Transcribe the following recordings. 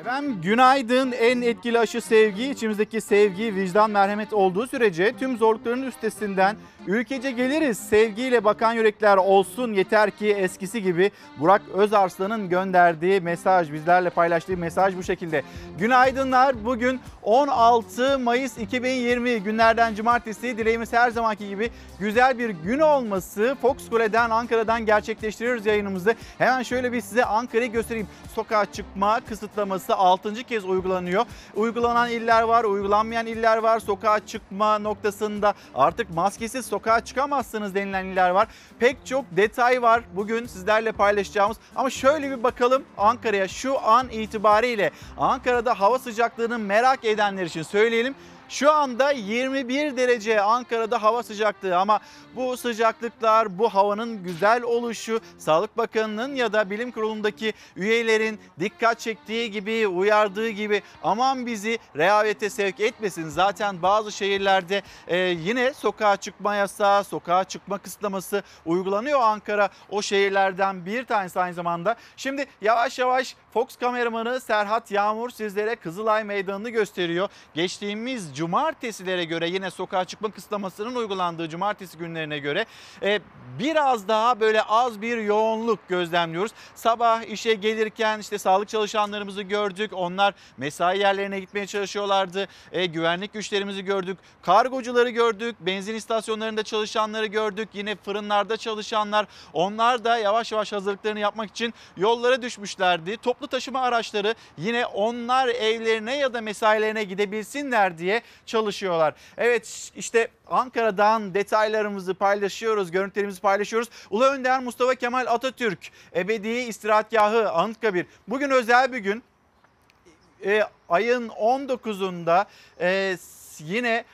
Efendim günaydın. En etkili aşı sevgi, içimizdeki sevgi, vicdan, merhamet olduğu sürece tüm zorlukların üstesinden ülkece geliriz. Sevgiyle bakan yürekler olsun yeter ki eskisi gibi Burak Özarslan'ın gönderdiği mesaj, bizlerle paylaştığı mesaj bu şekilde. Günaydınlar. Bugün 16 Mayıs 2020 günlerden cumartesi. Dileğimiz her zamanki gibi güzel bir gün olması. Fox Kule'den Ankara'dan gerçekleştiriyoruz yayınımızı. Hemen şöyle bir size Ankara'yı göstereyim. Sokağa çıkma kısıtlaması 6. kez uygulanıyor. Uygulanan iller var, uygulanmayan iller var. Sokağa çıkma noktasında artık maskesiz sokağa çıkamazsınız denilen iller var. Pek çok detay var bugün sizlerle paylaşacağımız. Ama şöyle bir bakalım Ankara'ya şu an itibariyle Ankara'da hava sıcaklığını merak edenler için söyleyelim. Şu anda 21 derece Ankara'da hava sıcaklığı ama bu sıcaklıklar, bu havanın güzel oluşu Sağlık Bakanı'nın ya da bilim kurulundaki üyelerin dikkat çektiği gibi, uyardığı gibi aman bizi rehavete sevk etmesin. Zaten bazı şehirlerde e, yine sokağa çıkma yasağı, sokağa çıkma kısıtlaması uygulanıyor Ankara. O şehirlerden bir tanesi aynı zamanda. Şimdi yavaş yavaş Fox kameramanı Serhat Yağmur sizlere Kızılay Meydanı'nı gösteriyor. Geçtiğimiz cumartesilere göre yine sokağa çıkma kısıtlamasının uygulandığı cumartesi günlerine göre e, biraz daha böyle az bir yoğunluk gözlemliyoruz. Sabah işe gelirken işte sağlık çalışanlarımızı gördük. Onlar mesai yerlerine gitmeye çalışıyorlardı. E, güvenlik güçlerimizi gördük. Kargocuları gördük. Benzin istasyonlarında çalışanları gördük. Yine fırınlarda çalışanlar. Onlar da yavaş yavaş hazırlıklarını yapmak için yollara düşmüşlerdi. Toplu taşıma araçları yine onlar evlerine ya da mesailerine gidebilsinler diye çalışıyorlar. Evet işte Ankara'dan detaylarımızı paylaşıyoruz, görüntülerimizi paylaşıyoruz. Ulu Önder Mustafa Kemal Atatürk Ebedi İstirahatgahı Anıtkabir. Bugün özel bir gün. E, ayın 19'unda e, yine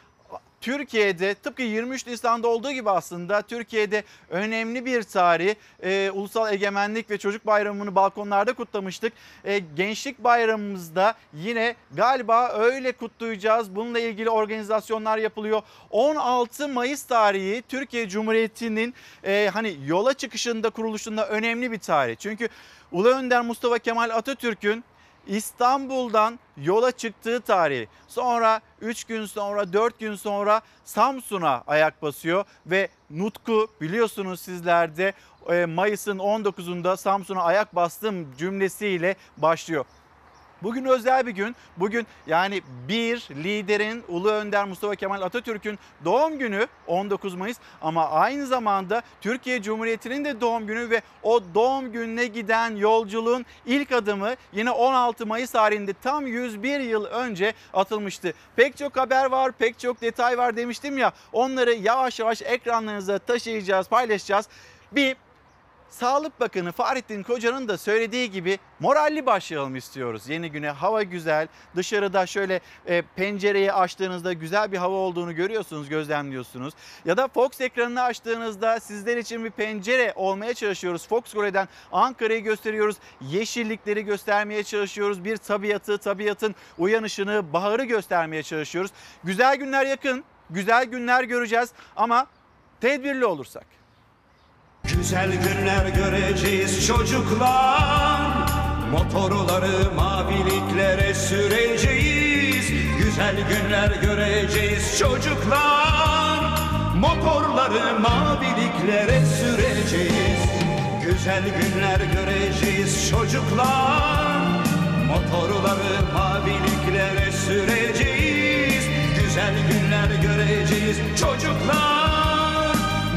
Türkiye'de tıpkı 23 Nisan'da olduğu gibi aslında Türkiye'de önemli bir tarih. E, Ulusal Egemenlik ve Çocuk Bayramı'nı balkonlarda kutlamıştık. E, Gençlik Bayramımızda yine galiba öyle kutlayacağız. Bununla ilgili organizasyonlar yapılıyor. 16 Mayıs tarihi Türkiye Cumhuriyeti'nin e, hani yola çıkışında kuruluşunda önemli bir tarih. Çünkü Ulu Önder Mustafa Kemal Atatürk'ün İstanbul'dan yola çıktığı tarih. Sonra 3 gün sonra 4 gün sonra Samsun'a ayak basıyor ve Nutku biliyorsunuz sizlerde e, Mayıs'ın 19'unda Samsun'a ayak bastım cümlesiyle başlıyor. Bugün özel bir gün. Bugün yani bir liderin Ulu Önder Mustafa Kemal Atatürk'ün doğum günü 19 Mayıs ama aynı zamanda Türkiye Cumhuriyeti'nin de doğum günü ve o doğum gününe giden yolculuğun ilk adımı yine 16 Mayıs tarihinde tam 101 yıl önce atılmıştı. Pek çok haber var, pek çok detay var demiştim ya. Onları yavaş yavaş ekranlarınıza taşıyacağız, paylaşacağız. Bir Sağlık Bakanı Fahrettin Koca'nın da söylediği gibi moralli başlayalım istiyoruz. Yeni güne hava güzel. Dışarıda şöyle e, pencereyi açtığınızda güzel bir hava olduğunu görüyorsunuz, gözlemliyorsunuz. Ya da Fox ekranını açtığınızda sizler için bir pencere olmaya çalışıyoruz. Fox Kore'den Ankara'yı gösteriyoruz. Yeşillikleri göstermeye çalışıyoruz. Bir tabiatı, tabiatın uyanışını, baharı göstermeye çalışıyoruz. Güzel günler yakın, güzel günler göreceğiz ama tedbirli olursak. Güzel günler göreceğiz çocuklar. Motorları maviliklere süreceğiz. Güzel günler göreceğiz çocuklar. Motorları maviliklere süreceğiz. Güzel günler göreceğiz çocuklar. Motorları maviliklere süreceğiz. Güzel günler göreceğiz çocuklar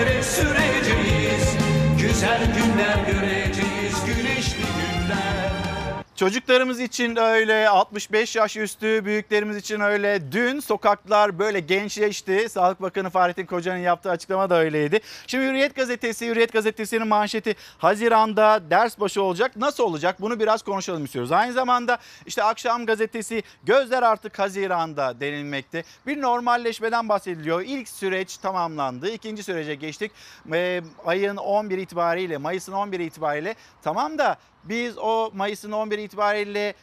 maviliklere süreceğiz. Güzel günler göreceğiz. Güneşli günler Çocuklarımız için öyle, 65 yaş üstü büyüklerimiz için öyle. Dün sokaklar böyle gençleşti. Sağlık Bakanı Fahrettin Koca'nın yaptığı açıklama da öyleydi. Şimdi Hürriyet Gazetesi, Hürriyet Gazetesi'nin manşeti Haziran'da ders başı olacak. Nasıl olacak? Bunu biraz konuşalım istiyoruz. Aynı zamanda işte Akşam Gazetesi gözler artık Haziran'da denilmekte. Bir normalleşmeden bahsediliyor. İlk süreç tamamlandı. İkinci sürece geçtik. Ayın 11 itibariyle, Mayıs'ın 11 itibariyle tamam da biz o Mayıs'ın 11 itibariyle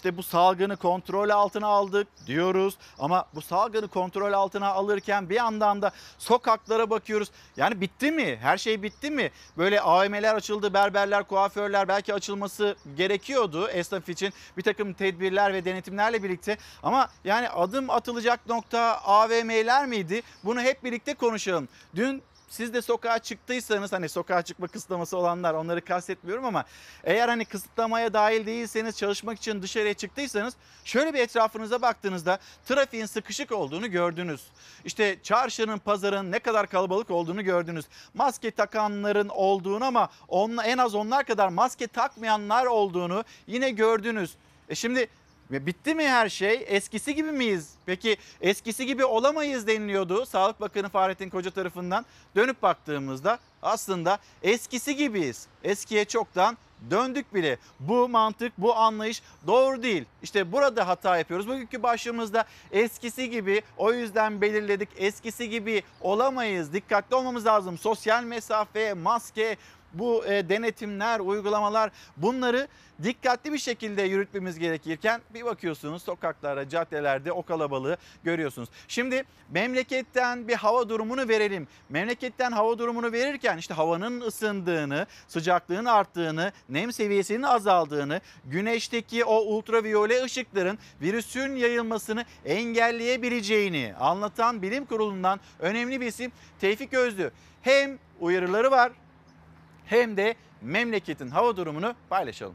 işte bu salgını kontrol altına aldık diyoruz. Ama bu salgını kontrol altına alırken bir yandan da sokaklara bakıyoruz. Yani bitti mi? Her şey bitti mi? Böyle AVM'ler açıldı, berberler, kuaförler belki açılması gerekiyordu esnaf için. Bir takım tedbirler ve denetimlerle birlikte. Ama yani adım atılacak nokta AVM'ler miydi? Bunu hep birlikte konuşalım. Dün siz de sokağa çıktıysanız hani sokağa çıkma kısıtlaması olanlar onları kastetmiyorum ama eğer hani kısıtlamaya dahil değilseniz çalışmak için dışarıya çıktıysanız şöyle bir etrafınıza baktığınızda trafiğin sıkışık olduğunu gördünüz. İşte çarşının pazarın ne kadar kalabalık olduğunu gördünüz. Maske takanların olduğunu ama onla, en az onlar kadar maske takmayanlar olduğunu yine gördünüz. E şimdi ve bitti mi her şey? Eskisi gibi miyiz? Peki eskisi gibi olamayız deniliyordu Sağlık Bakanı Fahrettin Koca tarafından. Dönüp baktığımızda aslında eskisi gibiyiz. Eskiye çoktan döndük bile. Bu mantık, bu anlayış doğru değil. İşte burada hata yapıyoruz. Bugünkü başlığımızda eskisi gibi o yüzden belirledik. Eskisi gibi olamayız. Dikkatli olmamız lazım. Sosyal mesafe, maske, bu e, denetimler, uygulamalar bunları dikkatli bir şekilde yürütmemiz gerekirken bir bakıyorsunuz sokaklarda, caddelerde o kalabalığı görüyorsunuz. Şimdi memleketten bir hava durumunu verelim. Memleketten hava durumunu verirken işte havanın ısındığını, sıcaklığın arttığını, nem seviyesinin azaldığını, güneşteki o ultraviyole ışıkların virüsün yayılmasını engelleyebileceğini anlatan bilim kurulundan önemli bir isim Tevfik Özlü. Hem uyarıları var hem de memleketin hava durumunu paylaşalım.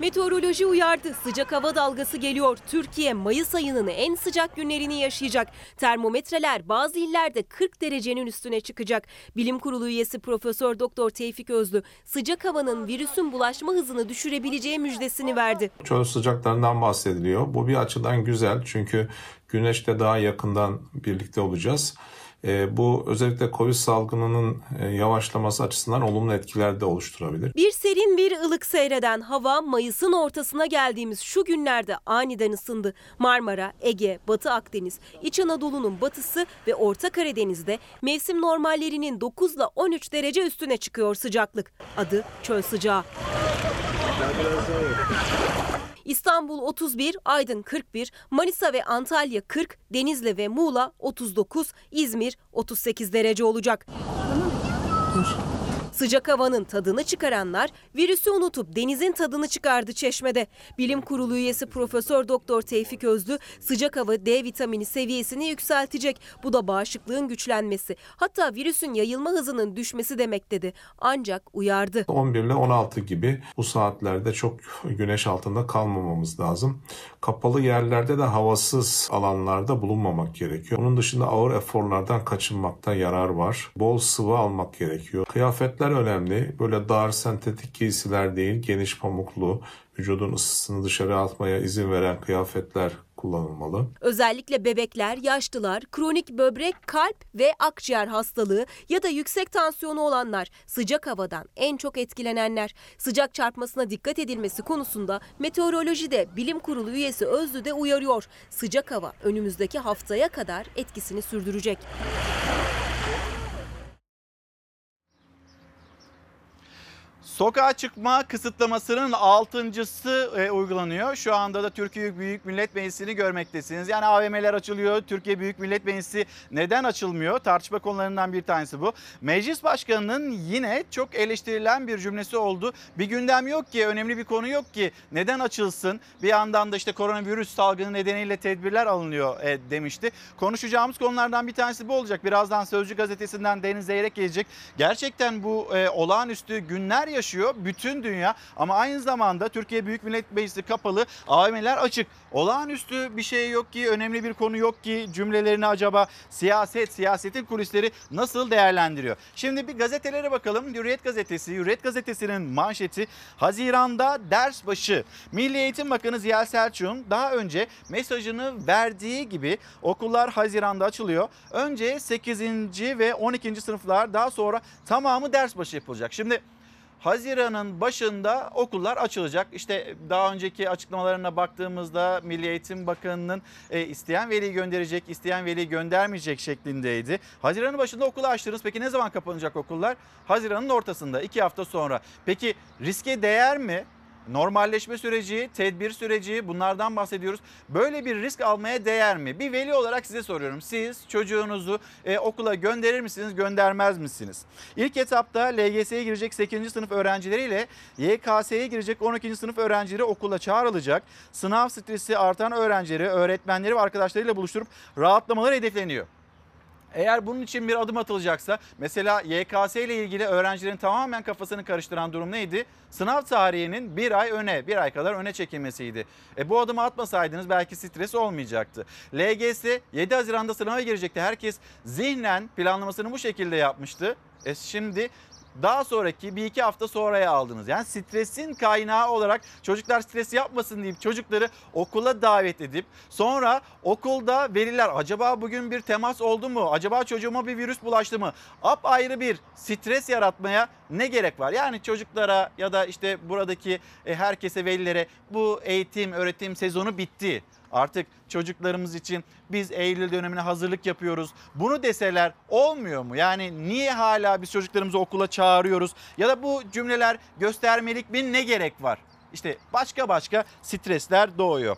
Meteoroloji uyardı. Sıcak hava dalgası geliyor. Türkiye Mayıs ayının en sıcak günlerini yaşayacak. Termometreler bazı illerde 40 derecenin üstüne çıkacak. Bilim Kurulu üyesi Profesör Doktor Tevfik Özlü sıcak havanın virüsün bulaşma hızını düşürebileceği müjdesini verdi. Çöl sıcaklarından bahsediliyor. Bu bir açıdan güzel çünkü güneşte daha yakından birlikte olacağız. E, bu özellikle Covid salgınının e, yavaşlaması açısından olumlu etkiler de oluşturabilir. Bir serin bir ılık seyreden hava Mayıs'ın ortasına geldiğimiz şu günlerde aniden ısındı. Marmara, Ege, Batı Akdeniz, İç Anadolu'nun batısı ve Orta Karadeniz'de mevsim normallerinin 9 ile 13 derece üstüne çıkıyor sıcaklık. Adı çöl sıcağı. İstanbul 31, Aydın 41, Manisa ve Antalya 40, Denizli ve Muğla 39, İzmir 38 derece olacak. Sıcak havanın tadını çıkaranlar virüsü unutup denizin tadını çıkardı Çeşme'de. Bilim Kurulu üyesi Profesör Doktor Tevfik Özlü sıcak hava D vitamini seviyesini yükseltecek. Bu da bağışıklığın güçlenmesi. Hatta virüsün yayılma hızının düşmesi demek dedi. Ancak uyardı. 11 ile 16 gibi bu saatlerde çok güneş altında kalmamamız lazım. Kapalı yerlerde de havasız alanlarda bulunmamak gerekiyor. Onun dışında ağır eforlardan kaçınmakta yarar var. Bol sıvı almak gerekiyor. Kıyafetler önemli. Böyle dar sentetik giysiler değil, geniş pamuklu, vücudun ısısını dışarı atmaya izin veren kıyafetler kullanılmalı. Özellikle bebekler, yaşlılar, kronik böbrek, kalp ve akciğer hastalığı ya da yüksek tansiyonu olanlar sıcak havadan en çok etkilenenler. Sıcak çarpmasına dikkat edilmesi konusunda meteorolojide bilim kurulu üyesi Özlü de uyarıyor. Sıcak hava önümüzdeki haftaya kadar etkisini sürdürecek. Sokağa çıkma kısıtlamasının altıncısı e, uygulanıyor. Şu anda da Türkiye Büyük Millet Meclisi'ni görmektesiniz. Yani AVM'ler açılıyor. Türkiye Büyük Millet Meclisi neden açılmıyor? Tartışma konularından bir tanesi bu. Meclis Başkanı'nın yine çok eleştirilen bir cümlesi oldu. Bir gündem yok ki, önemli bir konu yok ki. Neden açılsın? Bir yandan da işte koronavirüs salgını nedeniyle tedbirler alınıyor e, demişti. Konuşacağımız konulardan bir tanesi bu olacak. Birazdan Sözcü Gazetesi'nden Deniz Zeyrek gelecek. Gerçekten bu e, olağanüstü günler yaşıyor yaşıyor bütün dünya ama aynı zamanda Türkiye Büyük Millet Meclisi kapalı, AVM'ler açık. Olağanüstü bir şey yok ki, önemli bir konu yok ki cümlelerini acaba siyaset, siyasetin kulisleri nasıl değerlendiriyor? Şimdi bir gazetelere bakalım. Hürriyet gazetesi, Hürriyet gazetesinin manşeti Haziran'da ders başı. Milli Eğitim Bakanı Ziya Selçuk'un daha önce mesajını verdiği gibi okullar Haziran'da açılıyor. Önce 8. ve 12. sınıflar daha sonra tamamı ders başı yapılacak. Şimdi Haziran'ın başında okullar açılacak. İşte daha önceki açıklamalarına baktığımızda Milli Eğitim Bakanı'nın e, isteyen veli gönderecek, isteyen veli göndermeyecek şeklindeydi. Haziran'ın başında okulu açtınız. Peki ne zaman kapanacak okullar? Haziran'ın ortasında, iki hafta sonra. Peki riske değer mi? Normalleşme süreci, tedbir süreci bunlardan bahsediyoruz. Böyle bir risk almaya değer mi? Bir veli olarak size soruyorum. Siz çocuğunuzu e, okula gönderir misiniz, göndermez misiniz? İlk etapta LGS'ye girecek 8. sınıf öğrencileriyle YKS'ye girecek 12. sınıf öğrencileri okula çağrılacak. Sınav stresi artan öğrencileri, öğretmenleri ve arkadaşlarıyla buluşturup rahatlamaları hedefleniyor. Eğer bunun için bir adım atılacaksa mesela YKS ile ilgili öğrencilerin tamamen kafasını karıştıran durum neydi? Sınav tarihinin bir ay öne, bir ay kadar öne çekilmesiydi. E bu adımı atmasaydınız belki stres olmayacaktı. LGS 7 Haziran'da sınava girecekti. Herkes zihnen planlamasını bu şekilde yapmıştı. E şimdi daha sonraki bir iki hafta sonraya aldınız. Yani stresin kaynağı olarak çocuklar stres yapmasın deyip çocukları okula davet edip sonra okulda veliler acaba bugün bir temas oldu mu? Acaba çocuğuma bir virüs bulaştı mı? Ap ayrı bir stres yaratmaya ne gerek var? Yani çocuklara ya da işte buradaki e, herkese velilere bu eğitim öğretim sezonu bitti. Artık çocuklarımız için biz Eylül dönemine hazırlık yapıyoruz. Bunu deseler olmuyor mu? Yani niye hala biz çocuklarımızı okula çağırıyoruz? Ya da bu cümleler göstermelik mi ne gerek var? İşte başka başka stresler doğuyor.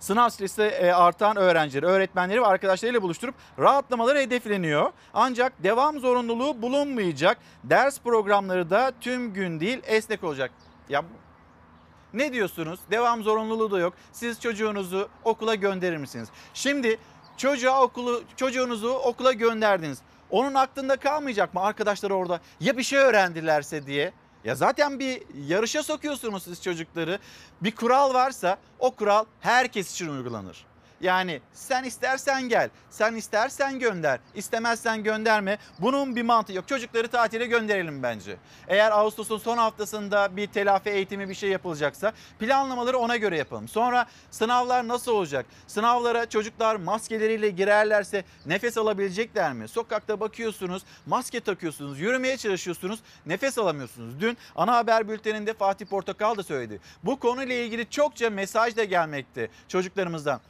Sınav stresi e, artan öğrencileri, öğretmenleri ve arkadaşlarıyla buluşturup rahatlamaları hedefleniyor. Ancak devam zorunluluğu bulunmayacak. Ders programları da tüm gün değil esnek olacak. Ya ne diyorsunuz? Devam zorunluluğu da yok. Siz çocuğunuzu okula gönderir misiniz? Şimdi çocuğa okulu çocuğunuzu okula gönderdiniz. Onun aklında kalmayacak mı arkadaşlar orada ya bir şey öğrendilerse diye? Ya zaten bir yarışa sokuyorsunuz siz çocukları. Bir kural varsa o kural herkes için uygulanır. Yani sen istersen gel, sen istersen gönder, istemezsen gönderme. Bunun bir mantığı yok. Çocukları tatile gönderelim bence. Eğer Ağustos'un son haftasında bir telafi eğitimi bir şey yapılacaksa planlamaları ona göre yapalım. Sonra sınavlar nasıl olacak? Sınavlara çocuklar maskeleriyle girerlerse nefes alabilecekler mi? Sokakta bakıyorsunuz, maske takıyorsunuz, yürümeye çalışıyorsunuz, nefes alamıyorsunuz. Dün ana haber bülteninde Fatih Portakal da söyledi. Bu konuyla ilgili çokça mesaj da gelmekte çocuklarımızdan.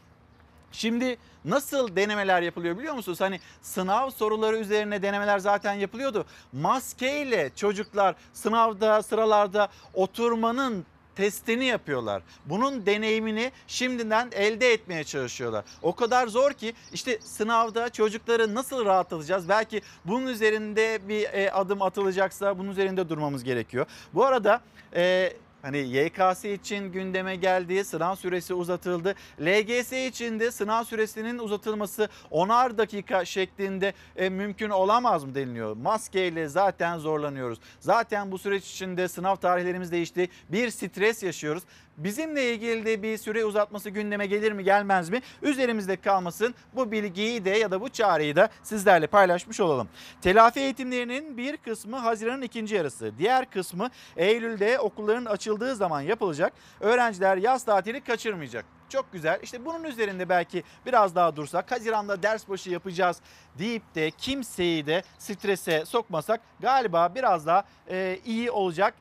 Şimdi nasıl denemeler yapılıyor biliyor musunuz? Hani sınav soruları üzerine denemeler zaten yapılıyordu. Maskeyle çocuklar sınavda sıralarda oturmanın testini yapıyorlar. Bunun deneyimini şimdiden elde etmeye çalışıyorlar. O kadar zor ki işte sınavda çocukları nasıl rahatlatacağız? Belki bunun üzerinde bir e, adım atılacaksa bunun üzerinde durmamız gerekiyor. Bu arada e, Hani YKS için gündeme geldi, sınav süresi uzatıldı. LGS için de sınav süresinin uzatılması onar dakika şeklinde e, mümkün olamaz mı deniliyor. Maskeyle zaten zorlanıyoruz. Zaten bu süreç içinde sınav tarihlerimiz değişti. Bir stres yaşıyoruz. Bizimle ilgili de bir süre uzatması gündeme gelir mi gelmez mi? Üzerimizde kalmasın. Bu bilgiyi de ya da bu çağrıyı da sizlerle paylaşmış olalım. Telafi eğitimlerinin bir kısmı Haziran'ın ikinci yarısı. Diğer kısmı Eylül'de okulların açıldığı zaman yapılacak. Öğrenciler yaz tatili kaçırmayacak. Çok güzel. İşte bunun üzerinde belki biraz daha dursak, Haziran'da ders başı yapacağız deyip de kimseyi de strese sokmasak galiba biraz daha e, iyi olacak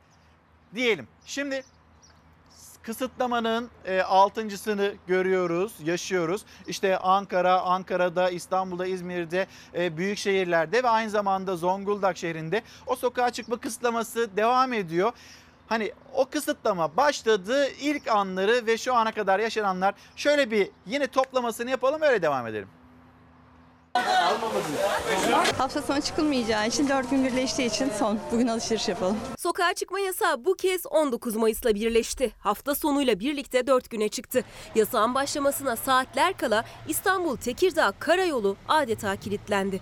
diyelim. Şimdi kısıtlamanın e, altıncısını görüyoruz, yaşıyoruz. İşte Ankara, Ankara'da, İstanbul'da, İzmir'de, e, büyük şehirlerde ve aynı zamanda Zonguldak şehrinde o sokağa çıkma kısıtlaması devam ediyor. Hani o kısıtlama başladı ilk anları ve şu ana kadar yaşananlar şöyle bir yine toplamasını yapalım öyle devam edelim. Hafta sonu çıkılmayacağı için 4 gün birleştiği için son. Bugün alışveriş yapalım. Sokağa çıkma yasağı bu kez 19 Mayıs'la birleşti. Hafta sonuyla birlikte 4 güne çıktı. Yasağın başlamasına saatler kala İstanbul Tekirdağ Karayolu adeta kilitlendi.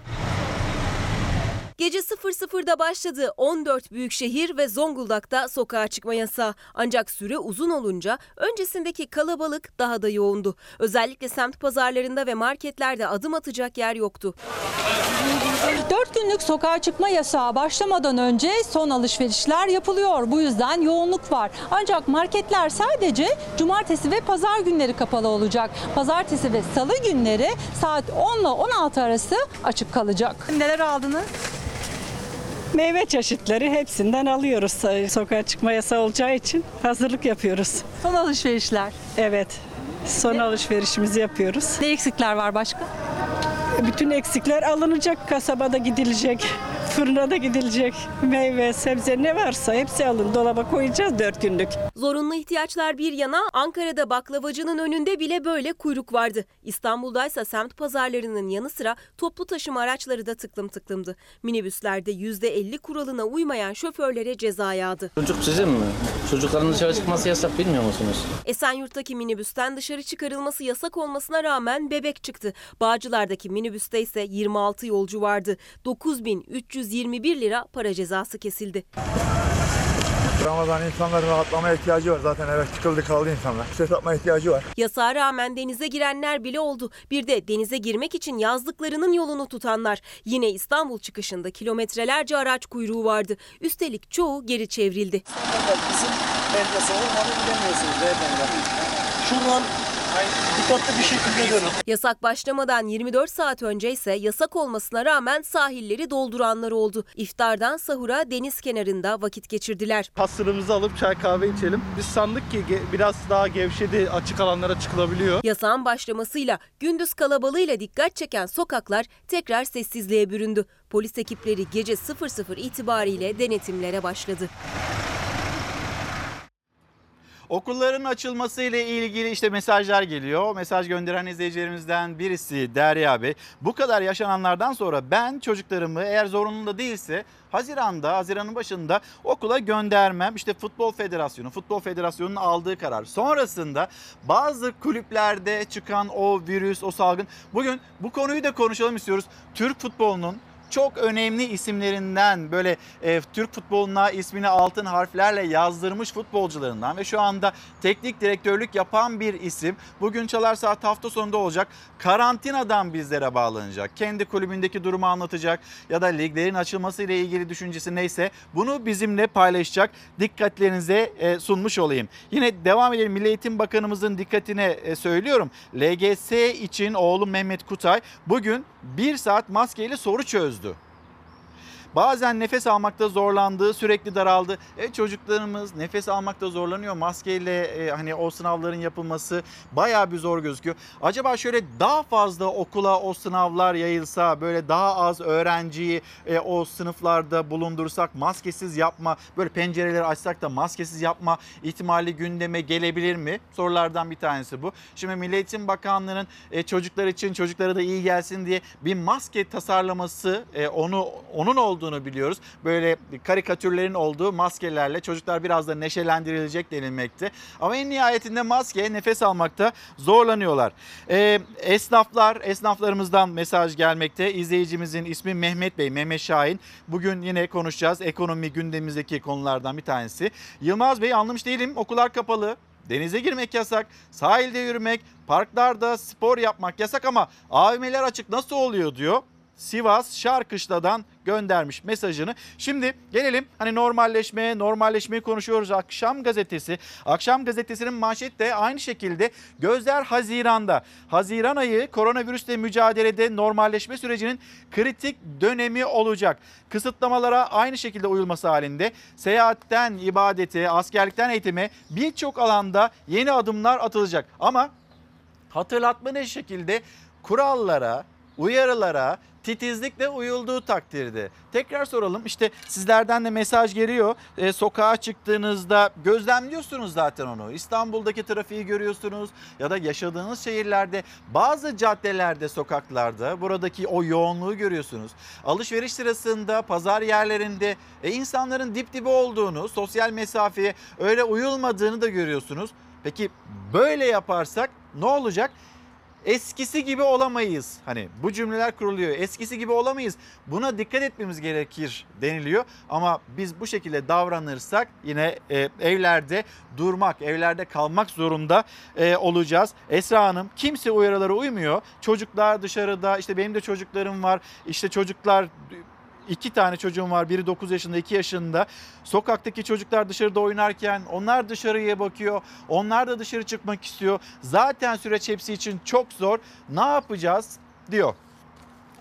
Gece 00'da başladı 14 büyük şehir ve Zonguldak'ta sokağa çıkma yasağı. Ancak süre uzun olunca öncesindeki kalabalık daha da yoğundu. Özellikle semt pazarlarında ve marketlerde adım atacak yer yoktu. 4 günlük sokağa çıkma yasağı başlamadan önce son alışverişler yapılıyor. Bu yüzden yoğunluk var. Ancak marketler sadece cumartesi ve pazar günleri kapalı olacak. Pazartesi ve salı günleri saat 10 ile 16 arası açık kalacak. Neler aldınız? Meyve çeşitleri hepsinden alıyoruz. Sokağa çıkma yasağı olacağı için hazırlık yapıyoruz. Son alışverişler. Evet. Son alışverişimizi yapıyoruz. Ne eksikler var başka? Bütün eksikler alınacak. Kasabada gidilecek. Fırına da gidilecek. Meyve, sebze ne varsa hepsi alın. Dolaba koyacağız dört günlük. Zorunlu ihtiyaçlar bir yana Ankara'da baklavacının önünde bile böyle kuyruk vardı. İstanbul'daysa semt pazarlarının yanı sıra toplu taşıma araçları da tıklım tıklımdı. Minibüslerde %50 kuralına uymayan şoförlere ceza yağdı. Çocuk sizin mi? Çocukların dışarı çıkması yasak bilmiyor musunuz? Esenyurt'taki minibüsten dışarı çıkarılması yasak olmasına rağmen bebek çıktı. Bağcılar'daki minibüste ise 26 yolcu vardı. 9321 lira para cezası kesildi. Ramazan insanların rahatlamaya ihtiyacı var. Zaten eve çıkıldı kaldı insanlar. Ses atmaya ihtiyacı var. Yasağa rağmen denize girenler bile oldu. Bir de denize girmek için yazlıklarının yolunu tutanlar. Yine İstanbul çıkışında kilometrelerce araç kuyruğu vardı. Üstelik çoğu geri çevrildi. Bizim gidemiyorsunuz beyefendi. Şuradan dikkatli bir şekilde dönün. Yasak başlamadan 24 saat önce ise yasak olmasına rağmen sahilleri dolduranlar oldu. İftardan sahura deniz kenarında vakit geçirdiler. Hasırımızı alıp çay kahve içelim. Biz sandık ki biraz daha gevşedi, açık alanlara çıkılabiliyor. Yasağın başlamasıyla gündüz kalabalığıyla dikkat çeken sokaklar tekrar sessizliğe büründü. Polis ekipleri gece 00 itibariyle denetimlere başladı. Okulların açılması ile ilgili işte mesajlar geliyor. Mesaj gönderen izleyicilerimizden birisi Derya Bey. Bu kadar yaşananlardan sonra ben çocuklarımı eğer zorunlu da değilse Haziran'da, Haziran'ın başında okula göndermem. İşte Futbol Federasyonu, Futbol Federasyonu'nun aldığı karar. Sonrasında bazı kulüplerde çıkan o virüs, o salgın. Bugün bu konuyu da konuşalım istiyoruz. Türk futbolunun çok önemli isimlerinden böyle e, Türk futboluna ismini altın harflerle yazdırmış futbolcularından ve şu anda teknik direktörlük yapan bir isim. Bugün Çalar Saat hafta sonunda olacak. Karantinadan bizlere bağlanacak. Kendi kulübündeki durumu anlatacak ya da liglerin açılması ile ilgili düşüncesi neyse bunu bizimle paylaşacak. Dikkatlerinize e, sunmuş olayım. Yine devam edelim. Milli Eğitim Bakanımızın dikkatine e, söylüyorum. LGS için oğlum Mehmet Kutay bugün bir saat maskeyle soru çözdü. Glasgow. Bazen nefes almakta zorlandığı, sürekli daraldı. E çocuklarımız nefes almakta zorlanıyor. Maskeyle e, hani o sınavların yapılması bayağı bir zor gözüküyor. Acaba şöyle daha fazla okula o sınavlar yayılsa, böyle daha az öğrenciyi e, o sınıflarda bulundursak, maskesiz yapma, böyle pencereleri açsak da maskesiz yapma ihtimali gündeme gelebilir mi? Sorulardan bir tanesi bu. Şimdi Milli Eğitim Bakanlığı'nın e, çocuklar için, çocuklara da iyi gelsin diye bir maske tasarlaması, e, onu onun olduğunu biliyoruz. Böyle karikatürlerin olduğu maskelerle çocuklar biraz da neşelendirilecek denilmekte. Ama en nihayetinde maske nefes almakta zorlanıyorlar. E, esnaflar, esnaflarımızdan mesaj gelmekte. İzleyicimizin ismi Mehmet Bey, Mehmet Şahin. Bugün yine konuşacağız. Ekonomi gündemimizdeki konulardan bir tanesi. Yılmaz Bey anlamış değilim. Okullar kapalı. Denize girmek yasak, sahilde yürümek, parklarda spor yapmak yasak ama AVM'ler açık nasıl oluyor diyor. Sivas Şarkışla'dan göndermiş mesajını. Şimdi gelelim hani normalleşmeye, normalleşmeyi konuşuyoruz. Akşam gazetesi. Akşam gazetesinin manşet de aynı şekilde gözler Haziran'da. Haziran ayı koronavirüsle mücadelede normalleşme sürecinin kritik dönemi olacak. Kısıtlamalara aynı şekilde uyulması halinde seyahatten ibadete, askerlikten eğitime birçok alanda yeni adımlar atılacak. Ama hatırlatma ne şekilde kurallara, uyarılara titizlikle uyulduğu takdirde. Tekrar soralım işte sizlerden de mesaj geliyor. Ee, sokağa çıktığınızda gözlemliyorsunuz zaten onu. İstanbul'daki trafiği görüyorsunuz ya da yaşadığınız şehirlerde bazı caddelerde, sokaklarda buradaki o yoğunluğu görüyorsunuz. Alışveriş sırasında pazar yerlerinde e, insanların dip dibe olduğunu, sosyal mesafeye öyle uyulmadığını da görüyorsunuz. Peki böyle yaparsak ne olacak? Eskisi gibi olamayız. Hani bu cümleler kuruluyor. Eskisi gibi olamayız. Buna dikkat etmemiz gerekir deniliyor. Ama biz bu şekilde davranırsak yine e, evlerde durmak, evlerde kalmak zorunda e, olacağız. Esra Hanım kimse uyarılara uymuyor. Çocuklar dışarıda işte benim de çocuklarım var. İşte çocuklar iki tane çocuğum var. Biri 9 yaşında, 2 yaşında. Sokaktaki çocuklar dışarıda oynarken onlar dışarıya bakıyor. Onlar da dışarı çıkmak istiyor. Zaten süreç hepsi için çok zor. Ne yapacağız diyor.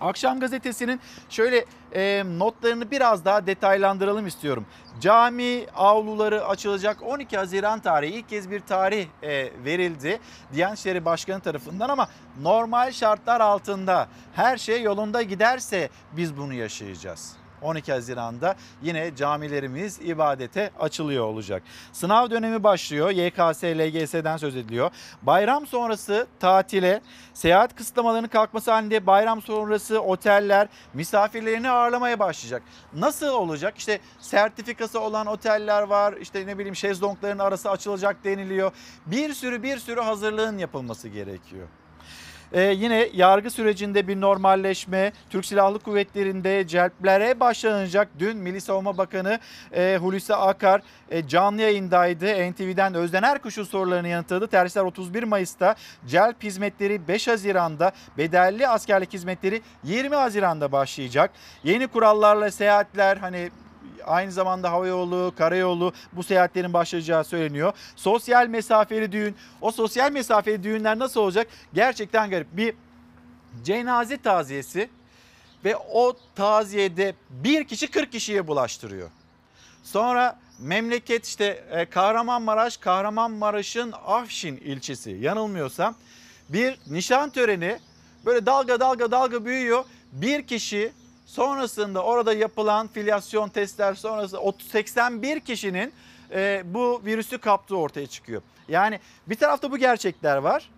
Akşam gazetesinin şöyle e, notlarını biraz daha detaylandıralım istiyorum. Cami avluları açılacak 12 Haziran tarihi ilk kez bir tarih e, verildi Diyanet İşleri Başkanı tarafından ama normal şartlar altında her şey yolunda giderse biz bunu yaşayacağız. 12 Haziran'da yine camilerimiz ibadete açılıyor olacak. Sınav dönemi başlıyor. YKS, LGS'den söz ediliyor. Bayram sonrası tatile, seyahat kısıtlamalarının kalkması halinde bayram sonrası oteller misafirlerini ağırlamaya başlayacak. Nasıl olacak? İşte sertifikası olan oteller var. İşte ne bileyim şezlongların arası açılacak deniliyor. Bir sürü bir sürü hazırlığın yapılması gerekiyor. Ee, yine yargı sürecinde bir normalleşme, Türk Silahlı Kuvvetleri'nde celplere başlanacak. Dün Milli Savunma Bakanı e, Hulusi Akar e, canlı yayındaydı. NTV'den Özden Erkuş'un sorularını yanıtladı. Terhisler 31 Mayıs'ta, celp hizmetleri 5 Haziran'da, bedelli askerlik hizmetleri 20 Haziran'da başlayacak. Yeni kurallarla seyahatler hani aynı zamanda havayolu, karayolu bu seyahatlerin başlayacağı söyleniyor. Sosyal mesafeli düğün. O sosyal mesafeli düğünler nasıl olacak? Gerçekten garip. Bir cenaze taziyesi ve o taziyede bir kişi 40 kişiye bulaştırıyor. Sonra memleket işte e, Kahramanmaraş, Kahramanmaraş'ın Afşin ilçesi yanılmıyorsam bir nişan töreni böyle dalga dalga dalga büyüyor. Bir kişi sonrasında orada yapılan filyasyon testler sonrası 81 kişinin e, bu virüsü kaptığı ortaya çıkıyor. Yani bir tarafta bu gerçekler var.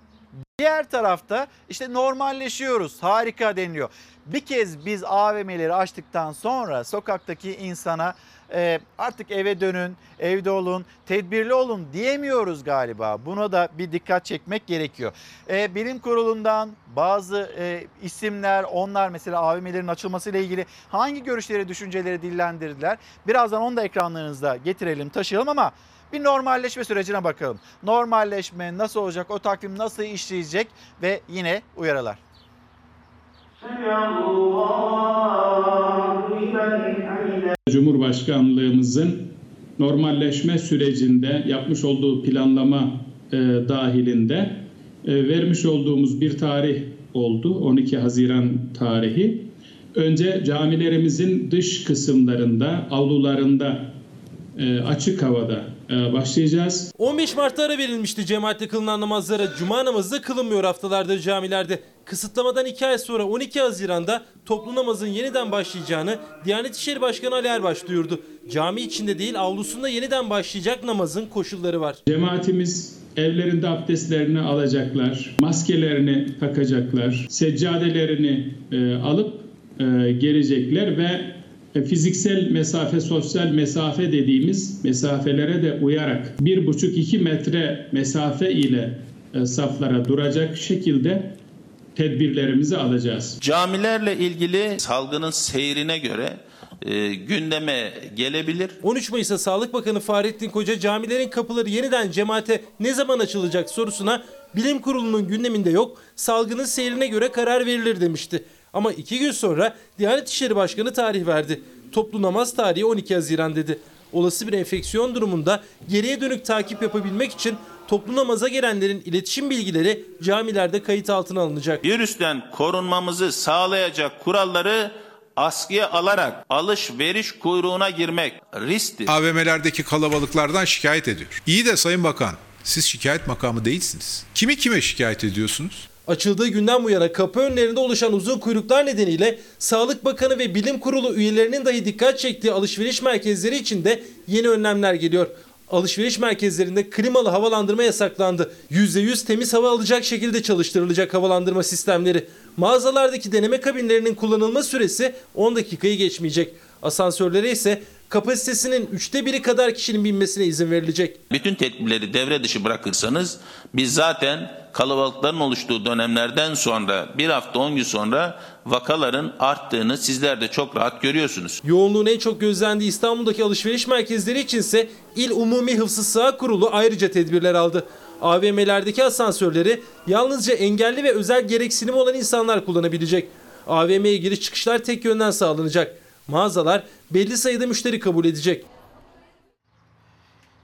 Diğer tarafta işte normalleşiyoruz harika deniliyor. Bir kez biz AVM'leri açtıktan sonra sokaktaki insana e, artık eve dönün, evde olun, tedbirli olun diyemiyoruz galiba. Buna da bir dikkat çekmek gerekiyor. E, bilim kurulundan bazı e, isimler onlar mesela AVM'lerin açılmasıyla ilgili hangi görüşleri, düşünceleri dillendirdiler? Birazdan onu da ekranlarınızda getirelim, taşıyalım ama bir normalleşme sürecine bakalım. Normalleşme nasıl olacak, o takvim nasıl işleyecek ve yine uyarılar. Cumhurbaşkanlığımızın normalleşme sürecinde yapmış olduğu planlama e, dahilinde e, vermiş olduğumuz bir tarih oldu. 12 Haziran tarihi. Önce camilerimizin dış kısımlarında, avlularında e, açık havada e, başlayacağız. 15 Mart'ta ara verilmişti cemaatle kılınan namazlara. Cuma namazı kılınmıyor haftalardır camilerde. Kısıtlamadan 2 ay sonra 12 Haziran'da toplu namazın yeniden başlayacağını Diyanet İşleri Başkanı Ali Erbaş duyurdu. Cami içinde değil avlusunda yeniden başlayacak namazın koşulları var. Cemaatimiz evlerinde abdestlerini alacaklar, maskelerini takacaklar, seccadelerini e, alıp e, gelecekler ve e, fiziksel mesafe, sosyal mesafe dediğimiz mesafelere de uyarak 1,5-2 metre mesafe ile e, saflara duracak şekilde tedbirlerimizi alacağız. Camilerle ilgili salgının seyrine göre e, gündeme gelebilir. 13 Mayıs'ta Sağlık Bakanı Fahrettin Koca camilerin kapıları yeniden cemaate ne zaman açılacak sorusuna bilim kurulunun gündeminde yok salgının seyrine göre karar verilir demişti. Ama iki gün sonra Diyanet İşleri Başkanı tarih verdi. Toplu namaz tarihi 12 Haziran dedi. Olası bir enfeksiyon durumunda geriye dönük takip yapabilmek için toplu namaza gelenlerin iletişim bilgileri camilerde kayıt altına alınacak. Virüsten korunmamızı sağlayacak kuralları askıya alarak alışveriş kuyruğuna girmek risktir. AVM'lerdeki kalabalıklardan şikayet ediyor. İyi de Sayın Bakan, siz şikayet makamı değilsiniz. Kimi kime şikayet ediyorsunuz? Açıldığı günden bu yana kapı önlerinde oluşan uzun kuyruklar nedeniyle Sağlık Bakanı ve Bilim Kurulu üyelerinin dahi dikkat çektiği alışveriş merkezleri için de yeni önlemler geliyor. Alışveriş merkezlerinde klimalı havalandırma yasaklandı. %100 temiz hava alacak şekilde çalıştırılacak havalandırma sistemleri. Mağazalardaki deneme kabinlerinin kullanılma süresi 10 dakikayı geçmeyecek. Asansörlere ise Kapasitesinin üçte biri kadar kişinin binmesine izin verilecek. Bütün tedbirleri devre dışı bırakırsanız biz zaten kalabalıkların oluştuğu dönemlerden sonra bir hafta 10 gün sonra vakaların arttığını sizler de çok rahat görüyorsunuz. Yoğunluğun en çok gözlendiği İstanbul'daki alışveriş merkezleri içinse İl Umumi Hıfzı Sıha Kurulu ayrıca tedbirler aldı. AVM'lerdeki asansörleri yalnızca engelli ve özel gereksinim olan insanlar kullanabilecek. AVM'ye giriş çıkışlar tek yönden sağlanacak. Mağazalar belli sayıda müşteri kabul edecek.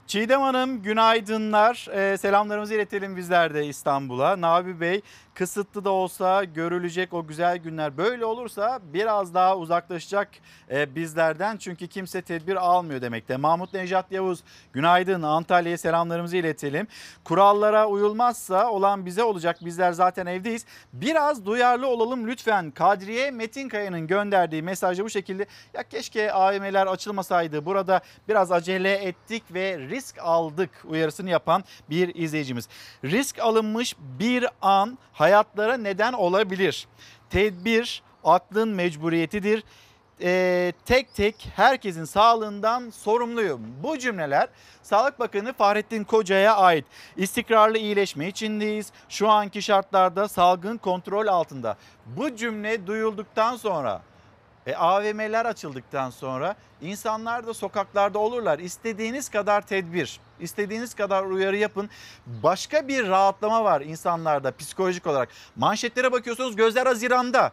Çiğdem Hanım günaydınlar. Ee, selamlarımızı iletelim bizler de İstanbul'a. Nabi Bey kısıtlı da olsa görülecek o güzel günler böyle olursa biraz daha uzaklaşacak e, bizlerden. Çünkü kimse tedbir almıyor demekte. Mahmut Nejat Yavuz günaydın Antalya'ya selamlarımızı iletelim. Kurallara uyulmazsa olan bize olacak bizler zaten evdeyiz. Biraz duyarlı olalım lütfen. Kadriye Metinkaya'nın gönderdiği mesajı bu şekilde. Ya keşke AVM'ler açılmasaydı burada biraz acele ettik ve risk aldık uyarısını yapan bir izleyicimiz. Risk alınmış bir an hayatlara neden olabilir. Tedbir aklın mecburiyetidir. Ee, tek tek herkesin sağlığından sorumluyum. Bu cümleler Sağlık Bakanı Fahrettin Koca'ya ait. İstikrarlı iyileşme içindeyiz. Şu anki şartlarda salgın kontrol altında. Bu cümle duyulduktan sonra e, AVM'ler açıldıktan sonra insanlar da sokaklarda olurlar. İstediğiniz kadar tedbir, istediğiniz kadar uyarı yapın. Başka bir rahatlama var insanlarda psikolojik olarak. Manşetlere bakıyorsunuz gözler Haziran'da.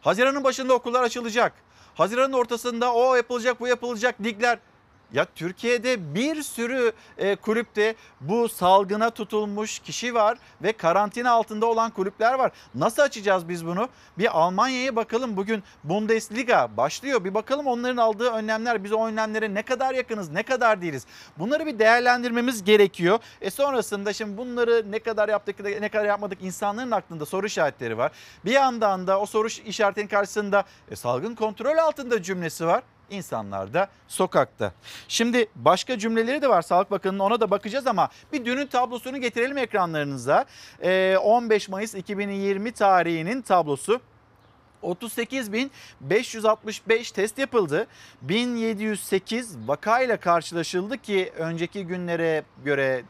Haziran'ın başında okullar açılacak. Haziran'ın ortasında o yapılacak bu yapılacak ligler. Ya Türkiye'de bir sürü e, kulüpte bu salgına tutulmuş kişi var ve karantina altında olan kulüpler var. Nasıl açacağız biz bunu? Bir Almanya'ya bakalım bugün Bundesliga başlıyor. Bir bakalım onların aldığı önlemler biz o önlemlere ne kadar yakınız ne kadar değiliz. Bunları bir değerlendirmemiz gerekiyor. E sonrasında şimdi bunları ne kadar yaptık ne kadar yapmadık insanların aklında soru işaretleri var. Bir yandan da o soru işaretinin karşısında e, salgın kontrol altında cümlesi var insanlar da sokakta. Şimdi başka cümleleri de var Sağlık Bakanı'nın ona da bakacağız ama bir dünün tablosunu getirelim ekranlarınıza. Ee, 15 Mayıs 2020 tarihinin tablosu. 38.565 test yapıldı. 1708 vakayla karşılaşıldı ki önceki günlere göre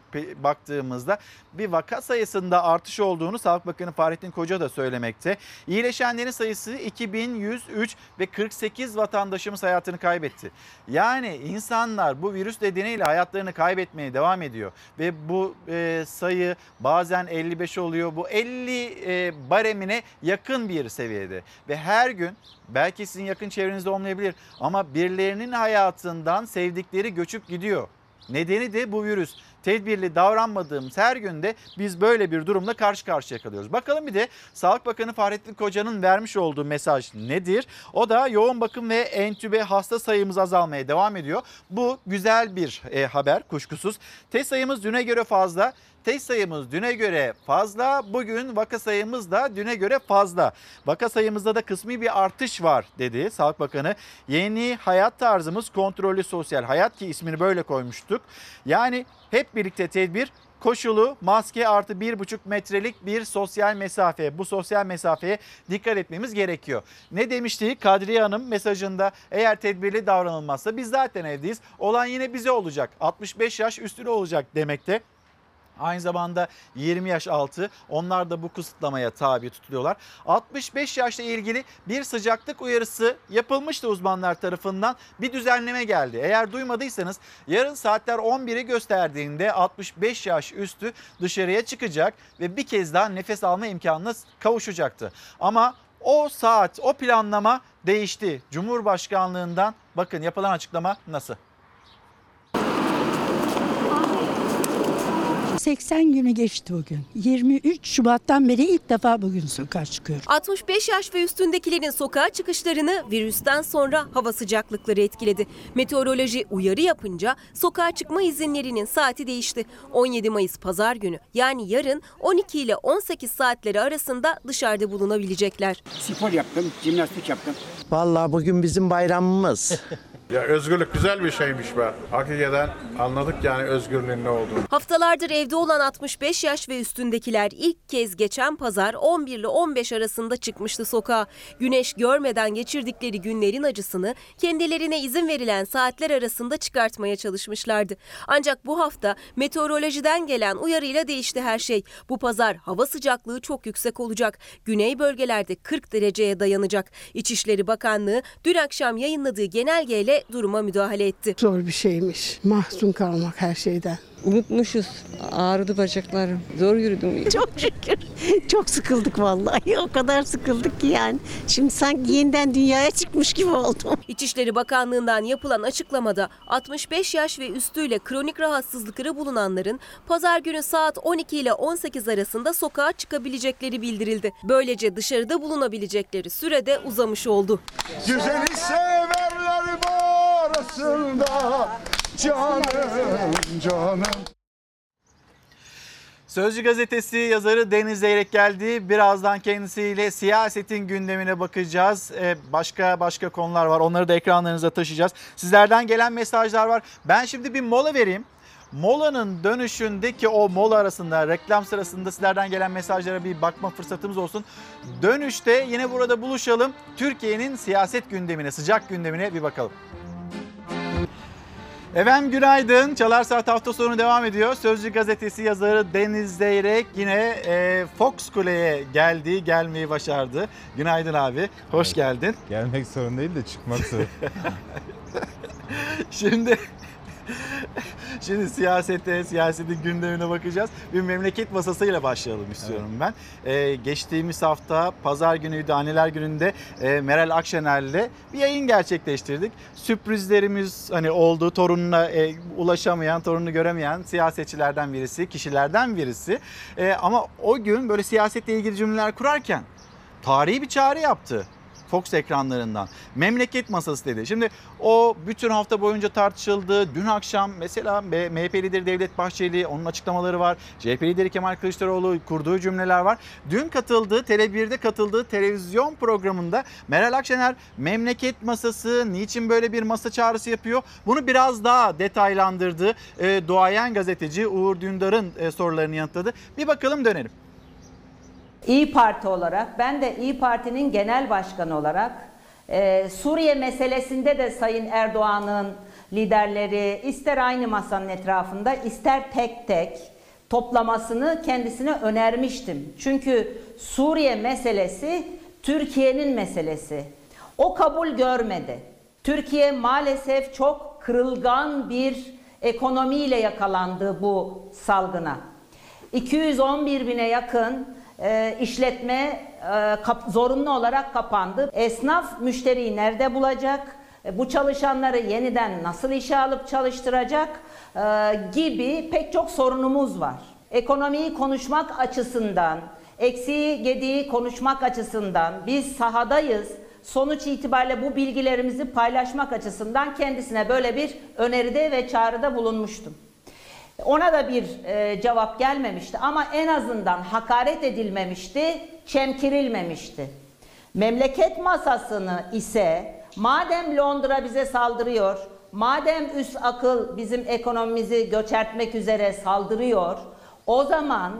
baktığımızda bir vaka sayısında artış olduğunu Sağlık Bakanı Fahrettin Koca da söylemekte. İyileşenlerin sayısı 2103 ve 48 vatandaşımız hayatını kaybetti. Yani insanlar bu virüs nedeniyle hayatlarını kaybetmeye devam ediyor ve bu e, sayı bazen 55 oluyor. Bu 50 e, baremine yakın bir seviyede ve her gün belki sizin yakın çevrenizde olmayabilir ama birilerinin hayatından sevdikleri göçüp gidiyor. Nedeni de bu virüs. Tedbirli davranmadığımız her günde biz böyle bir durumla karşı karşıya kalıyoruz. Bakalım bir de Sağlık Bakanı Fahrettin Koca'nın vermiş olduğu mesaj nedir? O da yoğun bakım ve entübe hasta sayımız azalmaya devam ediyor. Bu güzel bir e, haber kuşkusuz. Test sayımız düne göre fazla. Test sayımız düne göre fazla. Bugün vaka sayımız da düne göre fazla. Vaka sayımızda da kısmi bir artış var dedi Sağlık Bakanı. Yeni hayat tarzımız kontrollü sosyal hayat ki ismini böyle koymuştuk. Yani hep birlikte tedbir koşulu maske artı 1,5 metrelik bir sosyal mesafe. Bu sosyal mesafeye dikkat etmemiz gerekiyor. Ne demişti Kadriye Hanım mesajında eğer tedbirli davranılmazsa biz zaten evdeyiz. Olan yine bize olacak. 65 yaş üstüne olacak demekte. Aynı zamanda 20 yaş altı onlar da bu kısıtlamaya tabi tutuluyorlar. 65 yaşla ilgili bir sıcaklık uyarısı yapılmıştı uzmanlar tarafından. Bir düzenleme geldi. Eğer duymadıysanız yarın saatler 11'i gösterdiğinde 65 yaş üstü dışarıya çıkacak ve bir kez daha nefes alma imkanına kavuşacaktı. Ama o saat, o planlama değişti. Cumhurbaşkanlığından bakın yapılan açıklama nasıl? 80 günü geçti bugün. 23 Şubat'tan beri ilk defa bugün sokağa çıkıyorum. 65 yaş ve üstündekilerin sokağa çıkışlarını virüsten sonra hava sıcaklıkları etkiledi. Meteoroloji uyarı yapınca sokağa çıkma izinlerinin saati değişti. 17 Mayıs pazar günü yani yarın 12 ile 18 saatleri arasında dışarıda bulunabilecekler. Spor yaptım, jimnastik yaptım. Vallahi bugün bizim bayramımız. Ya özgürlük güzel bir şeymiş be. Hakikaten anladık yani özgürlüğün ne olduğunu. Haftalardır evde olan 65 yaş ve üstündekiler ilk kez geçen pazar 11 ile 15 arasında çıkmıştı sokağa. Güneş görmeden geçirdikleri günlerin acısını kendilerine izin verilen saatler arasında çıkartmaya çalışmışlardı. Ancak bu hafta meteorolojiden gelen uyarıyla değişti her şey. Bu pazar hava sıcaklığı çok yüksek olacak. Güney bölgelerde 40 dereceye dayanacak. İçişleri Bakanlığı dün akşam yayınladığı genelgeyle duruma müdahale etti. Zor bir şeymiş. Mahzun kalmak her şeyden. Unutmuşuz. Ağrıdı bacaklarım. Zor yürüdüm. Çok şükür. Çok sıkıldık vallahi. O kadar sıkıldık ki yani. Şimdi sanki yeniden dünyaya çıkmış gibi oldum. İçişleri Bakanlığı'ndan yapılan açıklamada 65 yaş ve üstüyle kronik rahatsızlıkları bulunanların pazar günü saat 12 ile 18 arasında sokağa çıkabilecekleri bildirildi. Böylece dışarıda bulunabilecekleri sürede uzamış oldu. Güzeli severler arasında canım canım. Sözcü gazetesi yazarı Deniz Zeyrek geldi. Birazdan kendisiyle siyasetin gündemine bakacağız. Ee, başka başka konular var. Onları da ekranlarınıza taşıyacağız. Sizlerden gelen mesajlar var. Ben şimdi bir mola vereyim. Molanın dönüşündeki o mola arasında reklam sırasında sizlerden gelen mesajlara bir bakma fırsatımız olsun. Dönüşte yine burada buluşalım. Türkiye'nin siyaset gündemine, sıcak gündemine bir bakalım. Efendim günaydın. Çalar Saat hafta sonu devam ediyor. Sözcü gazetesi yazarı Deniz Zeyrek yine e, Fox Kule'ye geldi, gelmeyi başardı. Günaydın abi, hoş geldin. Gelmek sorun değil de çıkmak sorun. Şimdi Şimdi siyasete, siyasetin gündemine bakacağız. Bir memleket masasıyla başlayalım istiyorum ben. Ee, geçtiğimiz hafta pazar günüydü, anneler gününde e, Meral Akşener'le bir yayın gerçekleştirdik. Sürprizlerimiz hani oldu, torununa e, ulaşamayan, torununu göremeyen siyasetçilerden birisi, kişilerden birisi. E, ama o gün böyle siyasetle ilgili cümleler kurarken tarihi bir çağrı yaptı. Fox ekranlarından. Memleket masası dedi. Şimdi o bütün hafta boyunca tartışıldı. Dün akşam mesela MHP lideri Devlet Bahçeli onun açıklamaları var. CHP lideri Kemal Kılıçdaroğlu kurduğu cümleler var. Dün katıldığı Tele1'de katıldığı televizyon programında Meral Akşener memleket masası niçin böyle bir masa çağrısı yapıyor? Bunu biraz daha detaylandırdı. E, duayen gazeteci Uğur Dündar'ın e, sorularını yanıtladı. Bir bakalım dönelim. İyi Parti olarak, ben de İyi Parti'nin genel başkanı olarak e, Suriye meselesinde de Sayın Erdoğan'ın liderleri ister aynı masanın etrafında ister tek tek toplamasını kendisine önermiştim. Çünkü Suriye meselesi Türkiye'nin meselesi. O kabul görmedi. Türkiye maalesef çok kırılgan bir ekonomiyle yakalandı bu salgına. 211 bine yakın e, işletme e, kap, zorunlu olarak kapandı. Esnaf müşteriyi nerede bulacak? E, bu çalışanları yeniden nasıl işe alıp çalıştıracak? E, gibi pek çok sorunumuz var. Ekonomiyi konuşmak açısından, eksiği gediği konuşmak açısından biz sahadayız. Sonuç itibariyle bu bilgilerimizi paylaşmak açısından kendisine böyle bir öneride ve çağrıda bulunmuştum. Ona da bir e, cevap gelmemişti ama en azından hakaret edilmemişti, çemkirilmemişti. Memleket masasını ise madem Londra bize saldırıyor, madem üst akıl bizim ekonomimizi göçertmek üzere saldırıyor, o zaman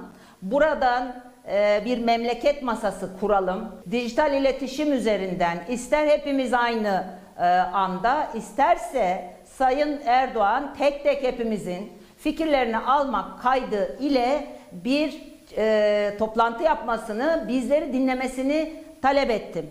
buradan e, bir memleket masası kuralım. Dijital iletişim üzerinden ister hepimiz aynı e, anda, isterse Sayın Erdoğan tek tek hepimizin fikirlerini almak kaydı ile bir e, toplantı yapmasını, bizleri dinlemesini talep ettim.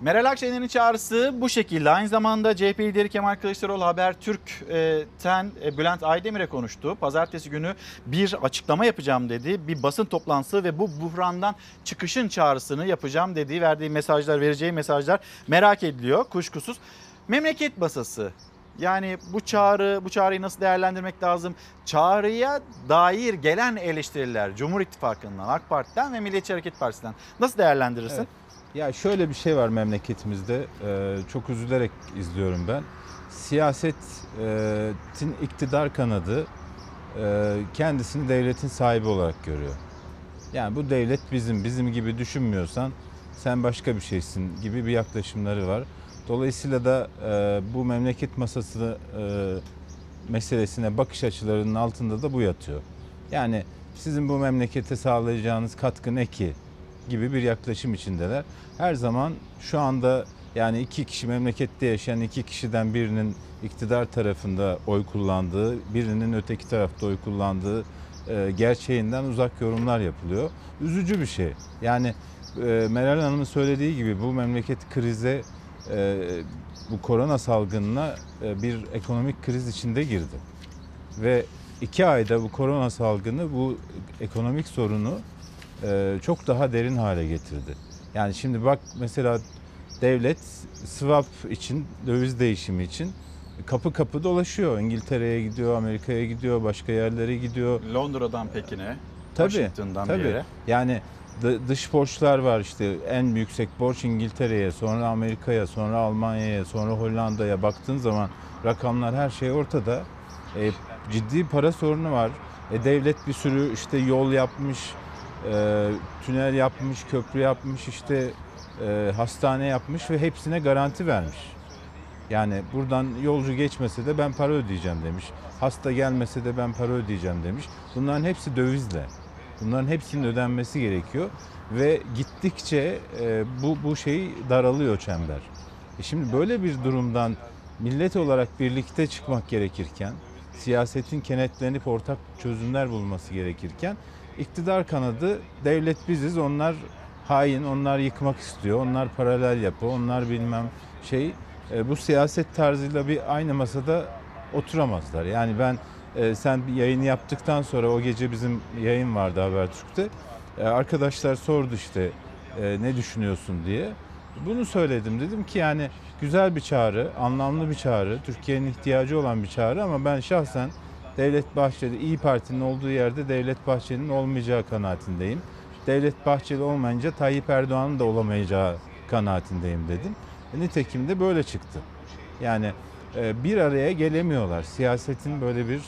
Meral Akşener'in çağrısı bu şekilde. Aynı zamanda CHP lideri Kemal Kılıçdaroğlu Habertürk'ten Bülent Aydemir'e konuştu. Pazartesi günü bir açıklama yapacağım dedi. Bir basın toplantısı ve bu buhrandan çıkışın çağrısını yapacağım dediği verdiği mesajlar, vereceği mesajlar merak ediliyor kuşkusuz. Memleket basası yani bu çağrı, bu çağrıyı nasıl değerlendirmek lazım? Çağrıya dair gelen eleştiriler Cumhur İttifakı'ndan, AK Parti'den ve Milliyetçi Hareket Partisi'nden nasıl değerlendirirsin? Evet. Ya şöyle bir şey var memleketimizde. Ee, çok üzülerek izliyorum ben. Siyasetin iktidar kanadı e, kendisini devletin sahibi olarak görüyor. Yani bu devlet bizim, bizim gibi düşünmüyorsan sen başka bir şeysin gibi bir yaklaşımları var. Dolayısıyla da e, bu memleket masası e, meselesine bakış açılarının altında da bu yatıyor. Yani sizin bu memlekete sağlayacağınız katkı ne ki gibi bir yaklaşım içindeler. Her zaman şu anda yani iki kişi memlekette yaşayan iki kişiden birinin iktidar tarafında oy kullandığı, birinin öteki tarafta oy kullandığı e, gerçeğinden uzak yorumlar yapılıyor. Üzücü bir şey. Yani e, Meral Hanım'ın söylediği gibi bu memleket krize, bu korona salgınına e, bir ekonomik kriz içinde girdi. Ve iki ayda bu korona salgını bu ekonomik sorunu e, çok daha derin hale getirdi. Yani şimdi bak mesela devlet swap için, döviz değişimi için kapı kapı dolaşıyor. İngiltere'ye gidiyor, Amerika'ya gidiyor, başka yerlere gidiyor. Londra'dan Pekin'e, Tabii, Washington'dan tabii. bir yere. Yani dış borçlar var işte en yüksek borç İngiltere'ye, sonra Amerika'ya, sonra Almanya'ya, sonra Hollanda'ya baktığın zaman rakamlar her şey ortada. E, ciddi para sorunu var. E, devlet bir sürü işte yol yapmış, e, tünel yapmış, köprü yapmış, işte e, hastane yapmış ve hepsine garanti vermiş. Yani buradan yolcu geçmese de ben para ödeyeceğim demiş. Hasta gelmese de ben para ödeyeceğim demiş. Bunların hepsi dövizle. Bunların hepsinin ödenmesi gerekiyor ve gittikçe e, bu bu şey daralıyor çember. E şimdi böyle bir durumdan millet olarak birlikte çıkmak gerekirken, siyasetin kenetlenip ortak çözümler bulması gerekirken iktidar kanadı devlet biziz, onlar hain, onlar yıkmak istiyor, onlar paralel yapı, onlar bilmem şey e, bu siyaset tarzıyla bir aynı masada oturamazlar. Yani ben e, sen yayını yaptıktan sonra o gece bizim yayın vardı Habertürk'te. E, arkadaşlar sordu işte e, ne düşünüyorsun diye. Bunu söyledim. Dedim ki yani güzel bir çağrı, anlamlı bir çağrı, Türkiye'nin ihtiyacı olan bir çağrı ama ben şahsen Devlet Bahçeli, İyi Parti'nin olduğu yerde Devlet Bahçeli'nin olmayacağı kanaatindeyim. Devlet Bahçeli olmayınca Tayyip Erdoğan'ın da olamayacağı kanaatindeyim dedim. E, Nitekim de böyle çıktı. Yani e, bir araya gelemiyorlar. Siyasetin böyle bir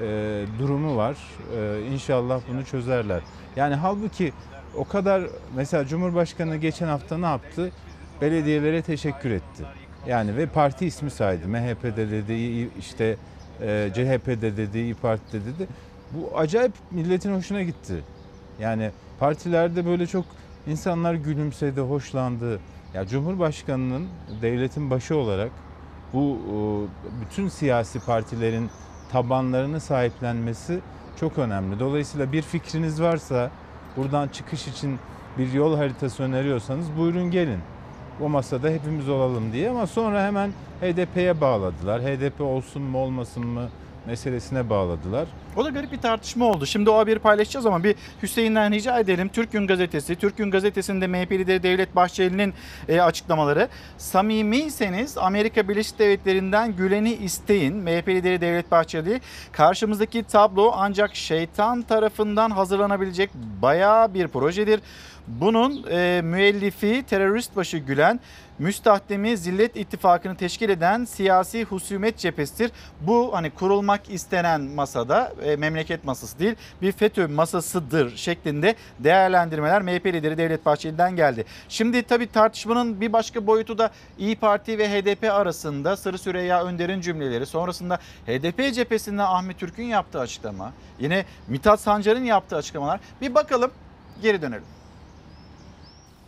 e, durumu var. E, inşallah bunu çözerler. Yani halbuki o kadar mesela Cumhurbaşkanı geçen hafta ne yaptı? Belediyelere teşekkür etti. Yani ve parti ismi saydı. MHP'de dedi, işte e, CHP'de dedi, İYİ Parti'de dedi. Bu acayip milletin hoşuna gitti. Yani partilerde böyle çok insanlar gülümsedi, hoşlandı. Ya Cumhurbaşkanının devletin başı olarak bu bütün siyasi partilerin tabanlarını sahiplenmesi çok önemli. Dolayısıyla bir fikriniz varsa buradan çıkış için bir yol haritası öneriyorsanız buyurun gelin. O masada hepimiz olalım diye ama sonra hemen HDP'ye bağladılar. HDP olsun mu olmasın mı meselesine bağladılar. O da garip bir tartışma oldu. Şimdi o haberi paylaşacağız ama bir Hüseyin'den rica edelim. Türk Gün Gazetesi, Türk Gün Gazetesi'nde MHP lideri Devlet Bahçeli'nin e, açıklamaları. Samimiyseniz Amerika Birleşik Devletleri'nden Gülen'i isteyin. MHP lideri Devlet Bahçeli. Karşımızdaki tablo ancak şeytan tarafından hazırlanabilecek bayağı bir projedir. Bunun e, müellifi terörist başı Gülen, müstahdemi Zillet İttifakı'nı teşkil eden siyasi husumet cephesidir. Bu hani kurulmak istenen masada e, memleket masası değil bir FETÖ masasıdır şeklinde değerlendirmeler MHP lideri Devlet Bahçeli'den geldi. Şimdi tabii tartışmanın bir başka boyutu da İyi Parti ve HDP arasında Sarı Süreyya Önder'in cümleleri. Sonrasında HDP cephesinde Ahmet Türk'ün yaptığı açıklama. Yine Mithat Sancar'ın yaptığı açıklamalar. Bir bakalım geri dönelim.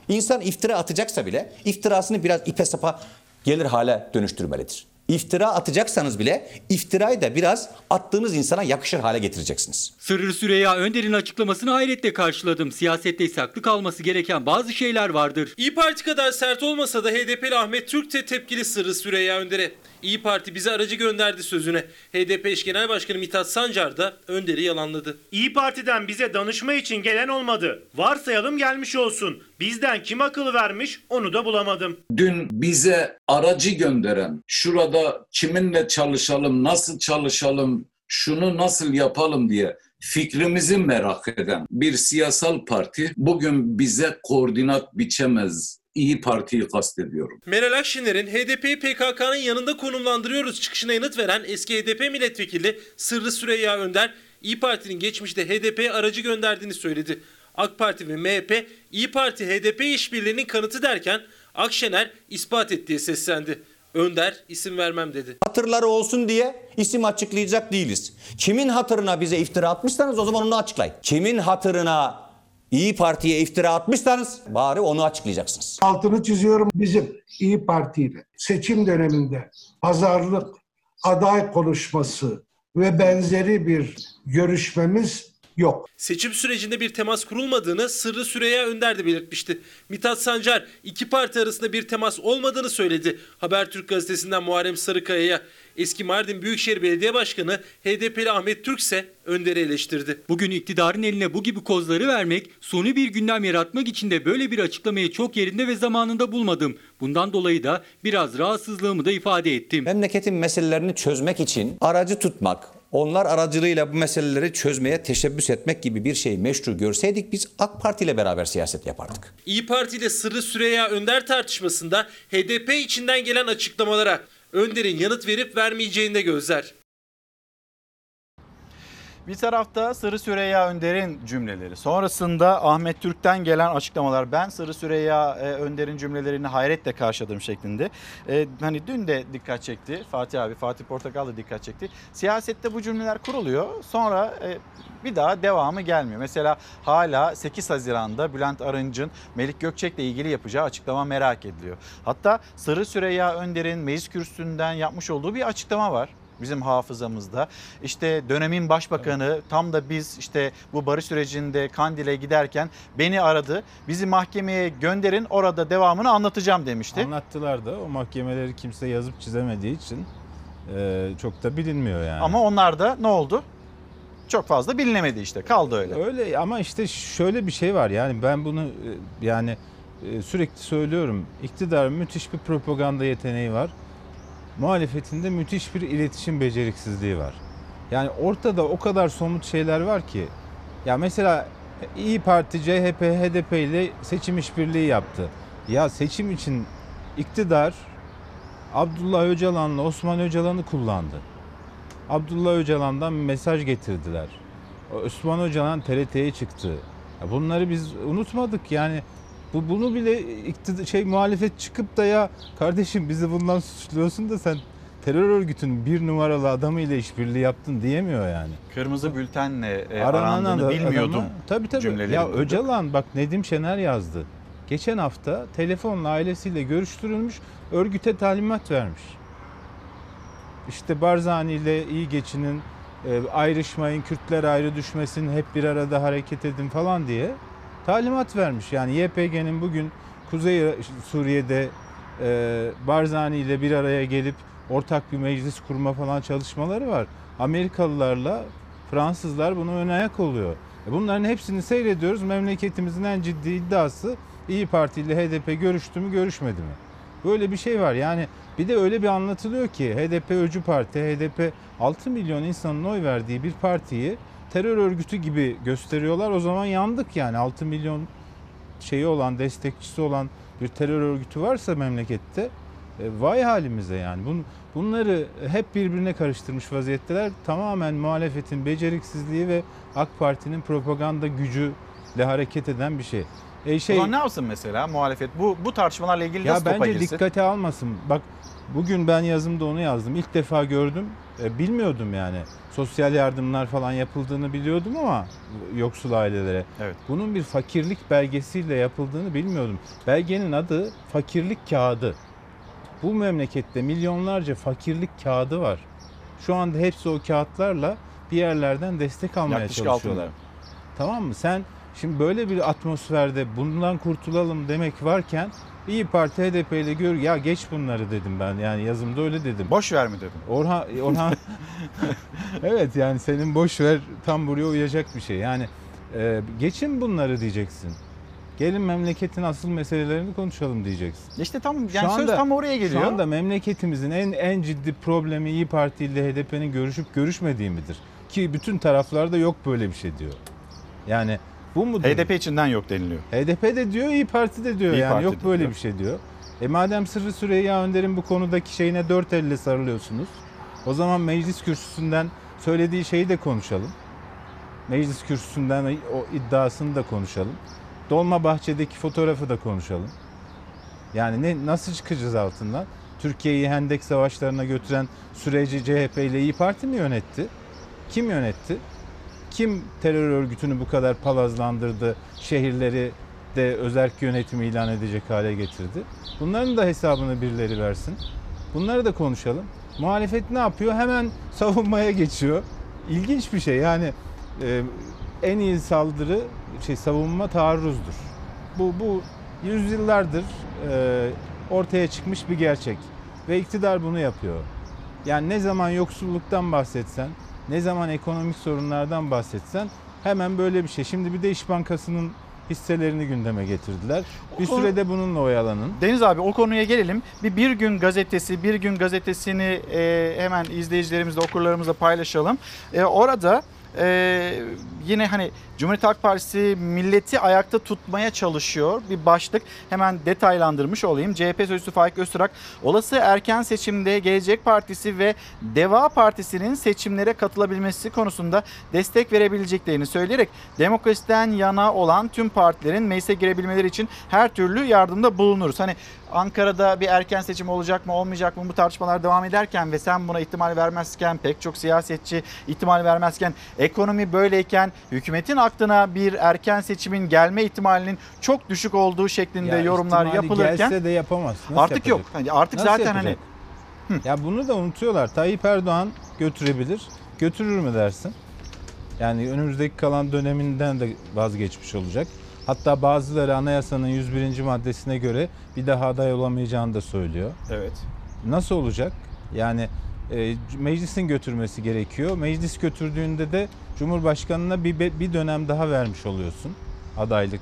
İnsan iftira atacaksa bile iftirasını biraz ipe sapa gelir hale dönüştürmelidir. İftira atacaksanız bile iftirayı da biraz attığınız insana yakışır hale getireceksiniz. Sırrı Süreyya Önder'in açıklamasını hayretle karşıladım. Siyasette ise haklı kalması gereken bazı şeyler vardır. İyi Parti kadar sert olmasa da HDP'li Ahmet Türk de tepkili Sırrı Süreyya Önder'e. İyi Parti bize aracı gönderdi sözüne. HDP eş genel başkanı Mithat Sancar da Önder'i yalanladı. İyi Parti'den bize danışma için gelen olmadı. Varsayalım gelmiş olsun. Bizden kim akıl vermiş onu da bulamadım. Dün bize aracı gönderen, şurada kiminle çalışalım, nasıl çalışalım, şunu nasıl yapalım diye fikrimizi merak eden bir siyasal parti bugün bize koordinat biçemez. İyi Parti'yi kastediyorum. Meral Akşener'in HDP'yi PKK'nın yanında konumlandırıyoruz çıkışına yanıt veren eski HDP milletvekili Sırrı Süreyya Önder, İyi Parti'nin geçmişte HDP'ye aracı gönderdiğini söyledi. AK Parti ve MHP, İyi Parti HDP işbirliğinin kanıtı derken Akşener ispat et diye seslendi. Önder isim vermem dedi. Hatırları olsun diye isim açıklayacak değiliz. Kimin hatırına bize iftira atmışsanız o zaman onu açıklayın. Kimin hatırına İyi Parti'ye iftira atmışsanız bari onu açıklayacaksınız. Altını çiziyorum bizim İyi Parti ile seçim döneminde pazarlık, aday konuşması ve benzeri bir görüşmemiz yok. Seçim sürecinde bir temas kurulmadığını Sırrı Süreyya Önder de belirtmişti. Mithat Sancar iki parti arasında bir temas olmadığını söyledi. Habertürk gazetesinden Muharrem Sarıkaya'ya. Eski Mardin Büyükşehir Belediye Başkanı HDP'li Ahmet Türk ise Önder'i eleştirdi. Bugün iktidarın eline bu gibi kozları vermek, suni bir gündem yaratmak için de böyle bir açıklamayı çok yerinde ve zamanında bulmadım. Bundan dolayı da biraz rahatsızlığımı da ifade ettim. Memleketin meselelerini çözmek için aracı tutmak, onlar aracılığıyla bu meseleleri çözmeye teşebbüs etmek gibi bir şeyi meşru görseydik biz AK Parti ile beraber siyaset yapardık. İyi Parti ile Sırrı Süreyya Önder tartışmasında HDP içinden gelen açıklamalara Önder'in yanıt verip vermeyeceğini gözler. Bir tarafta Sırrı Süreyya Önder'in cümleleri. Sonrasında Ahmet Türk'ten gelen açıklamalar. Ben Sırrı Süreyya e, Önder'in cümlelerini hayretle karşıladım şeklinde. E, hani dün de dikkat çekti. Fatih abi, Fatih Portakal da dikkat çekti. Siyasette bu cümleler kuruluyor. Sonra e, bir daha devamı gelmiyor. Mesela hala 8 Haziran'da Bülent Arınç'ın Melik Gökçek'le ilgili yapacağı açıklama merak ediliyor. Hatta Sırrı Süreyya Önder'in meclis kürsüsünden yapmış olduğu bir açıklama var bizim hafızamızda. İşte dönemin başbakanı tam da biz işte bu barış sürecinde Kandil'e giderken beni aradı. Bizi mahkemeye gönderin orada devamını anlatacağım demişti. Anlattılar da o mahkemeleri kimse yazıp çizemediği için e, çok da bilinmiyor yani. Ama onlar da ne oldu? Çok fazla bilinemedi işte kaldı öyle. Öyle ama işte şöyle bir şey var yani ben bunu e, yani e, sürekli söylüyorum. İktidar müthiş bir propaganda yeteneği var. Muhalefetinde müthiş bir iletişim beceriksizliği var. Yani ortada o kadar somut şeyler var ki. Ya mesela İyi Parti, CHP, HDP ile seçim işbirliği yaptı. Ya seçim için iktidar Abdullah Öcalan'la Osman Öcalan'ı kullandı. Abdullah Öcalan'dan mesaj getirdiler. Osman Öcalan TRT'ye çıktı. Bunları biz unutmadık yani. Bu bunu bile şey muhalefet çıkıp da ya kardeşim bizi bundan suçluyorsun da sen terör örgütünün bir numaralı adamıyla işbirliği yaptın diyemiyor yani. Kırmızı bültenle e, Aranan arandığını adam- bilmiyordum. adamı- Tabii tabii. Ya burada. Öcalan bak Nedim Şener yazdı. Geçen hafta telefonla ailesiyle görüştürülmüş, örgüte talimat vermiş. İşte Barzani ile iyi geçinin, e, ayrışmayın, Kürtler ayrı düşmesin, hep bir arada hareket edin falan diye talimat vermiş. Yani YPG'nin bugün Kuzey Suriye'de e, Barzani ile bir araya gelip ortak bir meclis kurma falan çalışmaları var. Amerikalılarla Fransızlar buna ön oluyor. E bunların hepsini seyrediyoruz. Memleketimizin en ciddi iddiası İyi Parti ile HDP görüştü mü görüşmedi mi? Böyle bir şey var. Yani bir de öyle bir anlatılıyor ki HDP öcü parti, HDP 6 milyon insanın oy verdiği bir partiyi terör örgütü gibi gösteriyorlar. O zaman yandık yani 6 milyon şeyi olan, destekçisi olan bir terör örgütü varsa memlekette e, vay halimize yani. Bun, bunları hep birbirine karıştırmış vaziyetteler. Tamamen muhalefetin beceriksizliği ve AK Parti'nin propaganda gücüyle hareket eden bir şey. E şey, Ulan ne yapsın mesela muhalefet? Bu bu tartışmalarla ilgili ya nasıl topa bence girsin? dikkate almasın. Bak bugün ben yazımda onu yazdım. İlk defa gördüm. E, bilmiyordum yani. Sosyal yardımlar falan yapıldığını biliyordum ama yoksul ailelere. Evet. Bunun bir fakirlik belgesiyle yapıldığını bilmiyordum. Belgenin adı fakirlik kağıdı. Bu memlekette milyonlarca fakirlik kağıdı var. Şu anda hepsi o kağıtlarla bir yerlerden destek almaya Yaklaşık çalışıyorlar. altı Tamam mı? Sen şimdi böyle bir atmosferde bundan kurtulalım demek varken İyi Parti HDP ile gör ya geç bunları dedim ben yani yazımda öyle dedim. Boş ver mi dedim? Orhan Orhan Evet yani senin boş ver tam buraya uyacak bir şey. Yani e, geçin bunları diyeceksin. Gelin memleketin asıl meselelerini konuşalım diyeceksin. İşte tam yani söz tam oraya geliyor. Şu anda memleketimizin en en ciddi problemi İyi Parti ile HDP'nin görüşüp görüşmediği midir? Ki bütün taraflarda yok böyle bir şey diyor. Yani bu mu? HDP içinden yok deniliyor. HDP de diyor, İyi Parti de diyor. İYİ yani Parti yok de böyle diyor. bir şey diyor. E madem Sırrı Süreyya Önder'in bu konudaki şeyine dört elle sarılıyorsunuz. O zaman meclis kürsüsünden söylediği şeyi de konuşalım. Meclis kürsüsünden o iddiasını da konuşalım. Dolmabahçe'deki fotoğrafı da konuşalım. Yani ne nasıl çıkacağız altından? Türkiye'yi Hendek savaşlarına götüren süreci CHP ile İyi Parti mi yönetti? Kim yönetti? Kim terör örgütünü bu kadar palazlandırdı? Şehirleri de özerk yönetim ilan edecek hale getirdi. Bunların da hesabını birileri versin. Bunları da konuşalım. Muhalefet ne yapıyor? Hemen savunmaya geçiyor. İlginç bir şey. Yani e, en iyi saldırı şey savunma taarruzdur. Bu bu yüzyıllardır e, ortaya çıkmış bir gerçek ve iktidar bunu yapıyor. Yani ne zaman yoksulluktan bahsetsen, ne zaman ekonomik sorunlardan bahsetsen hemen böyle bir şey. Şimdi bir de İş Bankası'nın hisselerini gündeme getirdiler. Bir sürede bununla oyalanın. Deniz abi o konuya gelelim. Bir Bir Gün gazetesi, Bir Gün gazetesini e, hemen izleyicilerimizle, okurlarımızla paylaşalım. E, orada e, yine hani Cumhuriyet Halk Partisi milleti ayakta tutmaya çalışıyor. Bir başlık hemen detaylandırmış olayım. CHP sözcüsü Faik Öztürk olası erken seçimde Gelecek Partisi ve Deva Partisi'nin seçimlere katılabilmesi konusunda destek verebileceklerini söyleyerek demokrasiden yana olan tüm partilerin meclise girebilmeleri için her türlü yardımda bulunuruz. Hani Ankara'da bir erken seçim olacak mı olmayacak mı bu tartışmalar devam ederken ve sen buna ihtimal vermezken pek çok siyasetçi ihtimal vermezken ekonomi böyleyken hükümetin aklına bir erken seçimin gelme ihtimalinin çok düşük olduğu şeklinde Ya yorumlar yapılırken gelse de yapamaz. Nasıl artık yok. yapacak? Hani artık Nasıl zaten hani yapacak? Ya bunu da unutuyorlar. Tayyip Erdoğan götürebilir. Götürür mü dersin? Yani önümüzdeki kalan döneminden de vazgeçmiş olacak. Hatta bazıları anayasanın 101. maddesine göre bir daha aday olamayacağını da söylüyor. evet. Nasıl olacak? Yani e, meclisin götürmesi gerekiyor. Meclis götürdüğünde de Cumhurbaşkanına bir bir dönem daha vermiş oluyorsun adaylık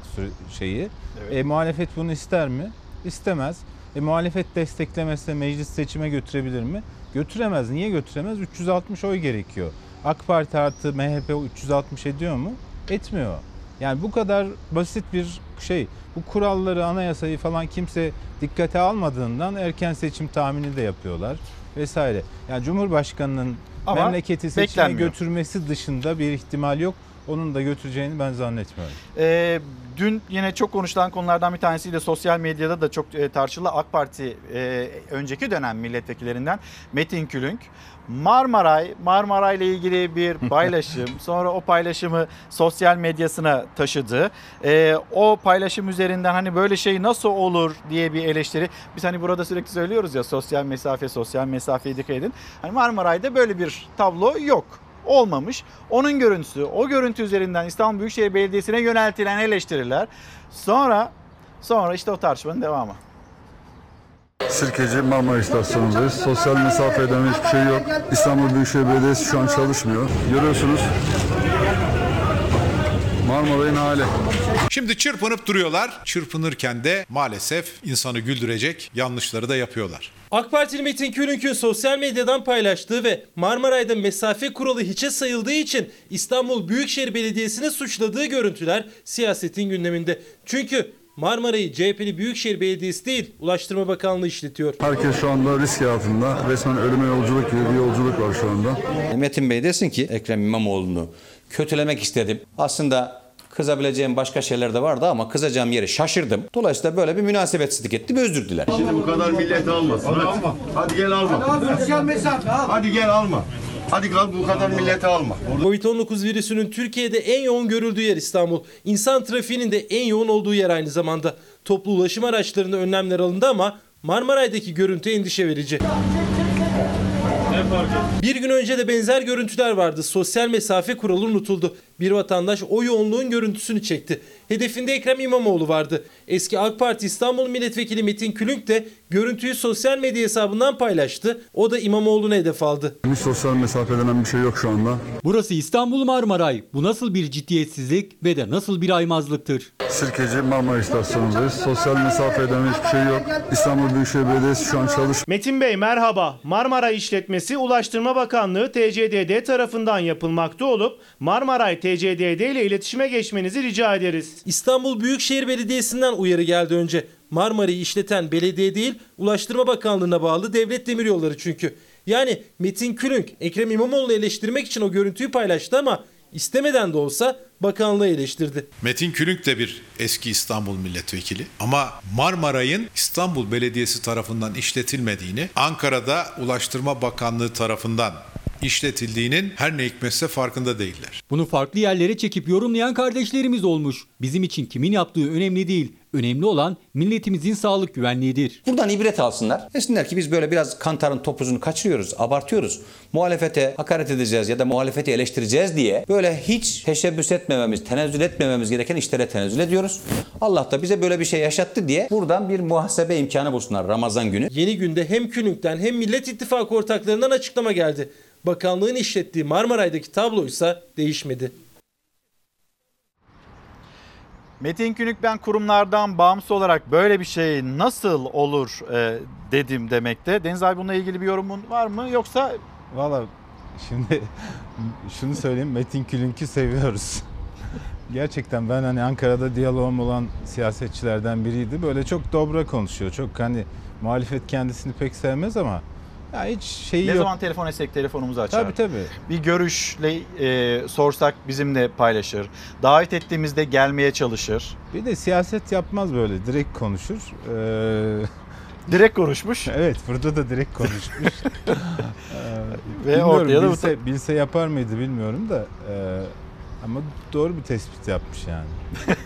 şeyi. Evet. E, muhalefet bunu ister mi? İstemez. E, muhalefet desteklemezse meclis seçime götürebilir mi? Götüremez. Niye götüremez? 360 oy gerekiyor. AK Parti artı MHP 360 ediyor mu? Etmiyor. Yani bu kadar basit bir şey. Bu kuralları, anayasayı falan kimse dikkate almadığından erken seçim tahmini de yapıyorlar vesaire. Yani Cumhurbaşkanının Ama memleketi seçime beklenmiyor. götürmesi dışında bir ihtimal yok. Onun da götüreceğini ben zannetmiyorum. Ee, dün yine çok konuşulan konulardan bir tanesi de sosyal medyada da çok e, tartışılı AK Parti e, önceki dönem milletvekillerinden Metin Külünk. Marmaray, Marmaray ile ilgili bir paylaşım. sonra o paylaşımı sosyal medyasına taşıdı. Ee, o paylaşım üzerinden hani böyle şey nasıl olur diye bir eleştiri. Biz hani burada sürekli söylüyoruz ya sosyal mesafe, sosyal mesafeye dikkat edin. Hani Marmaray'da böyle bir tablo yok olmamış. Onun görüntüsü, o görüntü üzerinden İstanbul Büyükşehir Belediyesi'ne yöneltilen eleştiriler. Sonra sonra işte o tartışmanın devamı. Sirkeci Marmara İstasyonu'ndayız. Sosyal mesafe eden hiçbir şey yok. İstanbul Büyükşehir Belediyesi şu an çalışmıyor. Görüyorsunuz. Marmaray'ın hali. Şimdi çırpınıp duruyorlar. Çırpınırken de maalesef insanı güldürecek yanlışları da yapıyorlar. AK Partili Metin Külünk'ün sosyal medyadan paylaştığı ve Marmaray'da mesafe kuralı hiçe sayıldığı için İstanbul Büyükşehir Belediyesi'ne suçladığı görüntüler siyasetin gündeminde. Çünkü Marmaray'ı CHP'li Büyükşehir Belediyesi değil Ulaştırma Bakanlığı işletiyor. Herkes şu anda risk altında. Resmen ölüme yolculuk gibi bir yolculuk var şu anda. Metin Bey desin ki Ekrem İmamoğlu'nu kötülemek istedim. Aslında kızabileceğim başka şeyler de vardı ama kızacağım yeri şaşırdım. Dolayısıyla böyle bir münasebetsizlik ettim özür dilerim. Şimdi bu kadar millet almasın. Hadi, alma. Hadi gel alma. Hadi gel alma. Hadi kal bu kadar milleti alma. Covid-19 virüsünün Türkiye'de en yoğun görüldüğü yer İstanbul. İnsan trafiğinin de en yoğun olduğu yer aynı zamanda. Toplu ulaşım araçlarında önlemler alındı ama Marmaray'daki görüntü endişe verici. Bir gün önce de benzer görüntüler vardı. Sosyal mesafe kuralı unutuldu. Bir vatandaş o yoğunluğun görüntüsünü çekti. Hedefinde Ekrem İmamoğlu vardı. Eski AK Parti İstanbul Milletvekili Metin Külünk de görüntüyü sosyal medya hesabından paylaştı. O da İmamoğlu'na hedef aldı. Hiç sosyal mesafe denen bir şey yok şu anda. Burası İstanbul Marmaray. Bu nasıl bir ciddiyetsizlik ve de nasıl bir aymazlıktır? Sirkeci Marmara İstasyonu'ndayız. Sosyal mesafe eden hiçbir şey yok. İstanbul Büyükşehir Belediyesi şu an çalışmıyor. Metin Bey merhaba. Marmara işletmesi Ulaştırma Bakanlığı TCDD tarafından yapılmakta olup Marmaray TCDD ile iletişime geçmenizi rica ederiz. İstanbul Büyükşehir Belediyesi'nden uyarı geldi önce. Marmara'yı işleten belediye değil, Ulaştırma Bakanlığı'na bağlı devlet demiryolları çünkü. Yani Metin Külünk, Ekrem İmamoğlu'nu eleştirmek için o görüntüyü paylaştı ama istemeden de olsa bakanlığı eleştirdi. Metin Külünk de bir eski İstanbul milletvekili ama Marmaray'ın İstanbul Belediyesi tarafından işletilmediğini, Ankara'da Ulaştırma Bakanlığı tarafından işletildiğinin her ne hikmetse farkında değiller. Bunu farklı yerlere çekip yorumlayan kardeşlerimiz olmuş. Bizim için kimin yaptığı önemli değil. Önemli olan milletimizin sağlık güvenliğidir. Buradan ibret alsınlar. Desinler ki biz böyle biraz kantarın topuzunu kaçırıyoruz, abartıyoruz. Muhalefete hakaret edeceğiz ya da muhalefeti eleştireceğiz diye böyle hiç teşebbüs etmememiz, tenezzül etmememiz gereken işlere tenezzül ediyoruz. Allah da bize böyle bir şey yaşattı diye buradan bir muhasebe imkanı bulsunlar Ramazan günü. Yeni günde hem Külünk'ten hem Millet İttifakı ortaklarından açıklama geldi. Bakanlığın işlettiği Marmaray'daki tablo ise değişmedi. Metin Günük ben kurumlardan bağımsız olarak böyle bir şey nasıl olur e, dedim demekte. Deniz abi bununla ilgili bir yorumun var mı yoksa Valla şimdi şunu söyleyeyim Metin Külünk'ü seviyoruz. Gerçekten ben hani Ankara'da diyalogum olan siyasetçilerden biriydi. Böyle çok dobra konuşuyor. Çok hani muhalefet kendisini pek sevmez ama ya hiç şeyi ne yok. zaman telefon etsek telefonumuzu açar. Tabii tabii. Bir görüşle e, sorsak bizimle paylaşır. Davet ettiğimizde gelmeye çalışır. Bir de siyaset yapmaz böyle direkt konuşur. Ee, Direkt konuşmuş. evet burada da direkt konuşmuş. Ee, Ve bilmiyorum, ortaya da bilse, bilse yapar mıydı bilmiyorum da e, ama doğru bir tespit yapmış yani.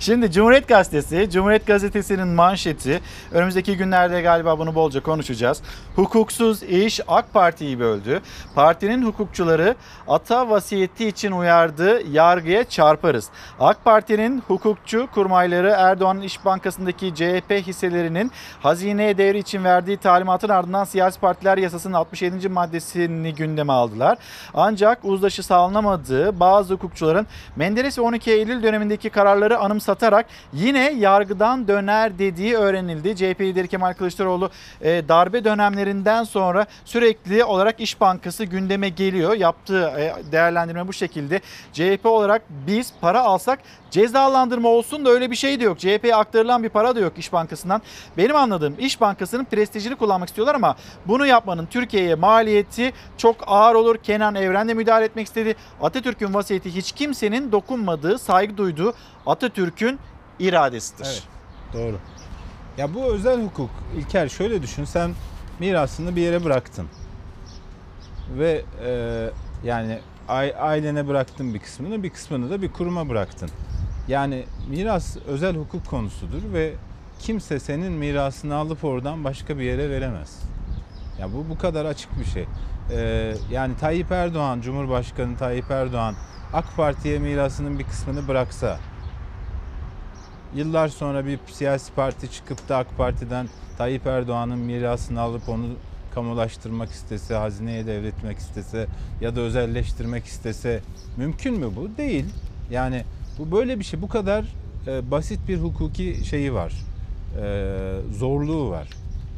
Şimdi Cumhuriyet Gazetesi, Cumhuriyet Gazetesi'nin manşeti, önümüzdeki günlerde galiba bunu bolca konuşacağız. Hukuksuz iş AK Parti'yi böldü. Partinin hukukçuları ata vasiyeti için uyardı, yargıya çarparız. AK Parti'nin hukukçu kurmayları Erdoğan'ın İş Bankası'ndaki CHP hisselerinin hazineye devri için verdiği talimatın ardından siyasi partiler yasasının 67. maddesini gündeme aldılar. Ancak uzlaşı sağlanamadığı bazı hukukçuların Menderes ve 12 Eylül dönemindeki kararları anımsatarak yine yargıdan döner dediği öğrenildi. CHP lideri Kemal Kılıçdaroğlu e, darbe dönemlerinden sonra sürekli olarak İş Bankası gündeme geliyor. Yaptığı e, değerlendirme bu şekilde. CHP olarak biz para alsak cezalandırma olsun da öyle bir şey de yok. CHP'ye aktarılan bir para da yok İş Bankası'ndan. Benim anladığım İş Bankası'nın prestijini kullanmak istiyorlar ama bunu yapmanın Türkiye'ye maliyeti çok ağır olur. Kenan Evren de müdahale etmek istedi. Atatürk'ün vasiyeti hiç kimsenin dokunmadığı, saygı duyduğu Atatürk'ün iradesidir. Evet, doğru. Ya bu özel hukuk İlker şöyle düşün sen mirasını bir yere bıraktın. Ve e, yani ai- ailene bıraktın bir kısmını bir kısmını da bir kuruma bıraktın. Yani miras özel hukuk konusudur ve kimse senin mirasını alıp oradan başka bir yere veremez. Ya bu bu kadar açık bir şey. Ee, yani Tayyip Erdoğan, Cumhurbaşkanı Tayyip Erdoğan AK Parti'ye mirasının bir kısmını bıraksa yıllar sonra bir siyasi parti çıkıp da AK Parti'den Tayyip Erdoğan'ın mirasını alıp onu kamulaştırmak istese, hazineye devretmek istese ya da özelleştirmek istese mümkün mü bu? Değil. Yani bu böyle bir şey. Bu kadar e, basit bir hukuki şeyi var. E, zorluğu var.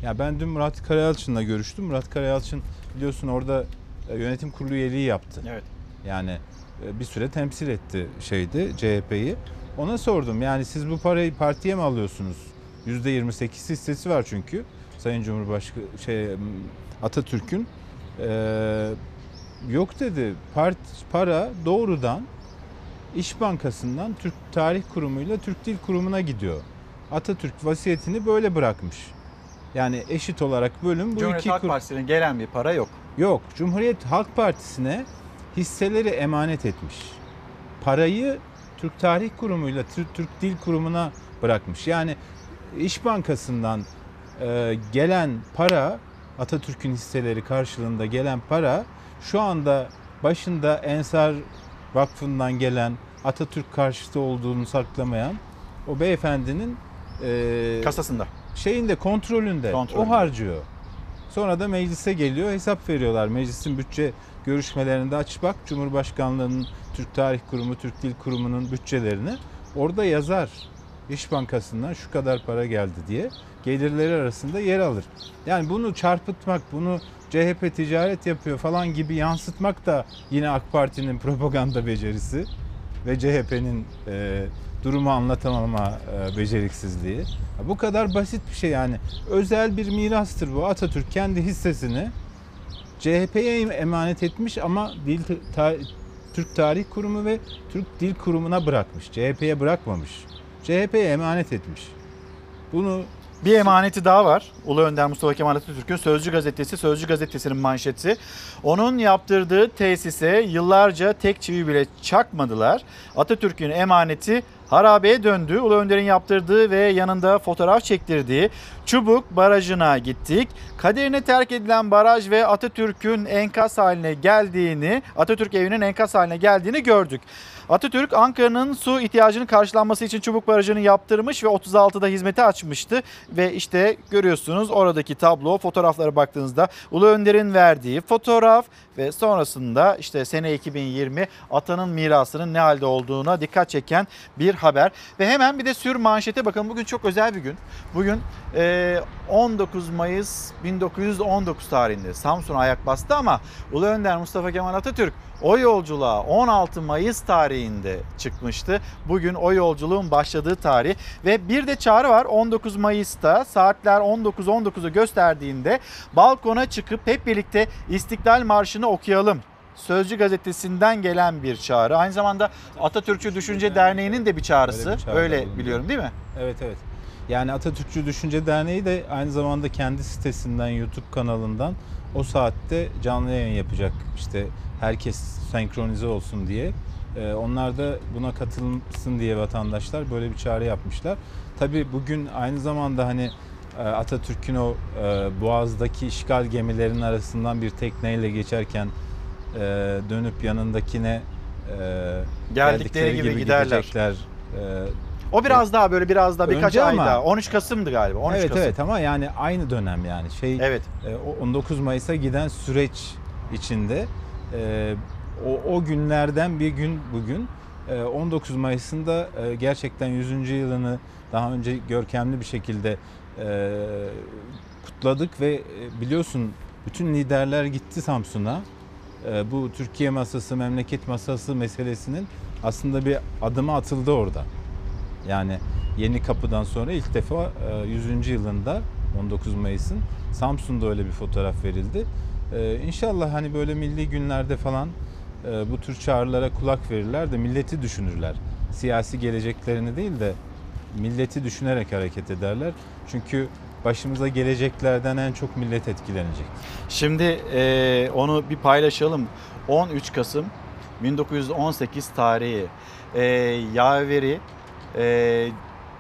Ya ben dün Murat Karayalçın'la görüştüm. Murat Karayalçın biliyorsun orada e, yönetim kurulu üyeliği yaptı. Evet. Yani e, bir süre temsil etti şeydi CHP'yi. Ona sordum yani siz bu parayı partiye mi alıyorsunuz? %28 hissesi var çünkü. Sayın Cumhurbaşkanı şey Atatürk'ün Ee, yok dedi. Part, para doğrudan İş Bankası'ndan Türk Tarih Kurumu'yla Türk Dil Kurumu'na gidiyor. Atatürk vasiyetini böyle bırakmış. Yani eşit olarak bölüm bu Cumhuriyet iki Halk kur- Partisi'nin gelen bir para yok. Yok. Cumhuriyet Halk Partisi'ne hisseleri emanet etmiş. Parayı Türk Tarih Kurumu'yla Türk, Türk Dil Kurumu'na bırakmış. Yani İş Bankası'ndan e, gelen para Atatürk'ün hisseleri karşılığında gelen para şu anda başında Ensar Vakfı'ndan gelen Atatürk karşıtı olduğunu saklamayan o beyefendinin e, Kasasında. şeyinde kontrolünde. Kontrolünde. O harcıyor. Sonra da meclise geliyor hesap veriyorlar. Meclisin bütçe görüşmelerinde aç bak Cumhurbaşkanlığının Türk Tarih Kurumu, Türk Dil Kurumu'nun bütçelerini. Orada yazar. İş Bankası'ndan şu kadar para geldi diye gelirleri arasında yer alır. Yani bunu çarpıtmak, bunu CHP ticaret yapıyor falan gibi yansıtmak da yine AK Parti'nin propaganda becerisi ve CHP'nin e, durumu anlatamama e, beceriksizliği. Bu kadar basit bir şey yani. Özel bir mirastır bu. Atatürk kendi hissesini CHP'ye emanet etmiş ama Dil, Ta- Türk Tarih Kurumu ve Türk Dil Kurumu'na bırakmış. CHP'ye bırakmamış. CHP'ye emanet etmiş. Bunu Bir emaneti daha var. Ulu Önder Mustafa Kemal Atatürk'ün Sözcü Gazetesi, Sözcü Gazetesi'nin manşeti. Onun yaptırdığı tesise yıllarca tek çivi bile çakmadılar. Atatürk'ün emaneti harabeye döndü. Ulu Önder'in yaptırdığı ve yanında fotoğraf çektirdiği Çubuk Barajı'na gittik. Kaderine terk edilen baraj ve Atatürk'ün enkaz haline geldiğini, Atatürk evinin enkaz haline geldiğini gördük. Atatürk Ankara'nın su ihtiyacının karşılanması için Çubuk Barajı'nı yaptırmış ve 36'da hizmete açmıştı. Ve işte görüyorsunuz oradaki tablo fotoğraflara baktığınızda Ulu Önder'in verdiği fotoğraf ve sonrasında işte sene 2020 atanın mirasının ne halde olduğuna dikkat çeken bir haber. Ve hemen bir de sür manşete bakalım bugün çok özel bir gün. Bugün e, 19 Mayıs 1919 tarihinde Samsun'a ayak bastı ama Ulu Önder Mustafa Kemal Atatürk o yolculuğa 16 Mayıs tarihinde çıkmıştı. Bugün o yolculuğun başladığı tarih ve bir de çağrı var 19 Mayıs'ta saatler 19.19'u gösterdiğinde balkona çıkıp hep birlikte İstiklal Marşı'nı okuyalım. Sözcü gazetesinden gelen bir çağrı. Aynı zamanda Atatürkçü Düşünce Derneği'nin de bir çağrısı. Öyle bir çağrı Öyle biliyorum değil mi? Evet evet. Yani Atatürkçü Düşünce Derneği de aynı zamanda kendi sitesinden, YouTube kanalından o saatte canlı yayın yapacak. İşte herkes senkronize olsun diye. Ee, onlar da buna katılsın diye vatandaşlar böyle bir çağrı yapmışlar. Tabii bugün aynı zamanda hani e, Atatürk'ün o e, Boğaz'daki işgal gemilerinin arasından bir tekneyle geçerken e, dönüp yanındakine e, Geldikleri gibi giderler. gidecekler. E, O biraz daha böyle biraz daha birkaç ay daha. 13 Kasım'dı galiba. 13 evet Kasım. evet ama yani aynı dönem yani şey Evet. e, o 19 Mayıs'a giden süreç içinde e, o, o günlerden bir gün bugün E, 19 Mayıs'ında e, gerçekten 100. yılını daha önce görkemli bir şekilde e, kutladık ve e, biliyorsun bütün liderler gitti Samsun'a. E, bu Türkiye masası, memleket masası meselesinin aslında bir adımı atıldı orada. Yani Yeni Kapı'dan sonra ilk defa e, 100. yılında 19 Mayıs'ın Samsun'da öyle bir fotoğraf verildi. E, İnşallah hani böyle milli günlerde falan e, bu tür çağrılara kulak verirler de milleti düşünürler. Siyasi geleceklerini değil de milleti düşünerek hareket ederler. Çünkü başımıza geleceklerden en çok millet etkilenecek. Şimdi e, onu bir paylaşalım. 13 Kasım 1918 tarihi e, Yaveri e,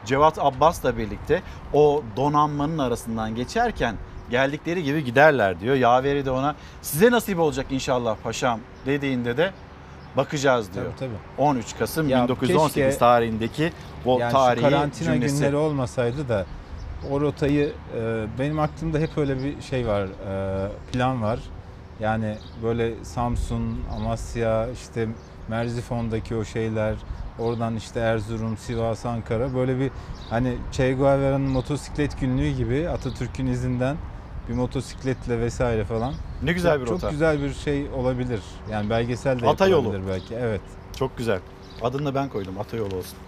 Cevat Abbas'la birlikte o donanmanın arasından geçerken geldikleri gibi giderler diyor. Yaveri de ona size nasip olacak inşallah paşam dediğinde de bakacağız diyor. Tabii, tabii. 13 Kasım Ya 1918 keşke- tarihindeki o yani tarihi karantina cümlesi. günleri olmasaydı da o rotayı e, benim aklımda hep öyle bir şey var e, plan var. Yani böyle Samsun, Amasya, işte Merzifon'daki o şeyler, oradan işte Erzurum, Sivas, Ankara böyle bir hani Che Guevara'nın motosiklet günlüğü gibi Atatürk'ün izinden bir motosikletle vesaire falan. Ne güzel Çok- bir Çok rota. güzel bir şey olabilir. Yani belgesel de Ata yolu. yapılabilir belki. Evet. Çok güzel. Adını da ben koydum. Atayolu olsun.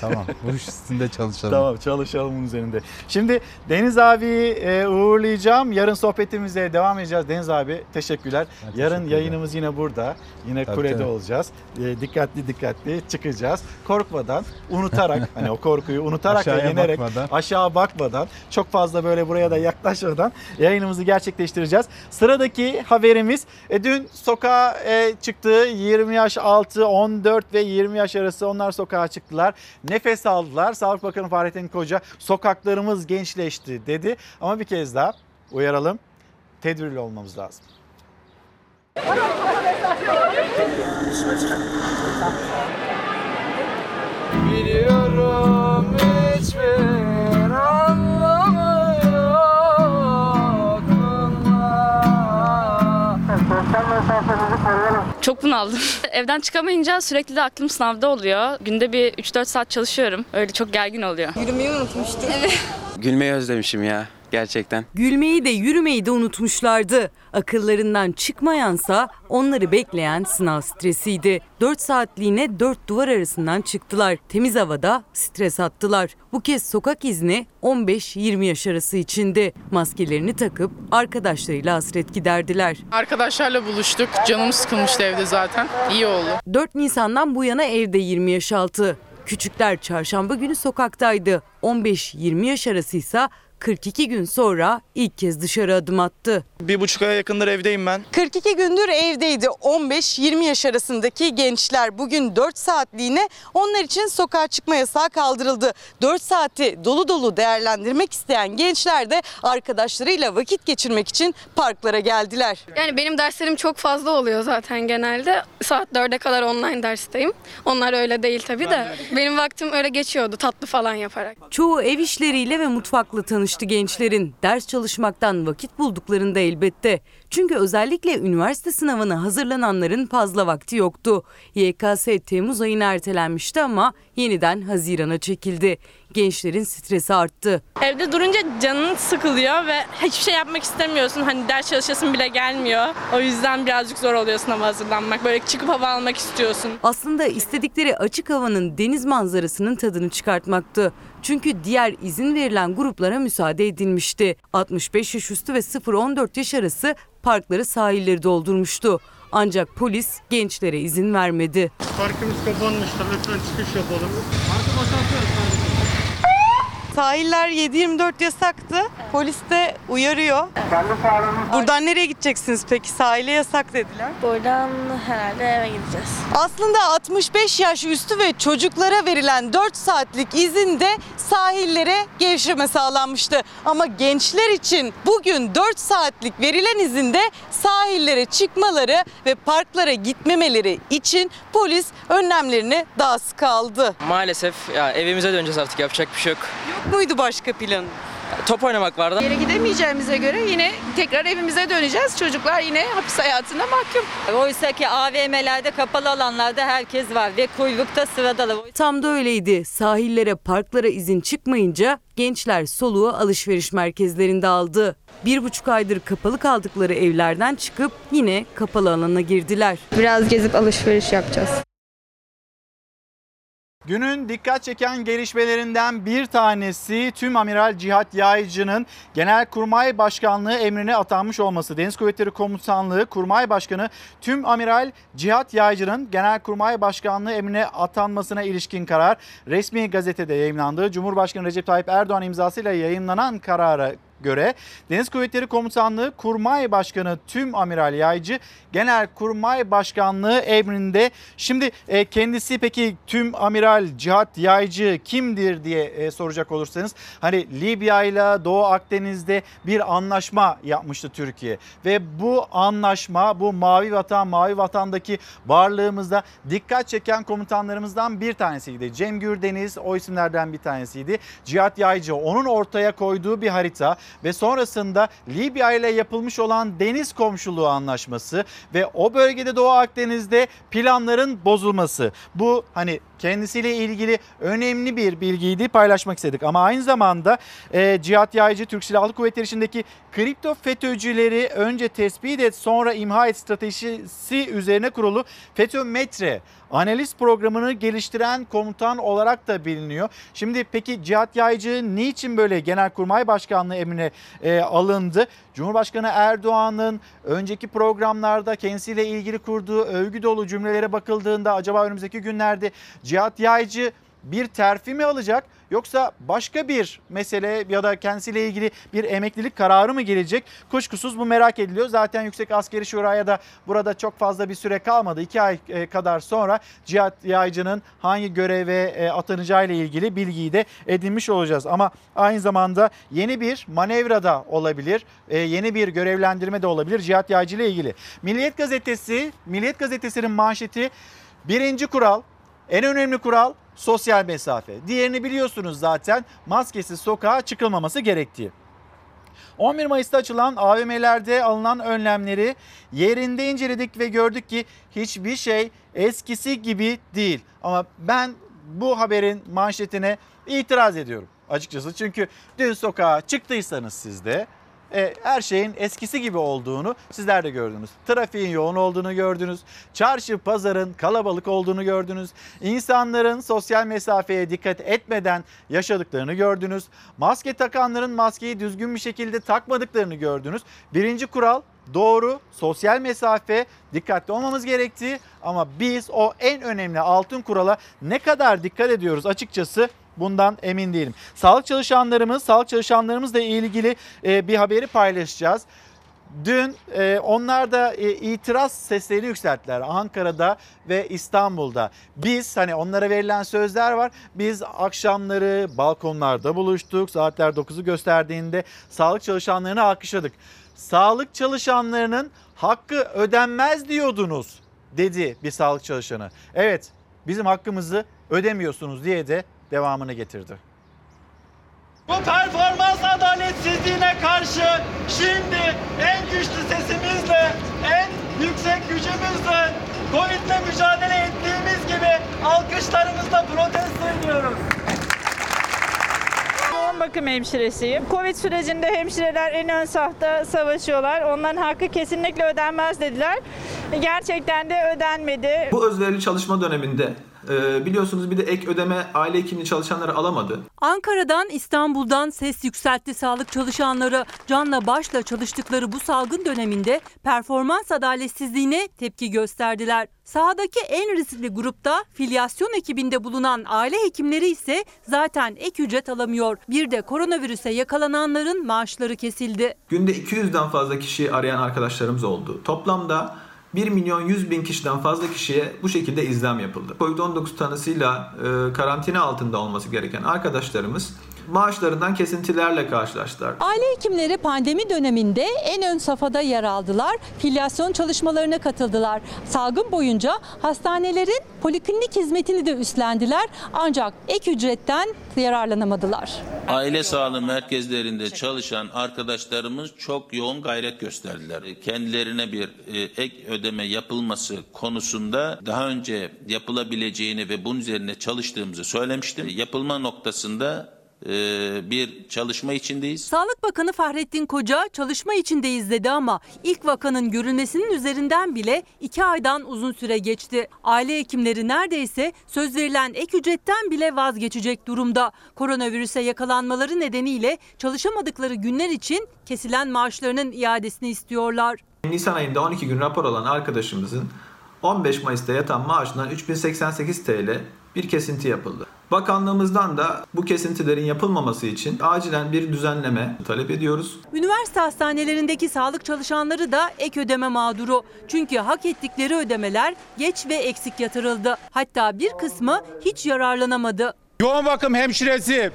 Tamam. Bu iş üstünde çalışalım. Tamam çalışalım bunun üzerinde. Şimdi Deniz abi e, uğurlayacağım. Yarın sohbetimize devam edeceğiz. Deniz abi teşekkürler. teşekkür Yarın yayınımız yine burada. Yine Tabii, kulede tabii. olacağız. E, dikkatli dikkatli çıkacağız. Korkmadan, unutarak hani o korkuyu unutarak ve yenerek bakmadan. aşağı bakmadan çok fazla böyle buraya da yaklaşmadan yayınımızı gerçekleştireceğiz. Sıradaki haberimiz e, dün sokağa e, çıktı 20 yaş altı 14 ve 20 yaş arası onlar sokağa çıktılar. Nefes aldılar. Sağlık Bakanı Fahrettin Koca sokaklarımız gençleşti dedi. Ama bir kez daha uyaralım. Tedbirli olmamız lazım. Biliyorum hiçbir Çok bunaldım. Evden çıkamayınca sürekli de aklım sınavda oluyor. Günde bir 3-4 saat çalışıyorum. Öyle çok gergin oluyor. Yürümeyi unutmuştum. Evet. Gülmeyi özlemişim ya. Gerçekten. Gülmeyi de yürümeyi de unutmuşlardı. Akıllarından çıkmayansa onları bekleyen sınav stresiydi. 4 saatliğine 4 duvar arasından çıktılar. Temiz havada stres attılar. Bu kez sokak izni 15-20 yaş arası içindi. Maskelerini takıp arkadaşlarıyla hasret giderdiler. Arkadaşlarla buluştuk. Canım sıkılmıştı evde zaten. İyi oldu. 4 Nisan'dan bu yana evde 20 yaş altı. Küçükler çarşamba günü sokaktaydı. 15-20 yaş arasıysa 42 gün sonra ilk kez dışarı adım attı. Bir buçuk aya yakındır evdeyim ben. 42 gündür evdeydi 15-20 yaş arasındaki gençler. Bugün 4 saatliğine onlar için sokağa çıkma yasağı kaldırıldı. 4 saati dolu dolu değerlendirmek isteyen gençler de arkadaşlarıyla vakit geçirmek için parklara geldiler. Yani benim derslerim çok fazla oluyor zaten genelde. Saat 4'e kadar online dersteyim. Onlar öyle değil tabii de. Benim vaktim öyle geçiyordu tatlı falan yaparak. Çoğu ev işleriyle ve mutfakla tanıştı gençlerin. Ders çalışmaktan vakit bulduklarında elbette. Çünkü özellikle üniversite sınavına hazırlananların fazla vakti yoktu. YKS Temmuz ayına ertelenmişti ama yeniden Haziran'a çekildi. Gençlerin stresi arttı. Evde durunca canın sıkılıyor ve hiçbir şey yapmak istemiyorsun. Hani ders çalışasın bile gelmiyor. O yüzden birazcık zor oluyor sınava hazırlanmak. Böyle çıkıp hava almak istiyorsun. Aslında istedikleri açık havanın deniz manzarasının tadını çıkartmaktı. Çünkü diğer izin verilen gruplara müsaade edilmişti. 65 yaş üstü ve 0-14 yaş arası parkları sahilleri doldurmuştu. Ancak polis gençlere izin vermedi. Parkımız kapanmıştı. Lütfen çıkış yapalım. Sahiller 7-24 yasaktı. Polis de uyarıyor. Buradan nereye gideceksiniz peki? Sahile yasak dediler. Buradan herhalde eve gideceğiz. Aslında 65 yaş üstü ve çocuklara verilen 4 saatlik izinde sahillere gevşeme sağlanmıştı. Ama gençler için bugün 4 saatlik verilen izinde sahillere çıkmaları ve parklara gitmemeleri için polis önlemlerini daha sıkı aldı. Maalesef ya evimize döneceğiz artık yapacak bir şey yok. Muydu başka planı? Top oynamak vardı. Yere gidemeyeceğimize göre yine tekrar evimize döneceğiz. Çocuklar yine hapis hayatına mahkum. Oysa ki AVM'lerde kapalı alanlarda herkes var ve kuyrukta sıradalar. Tam da öyleydi. Sahillere, parklara izin çıkmayınca gençler soluğu alışveriş merkezlerinde aldı. Bir buçuk aydır kapalı kaldıkları evlerden çıkıp yine kapalı alana girdiler. Biraz gezip alışveriş yapacağız. Günün dikkat çeken gelişmelerinden bir tanesi Tüm Amiral Cihat Yaycı'nın Genelkurmay Başkanlığı emrine atanmış olması. Deniz Kuvvetleri Komutanlığı Kurmay Başkanı Tüm Amiral Cihat Yaycı'nın Genelkurmay Başkanlığı emrine atanmasına ilişkin karar resmi gazetede yayınlandı. Cumhurbaşkanı Recep Tayyip Erdoğan imzasıyla yayınlanan karara göre Deniz Kuvvetleri Komutanlığı Kurmay Başkanı Tüm Amiral Yaycı Genelkurmay Başkanlığı emrinde. Şimdi e, kendisi peki Tüm Amiral Cihat Yaycı kimdir diye e, soracak olursanız hani Libya ile Doğu Akdeniz'de bir anlaşma yapmıştı Türkiye ve bu anlaşma bu Mavi Vatan Mavi Vatan'daki varlığımızda dikkat çeken komutanlarımızdan bir tanesiydi. Cem Gürdeniz o isimlerden bir tanesiydi. Cihat Yaycı onun ortaya koyduğu bir harita ve sonrasında Libya ile yapılmış olan deniz komşuluğu anlaşması ve o bölgede Doğu Akdeniz'de planların bozulması. Bu hani kendisiyle ilgili önemli bir bilgiydi paylaşmak istedik. Ama aynı zamanda e, Cihat Yaycı Türk Silahlı Kuvvetleri içindeki kripto FETÖ'cüleri önce tespit et sonra imha et stratejisi üzerine kurulu FETÖ Metre analiz programını geliştiren komutan olarak da biliniyor. Şimdi peki Cihat Yaycı niçin böyle Genelkurmay Başkanlığı emrine e, alındı? Cumhurbaşkanı Erdoğan'ın önceki programlarda kendisiyle ilgili kurduğu övgü dolu cümlelere bakıldığında acaba önümüzdeki günlerde Cihat Yaycı bir terfi mi alacak yoksa başka bir mesele ya da kendisiyle ilgili bir emeklilik kararı mı gelecek? Kuşkusuz bu merak ediliyor. Zaten Yüksek Askeri Şura'ya da burada çok fazla bir süre kalmadı. İki ay e, kadar sonra Cihat Yaycı'nın hangi göreve e, atanacağı ile ilgili bilgiyi de edinmiş olacağız. Ama aynı zamanda yeni bir manevra da olabilir. E, yeni bir görevlendirme de olabilir Cihat Yaycı ile ilgili. Milliyet Gazetesi, Milliyet Gazetesi'nin manşeti birinci kural, en önemli kural sosyal mesafe. Diğerini biliyorsunuz zaten maskesiz sokağa çıkılmaması gerektiği. 11 Mayıs'ta açılan AVM'lerde alınan önlemleri yerinde inceledik ve gördük ki hiçbir şey eskisi gibi değil. Ama ben bu haberin manşetine itiraz ediyorum. açıkçası. Çünkü dün sokağa çıktıysanız siz de e, her şeyin eskisi gibi olduğunu sizler de gördünüz. Trafiğin yoğun olduğunu gördünüz. Çarşı, pazarın kalabalık olduğunu gördünüz. İnsanların sosyal mesafeye dikkat etmeden yaşadıklarını gördünüz. Maske takanların maskeyi düzgün bir şekilde takmadıklarını gördünüz. Birinci kural doğru sosyal mesafe dikkatli olmamız gerektiği ama biz o en önemli altın kurala ne kadar dikkat ediyoruz açıkçası bundan emin değilim. Sağlık çalışanlarımız, sağlık çalışanlarımızla ilgili e, bir haberi paylaşacağız. Dün e, onlar da e, itiraz seslerini yükselttiler Ankara'da ve İstanbul'da. Biz hani onlara verilen sözler var. Biz akşamları balkonlarda buluştuk. Saatler 9'u gösterdiğinde sağlık çalışanlarını alkışladık. Sağlık çalışanlarının hakkı ödenmez diyordunuz dedi bir sağlık çalışanı. Evet bizim hakkımızı ödemiyorsunuz diye de devamını getirdi. Bu performans adaletsizliğine karşı şimdi en güçlü sesimizle, en yüksek gücümüzle Covid'le mücadele ettiğimiz gibi alkışlarımızla protesto ediyoruz. Yoğun bakım hemşiresiyim. Covid sürecinde hemşireler en ön safta savaşıyorlar. Onların hakkı kesinlikle ödenmez dediler. Gerçekten de ödenmedi. Bu özverili çalışma döneminde e, biliyorsunuz bir de ek ödeme aile hekimliği çalışanları alamadı. Ankara'dan İstanbul'dan ses yükseltti sağlık çalışanları. Canla başla çalıştıkları bu salgın döneminde performans adaletsizliğine tepki gösterdiler. Sahadaki en riskli grupta filyasyon ekibinde bulunan aile hekimleri ise zaten ek ücret alamıyor. Bir de koronavirüse yakalananların maaşları kesildi. Günde 200'den fazla kişi arayan arkadaşlarımız oldu. Toplamda 1 milyon 100 bin kişiden fazla kişiye bu şekilde izlem yapıldı. Covid-19 tanısıyla e, karantina altında olması gereken arkadaşlarımız maaşlarından kesintilerle karşılaştılar. Aile hekimleri pandemi döneminde en ön safhada yer aldılar. Filyasyon çalışmalarına katıldılar. Salgın boyunca hastanelerin poliklinik hizmetini de üstlendiler. Ancak ek ücretten yararlanamadılar. Aile sağlığı merkezlerinde çalışan arkadaşlarımız çok yoğun gayret gösterdiler. Kendilerine bir e, ek ödeme yapılması konusunda daha önce yapılabileceğini ve bunun üzerine çalıştığımızı söylemiştim. Yapılma noktasında e, bir çalışma içindeyiz. Sağlık Bakanı Fahrettin Koca çalışma içindeyiz dedi ama ilk vakanın görülmesinin üzerinden bile iki aydan uzun süre geçti. Aile hekimleri neredeyse söz verilen ek ücretten bile vazgeçecek durumda. Koronavirüse yakalanmaları nedeniyle çalışamadıkları günler için kesilen maaşlarının iadesini istiyorlar. Nisan ayında 12 gün rapor alan arkadaşımızın 15 Mayıs'ta yatan maaşından 3088 TL bir kesinti yapıldı. Bakanlığımızdan da bu kesintilerin yapılmaması için acilen bir düzenleme talep ediyoruz. Üniversite hastanelerindeki sağlık çalışanları da ek ödeme mağduru. Çünkü hak ettikleri ödemeler geç ve eksik yatırıldı. Hatta bir kısmı hiç yararlanamadı. Yoğun bakım hemşiresi,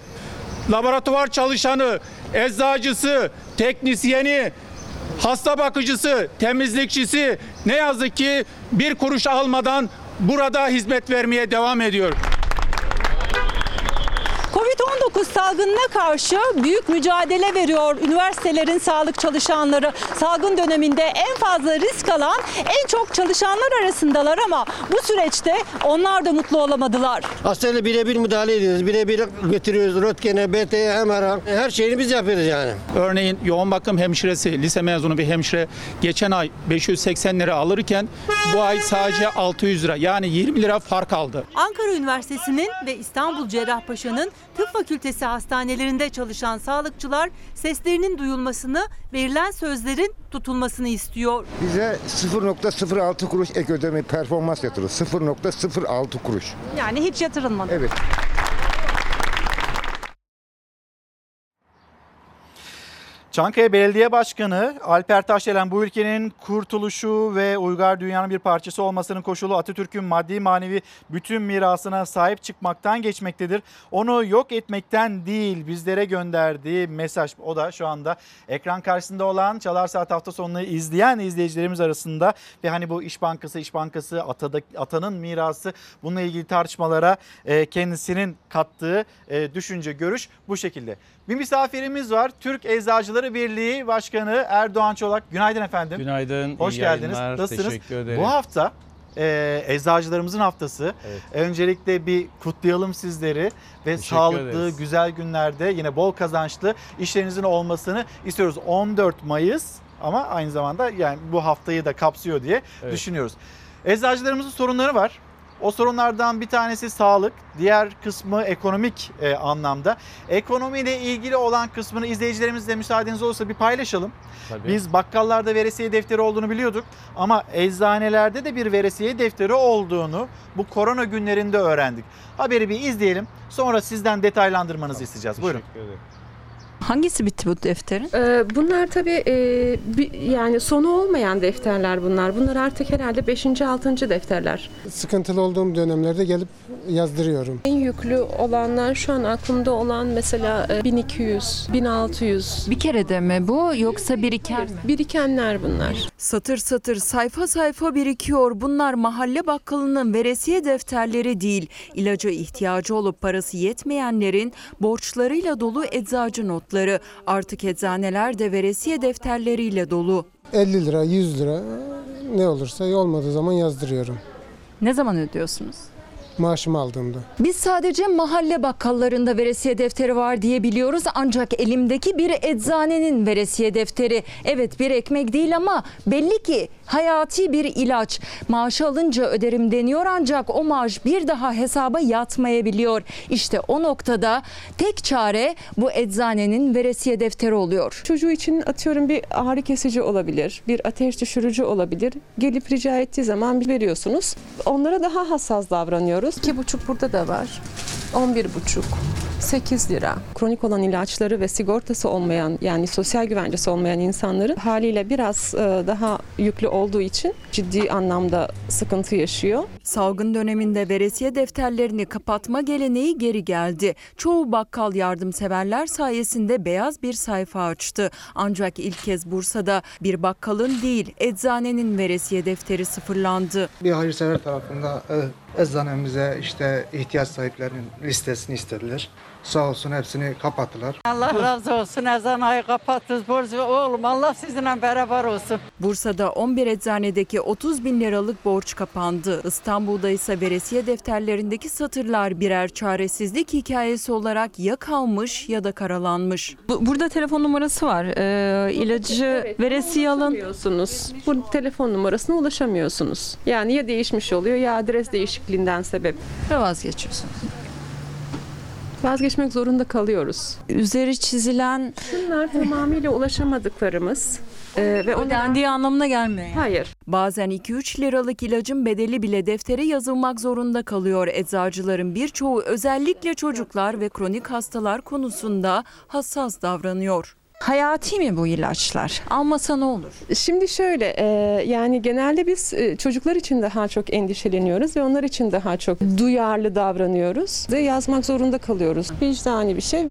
laboratuvar çalışanı, eczacısı, teknisyeni, hasta bakıcısı, temizlikçisi ne yazık ki bir kuruş almadan burada hizmet vermeye devam ediyor. Covid-19 salgınına karşı büyük mücadele veriyor üniversitelerin sağlık çalışanları. Salgın döneminde en fazla risk alan en çok çalışanlar arasındalar ama bu süreçte onlar da mutlu olamadılar. Hastayla birebir müdahale ediyoruz. Birebir götürüyoruz. Röntgen'e, BT'ye, MR'a. Her şeyini biz yapıyoruz yani. Örneğin yoğun bakım hemşiresi, lise mezunu bir hemşire geçen ay 580 lira alırken bu ay sadece 600 lira yani 20 lira fark aldı. Ankara Üniversitesi'nin ve İstanbul Cerrahpaşa'nın tıp fakültesi hastanelerinde çalışan sağlıkçılar seslerinin duyulmasını, verilen sözlerin tutulmasını istiyor. Bize 0.06 kuruş ek ödeme performans yatırıldı. 0.06 kuruş. Yani hiç yatırılmadı. Evet. Çankaya Belediye Başkanı Alper Taşdelen bu ülkenin kurtuluşu ve uygar dünyanın bir parçası olmasının koşulu Atatürk'ün maddi manevi bütün mirasına sahip çıkmaktan geçmektedir. Onu yok etmekten değil bizlere gönderdiği mesaj o da şu anda ekran karşısında olan Çalar Saat hafta sonunu izleyen izleyicilerimiz arasında ve hani bu İş Bankası, İş Bankası, atada, atanın mirası bununla ilgili tartışmalara e, kendisinin kattığı e, düşünce, görüş bu şekilde. Bir misafirimiz var. Türk Eczacıları Birliği Başkanı Erdoğan Çolak. Günaydın efendim. Günaydın. Hoş iyi geldiniz. yayınlar, Nasılsınız? Teşekkür ederim. Bu hafta e, eczacılarımızın haftası. Öncelikle bir kutlayalım sizleri ve sağlıklı, ederiz. güzel günlerde yine bol kazançlı işlerinizin olmasını istiyoruz. 14 Mayıs ama aynı zamanda yani bu haftayı da kapsıyor diye Evet. düşünüyoruz. Eczacılarımızın sorunları var. O sorunlardan bir tanesi sağlık, diğer kısmı ekonomik e, anlamda. Ekonomiyle ilgili olan kısmını izleyicilerimizle müsaadeniz olursa bir paylaşalım. Tabii. Biz bakkallarda veresiye defteri olduğunu biliyorduk ama eczanelerde de bir veresiye defteri olduğunu bu korona günlerinde öğrendik. Haberi bir izleyelim. Sonra sizden detaylandırmanızı isteyeceğiz. Buyurun. Hangisi bitti bu defterin? Ee, bunlar tabii e, bir- yani sonu olmayan defterler bunlar. Bunlar artık herhalde 5. 6. defterler. Sıkıntılı olduğum dönemlerde gelip yazdırıyorum. En yüklü olanlar şu an aklımda olan mesela e, 1200, 1600. Bir kerede mi bu yoksa biriken mi? Birikenler bunlar. Satır satır sayfa sayfa birikiyor. Bunlar mahalle bakkalının veresiye defterleri değil. İlaca ihtiyacı olup parası yetmeyenlerin borçlarıyla dolu eczacı notları. Artık eczaneler de veresiye defterleriyle dolu. 50 lira, 100 lira ne olursa olmadığı zaman yazdırıyorum. Ne zaman ödüyorsunuz? Maaşımı aldığımda. Biz sadece mahalle bakkallarında veresiye defteri var diye biliyoruz ancak elimdeki bir eczanenin veresiye defteri. Evet bir ekmek değil ama belli ki hayati bir ilaç. Maaşı alınca öderim deniyor ancak o maaş bir daha hesaba yatmayabiliyor. İşte o noktada tek çare bu eczanenin veresiye defteri oluyor. Çocuğu için atıyorum bir ağrı kesici olabilir, bir ateş düşürücü olabilir. Gelip rica ettiği zaman veriyorsunuz. Onlara daha hassas davranıyoruz. 2,5 burada da var. 11,5. 8 lira. Kronik olan ilaçları ve sigortası olmayan yani sosyal güvencesi olmayan insanların haliyle biraz e, daha yüklü olduğu için ciddi anlamda sıkıntı yaşıyor. Salgın döneminde veresiye defterlerini kapatma geleneği geri geldi. Çoğu bakkal yardımseverler sayesinde beyaz bir sayfa açtı. Ancak ilk kez Bursa'da bir bakkalın değil eczanenin veresiye defteri sıfırlandı. Bir hayırsever tarafında e, eczanemize işte ihtiyaç sahiplerinin listesini istediler. Sağ olsun hepsini kapattılar. Allah razı olsun ezan ayı kapattınız. Borcu oğlum Allah sizinle beraber olsun. Bursa'da 11 eczanedeki 30 bin liralık borç kapandı. İstanbul'da ise veresiye defterlerindeki satırlar birer çaresizlik hikayesi olarak ya kalmış ya da karalanmış. burada telefon numarası var. Ee, ilacı veresiye alın. Ulaşamıyorsunuz. Bu telefon numarasına ulaşamıyorsunuz. Yani ya değişmiş oluyor ya adres değişikliğinden sebep. Ve vazgeçiyorsunuz. Vazgeçmek zorunda kalıyoruz. Üzeri çizilen Bunlar tamamıyla ulaşamadıklarımız. Ee, ve ödendiği anlamına gelmiyor. yani. Hayır. Bazen 2-3 liralık ilacın bedeli bile deftere yazılmak zorunda kalıyor. Eczacıların birçoğu özellikle çocuklar ve kronik hastalar konusunda hassas davranıyor. Hayati mi bu ilaçlar? Almasa ne olur? Şimdi şöyle e, yani genelde biz e, çocuklar için daha çok endişeleniyoruz ve onlar için daha çok duyarlı davranıyoruz ve yazmak zorunda kalıyoruz. Vicdani bir şey.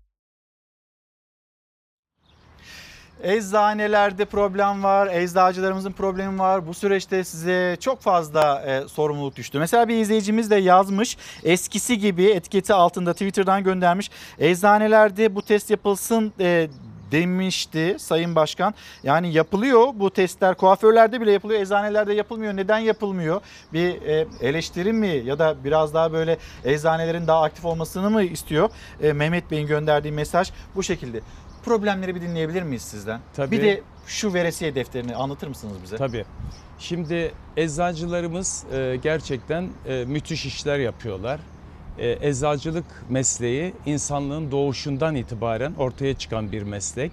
Eczanelerde problem var, eczacılarımızın problemi var. Bu süreçte size çok fazla e, sorumluluk düştü. Mesela bir izleyicimiz de yazmış. Eskisi gibi etiketi altında Twitter'dan göndermiş. Eczanelerde bu test yapılsın e, demişti Sayın Başkan. Yani yapılıyor bu testler kuaförlerde bile yapılıyor eczanelerde yapılmıyor. Neden yapılmıyor? Bir e, eleştiri mi ya da biraz daha böyle eczanelerin daha aktif olmasını mı istiyor? E, Mehmet Bey'in gönderdiği mesaj bu şekilde. Problemleri bir dinleyebilir miyiz sizden? Tabii. Bir de şu veresiye defterini anlatır mısınız bize? Tabii. Şimdi eczacılarımız e, gerçekten müthiş işler yapıyorlar. E, eczacılık mesleği insanlığın doğuşundan itibaren ortaya çıkan bir meslek.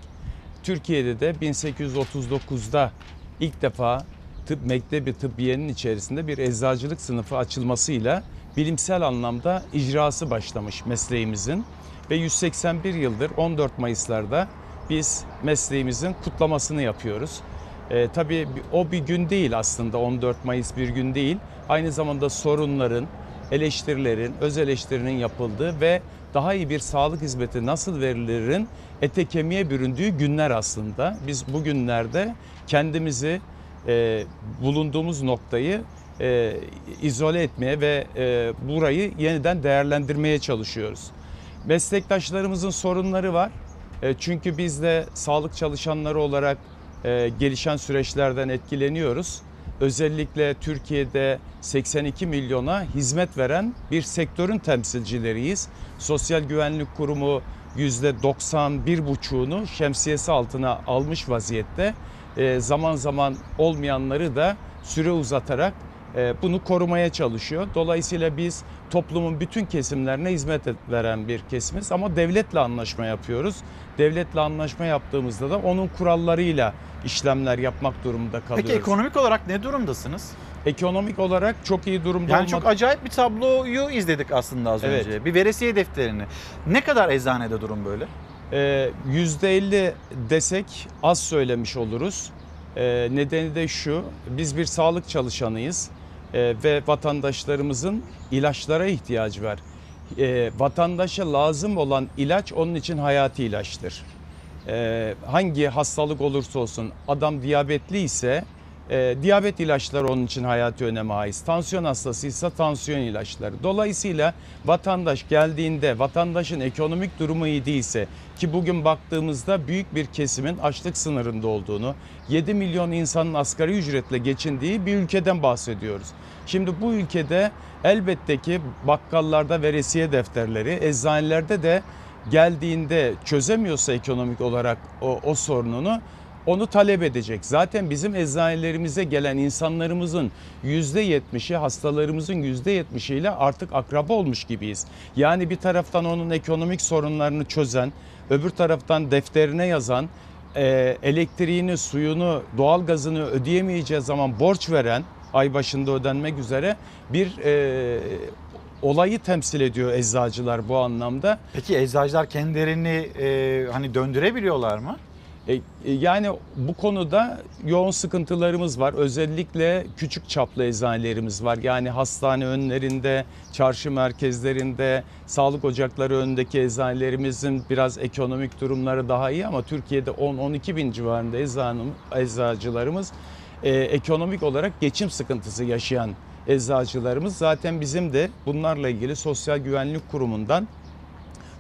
Türkiye'de de 1839'da ilk defa tıp mektebi tıbbiyenin içerisinde bir eczacılık sınıfı açılmasıyla bilimsel anlamda icrası başlamış mesleğimizin ve 181 yıldır 14 Mayıs'larda biz mesleğimizin kutlamasını yapıyoruz. E, tabii o bir gün değil aslında 14 Mayıs bir gün değil. Aynı zamanda sorunların, eleştirilerin, öz eleştirinin yapıldığı ve daha iyi bir sağlık hizmeti nasıl verilirin ete kemiğe büründüğü günler aslında. Biz bugünlerde kendimizi e, bulunduğumuz noktayı e, izole etmeye ve e, burayı yeniden değerlendirmeye çalışıyoruz. Meslektaşlarımızın sorunları var. E, çünkü biz de sağlık çalışanları olarak e, gelişen süreçlerden etkileniyoruz özellikle Türkiye'de 82 milyona hizmet veren bir sektörün temsilcileriyiz. Sosyal Güvenlik Kurumu %91,5'unu şemsiyesi altına almış vaziyette. E, zaman zaman olmayanları da süre uzatarak e, bunu korumaya çalışıyor. Dolayısıyla biz toplumun bütün kesimlerine hizmet et- veren bir kesimiz ama devletle anlaşma yapıyoruz. Devletle anlaşma yaptığımızda da onun kurallarıyla işlemler yapmak durumunda kalıyoruz. Peki ekonomik olarak ne durumdasınız? Ekonomik olarak çok iyi durumda Yani olmak... çok acayip bir tabloyu izledik aslında az Evet. önce. Bir veresiye defterini. Ne kadar eczanede durum böyle? Ee, %50 desek az söylemiş oluruz. Ee, nedeni de şu, biz bir sağlık çalışanıyız Ee, ve vatandaşlarımızın ilaçlara ihtiyacı var. Ee, vatandaşa lazım olan ilaç onun için hayati ilaçtır. Ee, hangi hastalık olursa olsun adam diyabetli ise e, diyabet ilaçları onun için hayati öneme ait. Tansiyon hastasıysa tansiyon ilaçları. Dolayısıyla vatandaş geldiğinde vatandaşın ekonomik durumu iyi değilse ki bugün baktığımızda büyük bir kesimin açlık sınırında olduğunu, 7 milyon insanın asgari ücretle geçindiği bir ülkeden bahsediyoruz. Şimdi bu ülkede elbette ki bakkallarda veresiye defterleri, eczanelerde de geldiğinde çözemiyorsa ekonomik olarak o, o sorununu onu talep edecek. Zaten bizim eczanelerimize gelen insanlarımızın %70'i hastalarımızın %70'i ile artık akraba olmuş gibiyiz. Yani bir taraftan onun ekonomik sorunlarını çözen, öbür taraftan defterine yazan, e, elektriğini, suyunu, doğalgazını ödeyemeyeceği zaman borç veren, ay başında ödenmek üzere bir e, olayı temsil ediyor eczacılar bu anlamda. Peki eczacılar kendilerini e, hani döndürebiliyorlar mı? E, e, Yani bu konuda yoğun sıkıntılarımız var. Özellikle küçük çaplı eczanelerimiz var. Yani hastane önlerinde, çarşı merkezlerinde, sağlık ocakları önündeki eczanelerimizin biraz ekonomik durumları daha iyi ama Türkiye'de 10-12 bin civarında eczacılarımız e, ekonomik olarak geçim sıkıntısı yaşayan eczacılarımız. Zaten bizim de bunlarla ilgili Sosyal Güvenlik Kurumu'ndan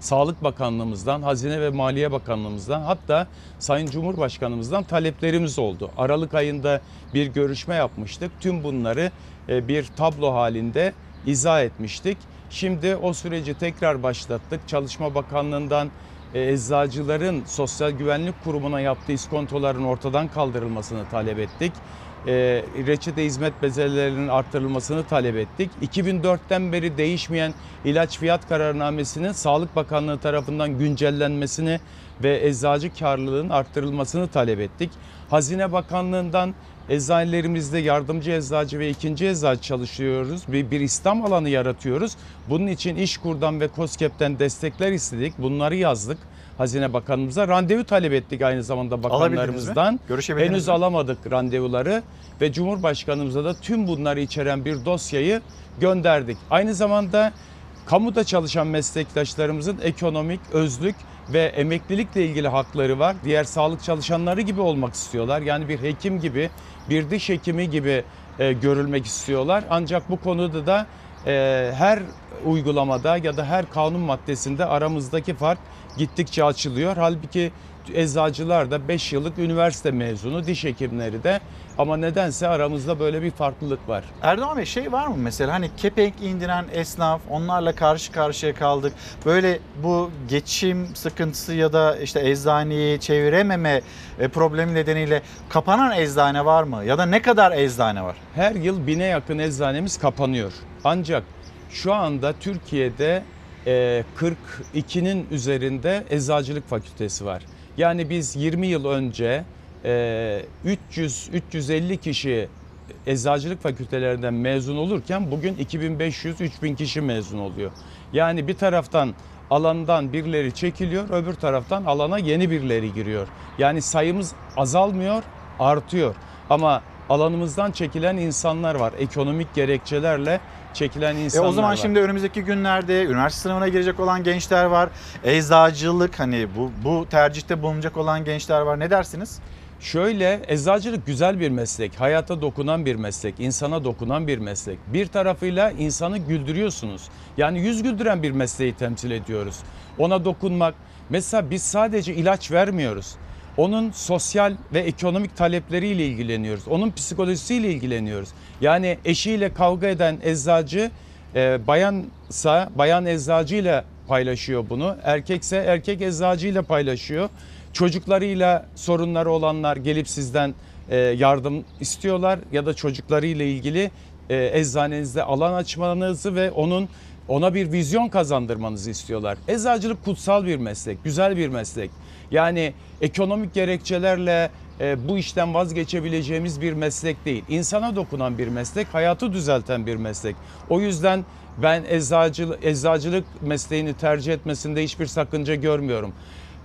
Sağlık Bakanlığımızdan, Hazine ve Maliye Bakanlığımızdan hatta Sayın Cumhurbaşkanımızdan taleplerimiz oldu. Aralık ayında bir görüşme yapmıştık. Tüm bunları e, bir tablo halinde izah etmiştik. Şimdi o süreci tekrar başlattık. Çalışma Bakanlığı'ndan e, eczacıların Sosyal Güvenlik Kurumu'na yaptığı iskontoların ortadan kaldırılmasını talep ettik. E, reçete hizmet bezellerinin arttırılmasını talep ettik. 2004'ten beri değişmeyen ilaç fiyat kararnamesinin Sağlık Bakanlığı tarafından güncellenmesini ve eczacı karlılığının arttırılmasını talep ettik. Hazine Bakanlığı'ndan eczanelerimizde yardımcı eczacı ve ikinci eczacı çalışıyoruz. Bir, bir İslam alanı yaratıyoruz. Bunun için İşkur'dan ve KOSGEB'den destekler istedik. Bunları yazdık. Hazine Bakanımıza randevu talep ettik aynı zamanda bakanlarımızdan. Henüz mi? alamadık randevuları ve Cumhurbaşkanımıza da tüm bunları içeren bir dosyayı gönderdik. Aynı zamanda kamuda çalışan meslektaşlarımızın ekonomik, özlük ve emeklilikle ilgili hakları var. Diğer sağlık çalışanları gibi olmak istiyorlar. Yani bir hekim gibi, bir diş hekimi gibi e, görülmek istiyorlar. Ancak bu konuda da e, her uygulamada ya da her kanun maddesinde aramızdaki fark gittikçe açılıyor. Halbuki eczacılar da 5 yıllık üniversite mezunu, diş hekimleri de ama nedense aramızda böyle bir farklılık var. Erdoğan Bey şey var mı mesela hani kepenk indiren esnaf onlarla karşı karşıya kaldık. Böyle bu geçim sıkıntısı ya da işte eczaneyi çevirememe e, problemi nedeniyle kapanan eczane var mı? Ya da ne kadar eczane var? Her yıl bine yakın eczanemiz kapanıyor. Ancak şu anda Türkiye'de 42'nin üzerinde eczacılık fakültesi var. Yani biz 20 yıl önce e, 300-350 kişi eczacılık fakültelerinden mezun olurken bugün 2500-3000 kişi mezun oluyor. Yani bir taraftan alandan birileri çekiliyor, öbür taraftan alana yeni birileri giriyor. Yani sayımız azalmıyor, artıyor. Ama alanımızdan çekilen insanlar var. Ekonomik gerekçelerle çekilen E insanlar o zaman var. şimdi önümüzdeki günlerde üniversite sınavına girecek olan gençler var. Eczacılık hani bu bu tercihte bulunacak olan gençler var. Ne dersiniz? Şöyle eczacılık güzel bir meslek, hayata dokunan bir meslek, insana dokunan bir meslek. Bir tarafıyla insanı güldürüyorsunuz. Yani yüz güldüren bir mesleği temsil ediyoruz. Ona dokunmak. Mesela biz sadece ilaç vermiyoruz. Onun sosyal ve ekonomik talepleriyle ilgileniyoruz. Onun psikolojisiyle ilgileniyoruz. Yani eşiyle kavga eden eczacı e, bayansa bayan eczacıyla paylaşıyor bunu. Erkekse erkek eczacıyla paylaşıyor. Çocuklarıyla sorunları olanlar gelip sizden e, yardım istiyorlar ya da çocuklarıyla ilgili e, eczanenizde alan açmanızı ve onun ona bir vizyon kazandırmanızı istiyorlar. Eczacılık kutsal bir meslek, güzel bir meslek. Yani ekonomik gerekçelerle e, bu işten vazgeçebileceğimiz bir meslek değil. İnsana dokunan bir meslek, hayatı düzelten bir meslek. O yüzden ben eczacılık, eczacılık mesleğini tercih etmesinde hiçbir sakınca görmüyorum.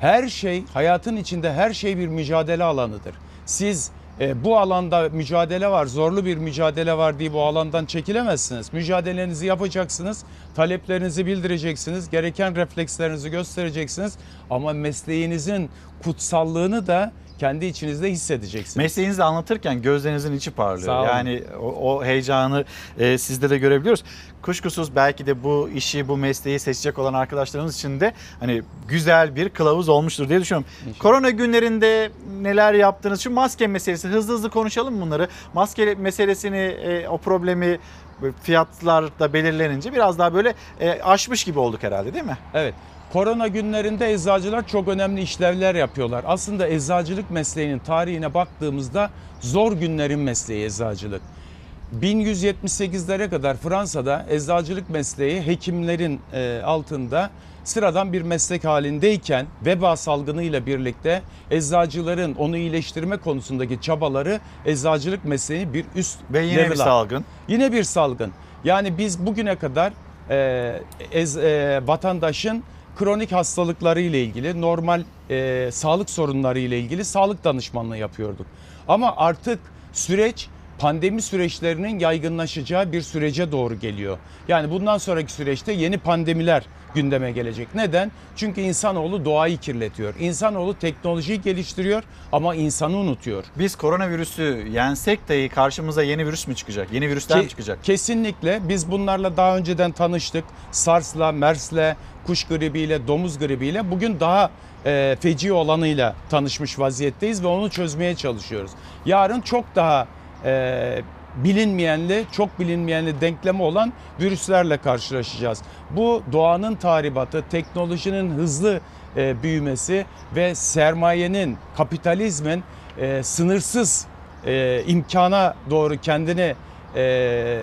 Her şey, hayatın içinde her şey bir mücadele alanıdır. Siz e, bu alanda mücadele var, zorlu bir mücadele var diye bu alandan çekilemezsiniz. Mücadelenizi yapacaksınız, taleplerinizi bildireceksiniz, gereken reflekslerinizi göstereceksiniz. Ama mesleğinizin kutsallığını da kendi içinizde hissedeceksiniz. Mesleğinizi anlatırken gözlerinizin içi parlıyor. Sağ olun. Yani o, o heyecanı e, sizde de görebiliyoruz. Kuşkusuz belki de bu işi, bu mesleği seçecek olan arkadaşlarımız için de hani güzel bir kılavuz olmuştur diye düşünüyorum. Korona günlerinde neler yaptınız? Şu maske meselesi hızlı hızlı konuşalım bunları. Maske meselesini, e, o problemi fiyatlar da belirlenince biraz daha böyle e, aşmış gibi olduk herhalde değil mi? Evet. Korona günlerinde eczacılar çok önemli işlevler yapıyorlar. Aslında eczacılık mesleğinin tarihine baktığımızda zor günlerin mesleği eczacılık. 1178'lere kadar Fransa'da eczacılık mesleği hekimlerin e, altında sıradan bir meslek halindeyken veba salgınıyla birlikte eczacıların onu iyileştirme konusundaki çabaları eczacılık mesleğini bir üst Ve yine bir salgın. Yine bir salgın. Yani biz bugüne kadar e, ez, e, vatandaşın kronik hastalıkları ile ilgili, normal e, sağlık sorunları ile ilgili sağlık danışmanlığı yapıyorduk. Ama artık süreç pandemi süreçlerinin yaygınlaşacağı bir sürece doğru geliyor. Yani bundan sonraki süreçte yeni pandemiler gündeme gelecek. Neden? Çünkü insanoğlu doğayı kirletiyor. İnsanoğlu teknolojiyi geliştiriyor ama insanı unutuyor. Biz koronavirüsü yensek dahi karşımıza yeni virüs mü çıkacak? Yeni virüsler mi Ke- çıkacak? Kesinlikle biz bunlarla daha önceden tanıştık. SARS'la, MERS'le, kuş gribiyle, domuz gribiyle bugün daha e, feci olanıyla tanışmış vaziyetteyiz ve onu çözmeye çalışıyoruz. Yarın çok daha e, bilinmeyenli, çok bilinmeyenli denklemi olan virüslerle karşılaşacağız. Bu doğanın tahribatı, teknolojinin hızlı e, büyümesi ve sermayenin, kapitalizmin e, sınırsız e, imkana doğru kendini e,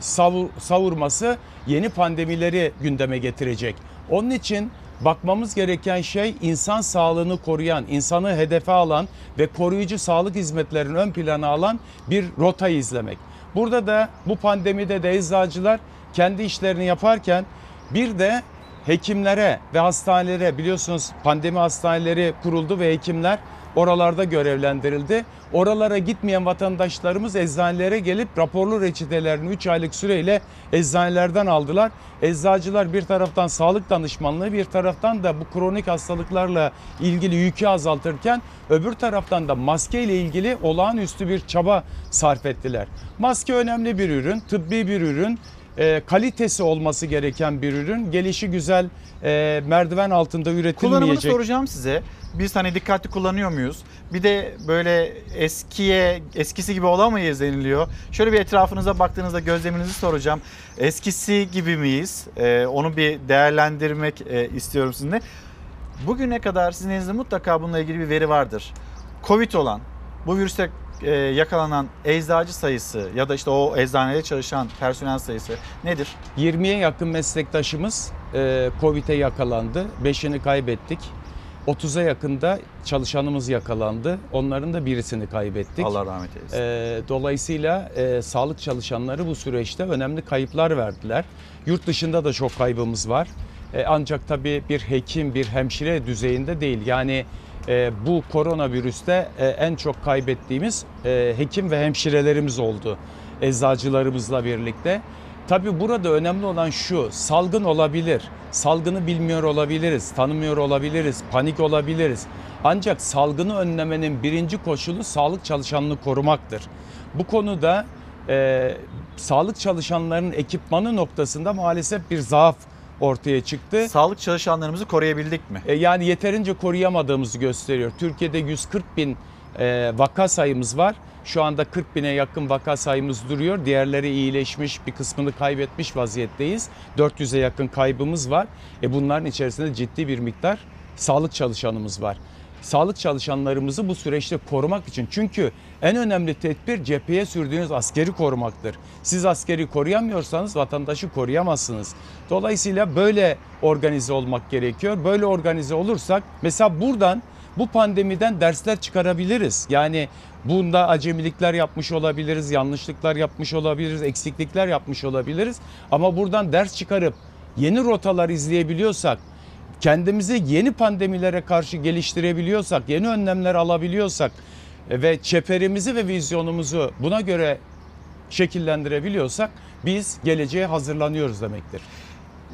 savur, savurması yeni pandemileri gündeme getirecek. Onun için bakmamız gereken şey insan sağlığını koruyan, insanı hedefe alan ve koruyucu sağlık hizmetlerini ön plana alan bir rotayı izlemek. Burada da bu pandemide de eczacılar kendi işlerini yaparken bir de hekimlere ve hastanelere biliyorsunuz pandemi hastaneleri kuruldu ve hekimler oralarda görevlendirildi. Oralara gitmeyen vatandaşlarımız eczanelere gelip raporlu reçetelerini 3 aylık süreyle eczanelerden aldılar. Eczacılar bir taraftan sağlık danışmanlığı bir taraftan da bu kronik hastalıklarla ilgili yükü azaltırken öbür taraftan da maske ile ilgili olağanüstü bir çaba sarf ettiler. Maske önemli bir ürün, tıbbi bir ürün e, kalitesi olması gereken bir ürün. Gelişi güzel e, merdiven altında Kullanımını üretilmeyecek. soracağım size. Biz hani dikkatli kullanıyor muyuz? Bir de böyle eskiye eskisi gibi olamayız deniliyor. Şöyle bir etrafınıza baktığınızda gözleminizi soracağım. Eskisi gibi miyiz? Ee, onu bir değerlendirmek e, istiyorum sizinle. Bugüne kadar sizin elinizde mutlaka bununla ilgili bir veri vardır. Covid olan, bu virüste e, yakalanan eczacı sayısı ya da işte o eczanede çalışan personel sayısı nedir? 20'ye yakın meslektaşımız e, Covid'e yakalandı. 5'ini kaybettik. 30'a yakında çalışanımız yakalandı. Onların da birisini kaybettik. Allah rahmet eylesin. E, dolayısıyla e, sağlık çalışanları bu süreçte önemli kayıplar verdiler. Yurt dışında da çok kaybımız var. E, ancak tabii bir hekim, bir hemşire düzeyinde değil. Yani e, bu koronavirüste e, en çok kaybettiğimiz e, hekim ve hemşirelerimiz oldu. Eczacılarımızla birlikte. Tabii burada önemli olan şu, salgın olabilir. Salgını bilmiyor olabiliriz, tanımıyor olabiliriz, panik olabiliriz. Ancak salgını önlemenin birinci koşulu sağlık çalışanını korumaktır. Bu konuda e, sağlık çalışanlarının ekipmanı noktasında maalesef bir zaaf ortaya çıktı. Sağlık çalışanlarımızı koruyabildik mi? E, Yani yeterince koruyamadığımızı gösteriyor. Türkiye'de 140 bin e, vaka sayımız var. Şu anda 40 bine yakın vaka sayımız duruyor. Diğerleri iyileşmiş, bir kısmını kaybetmiş vaziyetteyiz. 400'e yakın kaybımız var. E bunların içerisinde ciddi bir miktar sağlık çalışanımız var. Sağlık çalışanlarımızı bu süreçte korumak için çünkü en önemli tedbir cepheye sürdüğünüz askeri korumaktır. Siz askeri koruyamıyorsanız vatandaşı koruyamazsınız. Dolayısıyla böyle organize olmak gerekiyor. Böyle organize olursak mesela buradan bu pandemiden dersler çıkarabiliriz. Yani bunda acemilikler yapmış olabiliriz, yanlışlıklar yapmış olabiliriz, eksiklikler yapmış olabiliriz. Ama buradan ders çıkarıp yeni rotalar izleyebiliyorsak, kendimizi yeni pandemilere karşı geliştirebiliyorsak, yeni önlemler alabiliyorsak ve çeperimizi ve vizyonumuzu buna göre şekillendirebiliyorsak biz geleceğe hazırlanıyoruz demektir.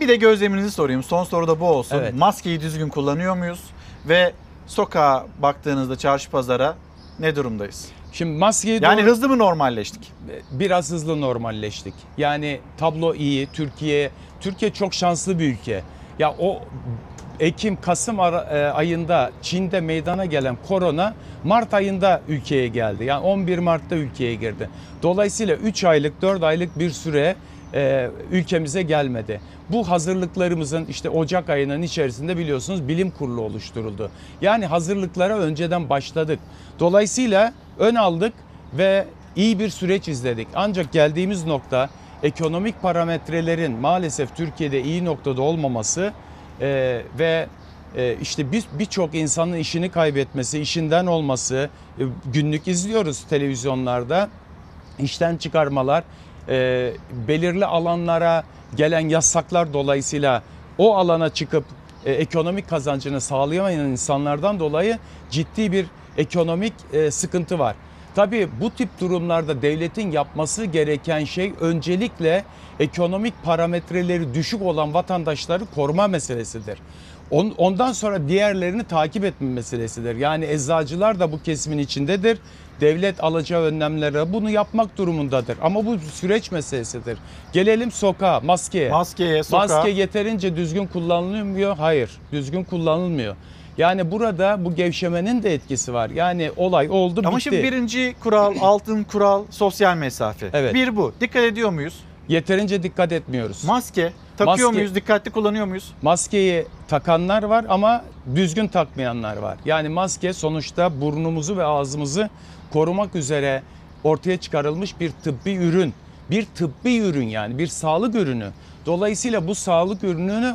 Bir de gözleminizi sorayım. Son soru da bu olsun. Evet. Maskeyi düzgün kullanıyor muyuz? Ve sokağa baktığınızda çarşı pazara ne durumdayız? Şimdi maskeyi Yani doğru- hızlı mı normalleştik? biraz hızlı normalleştik. Yani tablo iyi. Türkiye Türkiye çok şanslı bir ülke. Ya o Ekim Kasım ara- e, ayında Çin'de meydana gelen korona Mart ayında ülkeye geldi. Yani 11 Mart'ta ülkeye girdi. Dolayısıyla 3 aylık 4 aylık bir süre e, ülkemize gelmedi. Bu hazırlıklarımızın işte Ocak ayının içerisinde biliyorsunuz bilim kurulu oluşturuldu. Yani hazırlıklara önceden başladık. Dolayısıyla ön aldık ve iyi bir süreç izledik. Ancak geldiğimiz nokta ekonomik parametrelerin maalesef Türkiye'de iyi noktada olmaması e, ve e, işte bir birçok insanın işini kaybetmesi, işinden olması, e, günlük izliyoruz televizyonlarda işten çıkarmalar, e, belirli alanlara gelen yasaklar dolayısıyla o alana çıkıp e, ekonomik kazancını sağlayamayan insanlardan dolayı ciddi bir ekonomik e, sıkıntı var. Tabii bu tip durumlarda devletin yapması gereken şey öncelikle ekonomik parametreleri düşük olan vatandaşları koruma meselesidir. On- Ondan sonra diğerlerini takip etme meselesidir. Yani eczacılar da bu kesimin içindedir. Devlet alacağı önlemlere bunu yapmak durumundadır. Ama bu süreç meselesidir. Gelelim sokağa, maskeye. Maskeye, sokağa. Maske yeterince düzgün kullanılmıyor. Hayır, düzgün kullanılmıyor. Yani burada bu gevşemenin de etkisi var. Yani olay oldu Ama bitti. şimdi birinci kural, altın kural, sosyal mesafe. Evet. Bir bu. Dikkat ediyor muyuz? Yeterince dikkat etmiyoruz. Maske takıyor Maske- muyuz? Dikkatli kullanıyor muyuz? Maskeyi takanlar var ama düzgün takmayanlar var. Yani maske sonuçta burnumuzu ve ağzımızı korumak üzere ortaya çıkarılmış bir tıbbi ürün. Bir tıbbi ürün yani bir sağlık ürünü. Dolayısıyla bu sağlık ürününü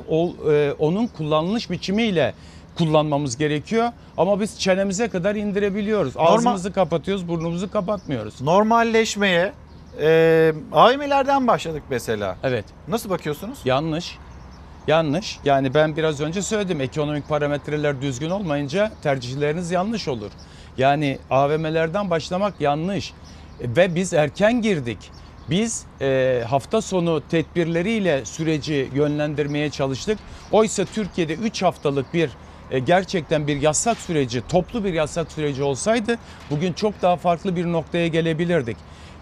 e, onun kullanılış biçimiyle kullanmamız gerekiyor. Ama biz çenemize kadar indirebiliyoruz. Normal- Ağzımızı kapatıyoruz, burnumuzu kapatmıyoruz. Normalleşmeye e, AVM'lerden başladık mesela. Evet. Nasıl bakıyorsunuz? Yanlış. Yanlış. Yani ben biraz önce söyledim ekonomik parametreler düzgün olmayınca tercihleriniz yanlış olur. Yani AVM'lerden başlamak yanlış. E, Ve biz erken girdik. Biz e, hafta sonu tedbirleriyle süreci yönlendirmeye çalıştık. Oysa Türkiye'de 3 haftalık bir gerçekten bir yasak süreci, toplu bir yasak süreci olsaydı bugün çok daha farklı bir noktaya gelebilirdik.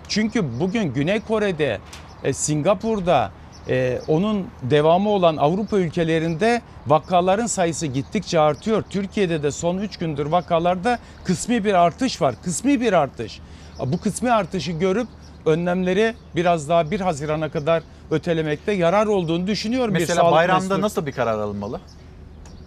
Çünkü bugün Güney Kore'de, e, Singapur'da, e, onun devamı olan Avrupa ülkelerinde vakaların sayısı gittikçe artıyor. Türkiye'de de son 3 gündür vakalarda kısmi bir artış var. Kısmi bir artış. Bu kısmi artışı görüp önlemleri biraz daha 1 Haziran'a kadar ötelemekte yarar olduğunu düşünüyorum. bir Mesela sağlık bayramda mesulü- nasıl bir karar alınmalı?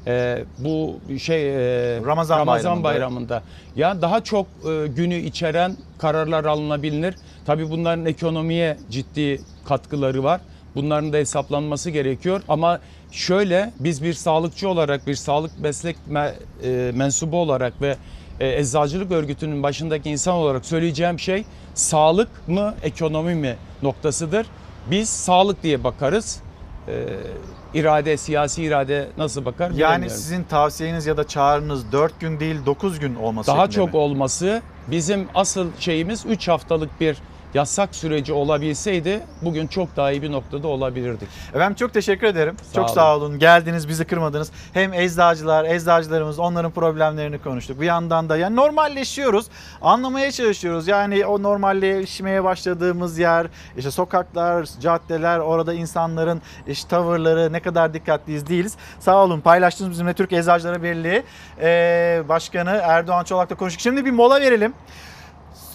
Ee, bu şey e, Ramazan bayramında. bayramında. Ya daha çok e, günü içeren kararlar alınabilir. Tabii bunların ekonomiye ciddi katkıları var. Bunların da hesaplanması gerekiyor ama şöyle biz bir sağlıkçı olarak bir sağlık meslek me- e, mensubu olarak ve e, eczacılık örgütünün başındaki insan olarak söyleyeceğim şey sağlık mı ekonomi mi noktasıdır. Biz sağlık diye bakarız. E, irade, siyasi irade nasıl bakar Yani sizin tavsiyeniz ya da çağrınız 4 gün değil 9 gün olması Daha çok mi? olması bizim asıl şeyimiz 3 haftalık bir yasak süreci olabilseydi bugün çok daha iyi bir noktada olabilirdik. Efendim çok teşekkür ederim. Sağ çok olun. sağ olun. Geldiniz, bizi kırmadınız. Hem eczacılar, eczacılarımız onların problemlerini konuştuk. Bir yandan da yani normalleşiyoruz. Anlamaya çalışıyoruz. Yani o normalleşmeye başladığımız yer, işte sokaklar, caddeler, orada insanların işte tavırları ne kadar dikkatliyiz değiliz. Sağ olun. Paylaştığınız bizimle Türk Eczacıları Birliği Eee, Başkanı Erdoğan Çolak'la konuştuk. Şimdi bir mola verelim.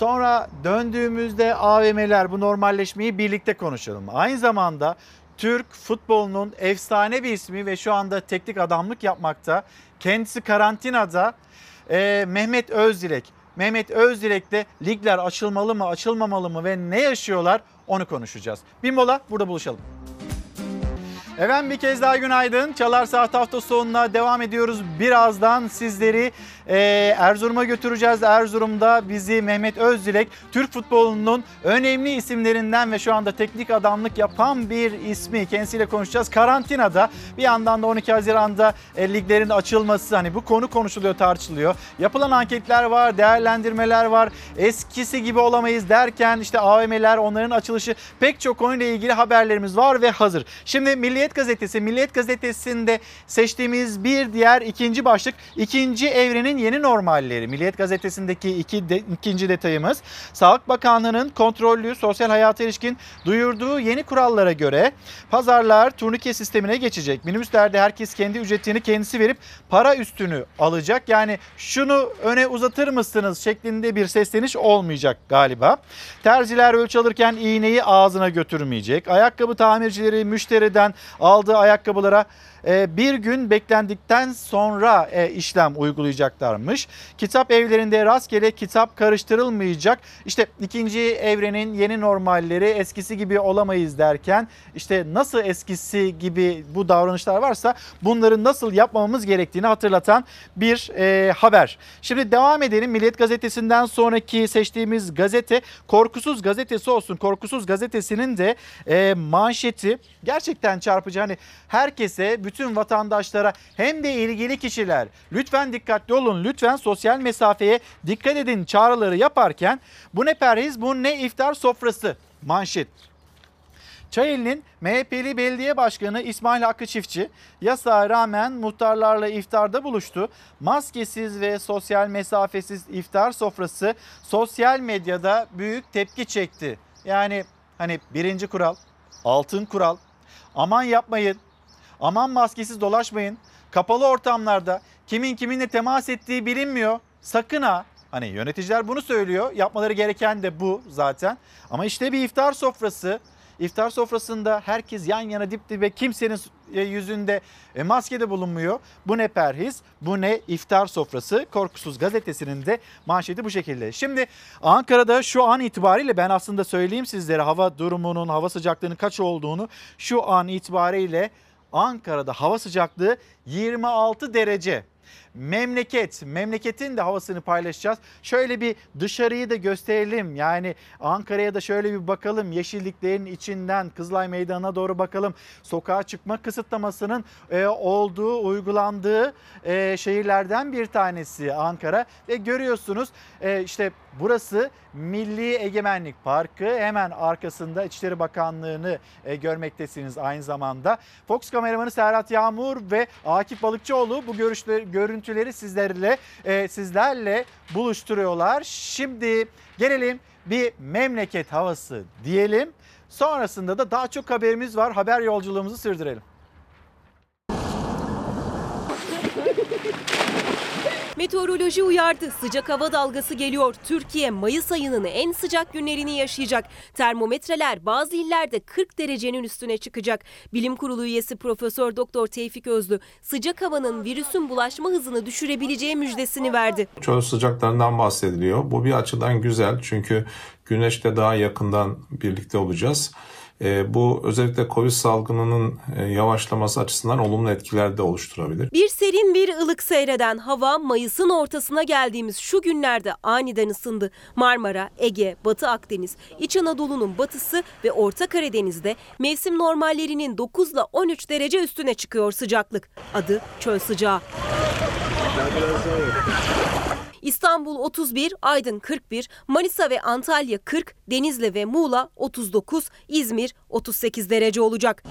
Sonra döndüğümüzde AVM'ler bu normalleşmeyi birlikte konuşalım. Aynı zamanda Türk futbolunun efsane bir ismi ve şu anda teknik adamlık yapmakta. Kendisi karantinada Ee, Mehmet Özdilek. Mehmet Özdilek'te ligler açılmalı mı açılmamalı mı ve ne yaşıyorlar onu konuşacağız. Bir mola burada buluşalım. Efendim bir kez daha günaydın. Çalar Saat hafta sonuna devam ediyoruz. Birazdan sizleri e, Erzurum'a götüreceğiz. Erzurum'da bizi Mehmet Özdilek Türk futbolunun önemli isimlerinden ve şu anda teknik adamlık yapan bir ismi. Kendisiyle konuşacağız. Karantinada bir yandan da 12 Haziran'da e, liglerin açılması hani bu konu konuşuluyor tartışılıyor. Yapılan anketler var, değerlendirmeler var. Eskisi gibi olamayız derken işte AVM'ler onların açılışı pek çok konuyla ilgili haberlerimiz var ve hazır. Şimdi Milliyet Gazetesi, Milliyet Gazetesi'nde seçtiğimiz bir diğer ikinci başlık ikinci evrenin yeni normalleri. Milliyet Gazetesi'ndeki iki de, ikinci detayımız Sağlık Bakanlığı'nın kontrollü sosyal hayata ilişkin duyurduğu yeni kurallara göre pazarlar turnike sistemine geçecek. Minibüslerde herkes kendi ücretini kendisi verip para üstünü alacak. Yani şunu öne uzatır mısınız şeklinde bir sesleniş olmayacak galiba. Terziler ölçü alırken iğneyi ağzına götürmeyecek. Ayakkabı tamircileri müşteriden aldığı ayakkabılara bir gün beklendikten sonra e, işlem uygulayacaklarmış. Kitap evlerinde rastgele kitap karıştırılmayacak. İşte ikinci evrenin yeni normalleri eskisi gibi olamayız derken işte nasıl eskisi gibi bu davranışlar varsa bunları nasıl yapmamamız gerektiğini hatırlatan bir e, haber. Şimdi devam edelim. Milliyet Gazetesi'nden sonraki seçtiğimiz gazete Korkusuz Gazetesi olsun. Korkusuz Gazetesi'nin de e, manşeti gerçekten çarpıcı. Hani herkese, bütün vatandaşlara hem de ilgili kişiler lütfen dikkatli olun, lütfen sosyal mesafeye dikkat edin çağrıları yaparken bu ne perhiz, bu ne iftar sofrası manşet. Çayeli'nin MHP'li belediye başkanı İsmail Hakkı Çiftçi yasağa rağmen muhtarlarla iftarda buluştu. Maskesiz ve sosyal mesafesiz iftar sofrası sosyal medyada büyük tepki çekti. Yani hani birinci kural, altın kural, aman yapmayın, aman maskesiz dolaşmayın, kapalı ortamlarda kimin kiminle temas ettiği bilinmiyor. Sakın ha Hani yöneticiler bunu söylüyor. Yapmaları gereken de bu zaten. Ama işte bir iftar sofrası. İftar sofrasında herkes yan yana dip dibe kimsenin e, yüzünde e, maske de bulunmuyor. Bu ne perhiz, bu ne iftar sofrası. Korkusuz gazetesinin de manşeti bu şekilde. Şimdi Ankara'da şu an itibariyle ben aslında söyleyeyim sizlere hava durumunun, hava sıcaklığının kaç olduğunu. Şu an itibariyle Ankara'da hava sıcaklığı 26 derece. Memleket, memleketin de havasını paylaşacağız. Şöyle bir dışarıyı da gösterelim. Yani Ankara'ya da şöyle bir bakalım. Yeşilliklerin içinden Kızılay Meydanı'na doğru bakalım. Sokağa çıkma kısıtlamasının e, olduğu, uygulandığı e, şehirlerden bir tanesi Ankara. Ve görüyorsunuz e, işte burası Milli Egemenlik Parkı. Hemen arkasında İçişleri Bakanlığı'nı e, görmektesiniz aynı zamanda. Fox kameramanı Serhat Yağmur ve Akif Balıkçıoğlu bu görüşleri, görüntüleri sizlerle e, sizlerle buluşturuyorlar. Şimdi gelelim bir memleket havası diyelim. Sonrasında da daha çok haberimiz var. Haber yolculuğumuzu sürdürelim. Meteoroloji uyardı. Sıcak hava dalgası geliyor. Türkiye Mayıs ayının en sıcak günlerini yaşayacak. Termometreler bazı illerde 40 derecenin üstüne çıkacak. Bilim Kurulu üyesi Profesör Doktor Tevfik Özlü sıcak havanın virüsün bulaşma hızını düşürebileceği müjdesini verdi. Çöl sıcaklarından bahsediliyor. Bu bir açıdan güzel çünkü güneşle daha yakından birlikte olacağız. E, bu özellikle Covid salgınının e, yavaşlaması açısından olumlu etkiler de oluşturabilir. Bir serin bir ılık seyreden hava Mayıs'ın ortasına geldiğimiz şu günlerde aniden ısındı. Marmara, Ege, Batı Akdeniz, İç Anadolu'nun batısı ve Orta Karadeniz'de mevsim normallerinin 9 ile 13 derece üstüne çıkıyor sıcaklık. Adı çöl sıcağı. İstanbul 31, Aydın 41, Manisa ve Antalya 40, Denizli ve Muğla 39, İzmir 38 derece olacak.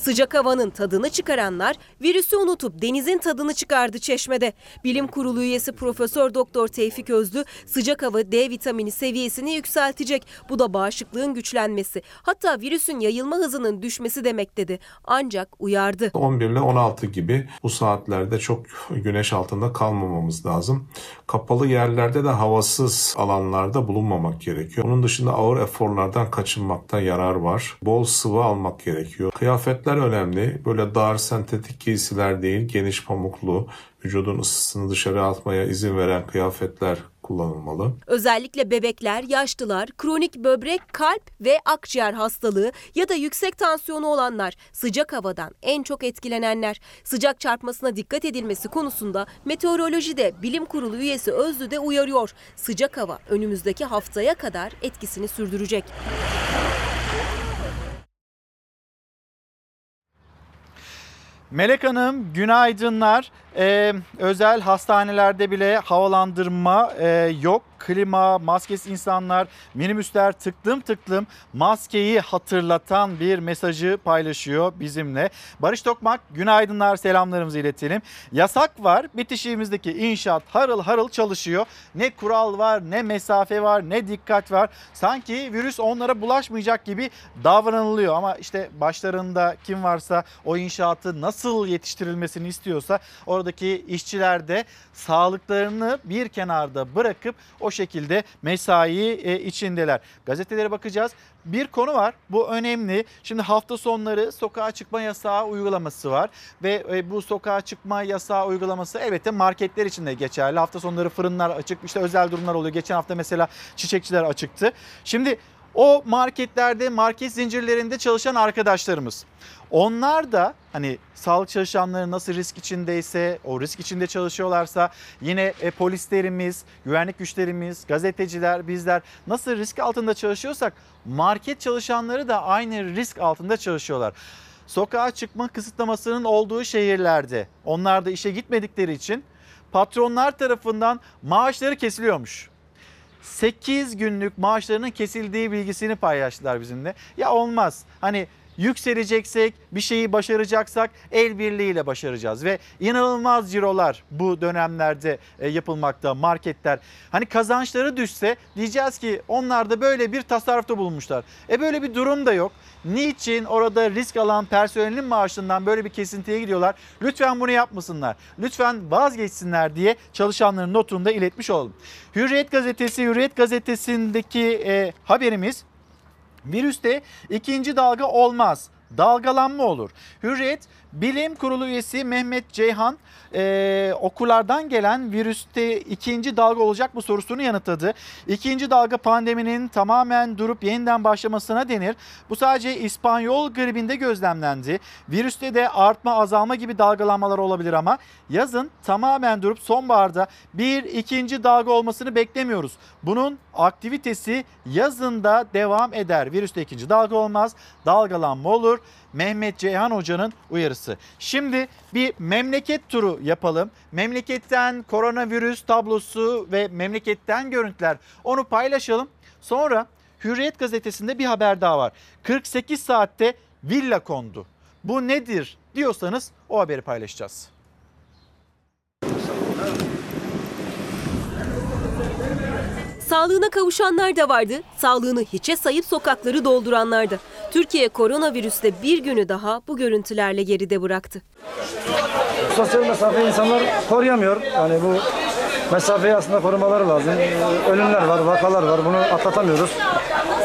Sıcak havanın tadını çıkaranlar virüsü unutup denizin tadını çıkardı Çeşme'de. Bilim Kurulu üyesi Profesör Doktor Tevfik Özlü sıcak hava D vitamini seviyesini yükseltecek. Bu da bağışıklığın güçlenmesi. Hatta virüsün yayılma hızının düşmesi demek dedi. Ancak uyardı. 11 ile 16 gibi bu saatlerde çok güneş altında kalmamamız lazım. Kapalı yerlerde de havasız alanlarda bulunmamak gerekiyor. Onun dışında ağır eforlardan kaçınmakta yarar var. Bol sıvı almak gerekiyor. Kıyafetler önemli. Böyle dar sentetik giysiler değil, geniş pamuklu, vücudun ısısını dışarı atmaya izin veren kıyafetler kullanılmalı. Özellikle bebekler, yaşlılar, kronik böbrek, kalp ve akciğer hastalığı ya da yüksek tansiyonu olanlar sıcak havadan en çok etkilenenler. Sıcak çarpmasına dikkat edilmesi konusunda meteorolojide bilim kurulu üyesi Özlü de uyarıyor. Sıcak hava önümüzdeki haftaya kadar etkisini sürdürecek. Melek Hanım günaydınlar. Ee, özel hastanelerde bile havalandırma e, yok. Klima, maskesiz insanlar, minibüsler tıklım tıklım maskeyi hatırlatan bir mesajı paylaşıyor bizimle. Barış Tokmak günaydınlar selamlarımızı iletelim. Yasak var bitişiğimizdeki inşaat harıl harıl çalışıyor. Ne kural var ne mesafe var ne dikkat var. Sanki virüs onlara bulaşmayacak gibi davranılıyor. Ama işte başlarında kim varsa o inşaatı nasıl yetiştirilmesini istiyorsa oradaki işçiler de sağlıklarını bir kenarda bırakıp o şekilde mesai e, içindeler. Gazetelere bakacağız. Bir konu var. Bu önemli. Şimdi hafta sonları sokağa çıkma yasağı uygulaması var ve e, bu sokağa çıkma yasağı uygulaması elbette marketler için de geçerli. Hafta sonları fırınlar açık. İşte özel durumlar oluyor. Geçen hafta mesela çiçekçiler açıktı. Şimdi o marketlerde, market zincirlerinde çalışan arkadaşlarımız. Onlar da hani sağlık çalışanları nasıl risk içindeyse, o risk içinde çalışıyorlarsa yine e, polislerimiz, güvenlik güçlerimiz, gazeteciler, bizler nasıl risk altında çalışıyorsak market çalışanları da aynı risk altında çalışıyorlar. Sokağa çıkma kısıtlamasının olduğu şehirlerde onlar da işe gitmedikleri için patronlar tarafından maaşları kesiliyormuş. 8 günlük maaşlarının kesildiği bilgisini paylaştılar bizimle. Ya olmaz. Hani yükseleceksek, bir şeyi başaracaksak el birliğiyle başaracağız ve inanılmaz cirolar bu dönemlerde e, yapılmakta marketler. Hani kazançları düşse diyeceğiz ki onlar da böyle bir tasarrufta bulunmuşlar. E böyle bir durum da yok. Niçin orada risk alan personelin maaşından böyle bir kesintiye gidiyorlar? Lütfen bunu yapmasınlar. Lütfen vazgeçsinler diye çalışanların notunu da iletmiş olalım. Hürriyet gazetesi, Hürriyet gazetesindeki e, haberimiz Virüste ikinci dalga olmaz. Dalgalanma olur. Hürriyet Bilim Kurulu üyesi Mehmet Ceyhan e, okullardan gelen virüste ikinci dalga olacak mı sorusunu yanıtladı. İkinci dalga pandeminin tamamen durup yeniden başlamasına denir. Bu sadece İspanyol gribinde gözlemlendi. Virüste de artma azalma gibi dalgalanmalar olabilir ama yazın tamamen durup sonbaharda bir ikinci dalga olmasını beklemiyoruz. Bunun aktivitesi yazında devam eder. Virüste ikinci dalga olmaz, dalgalanma olur. Mehmet Ceyhan Hoca'nın uyarısı. Şimdi bir memleket turu yapalım. Memleketten koronavirüs tablosu ve memleketten görüntüler onu paylaşalım. Sonra Hürriyet gazetesinde bir haber daha var. 48 saatte villa kondu. Bu nedir diyorsanız o haberi paylaşacağız. Sağlığına kavuşanlar da vardı, sağlığını hiçe sayıp sokakları dolduranlar da. Türkiye koronavirüste bir günü daha bu görüntülerle geride bıraktı. Sosyal mesafe insanlar koruyamıyor. Yani bu mesafeyi aslında korumaları lazım. Ölümler var, vakalar var. Bunu atlatamıyoruz.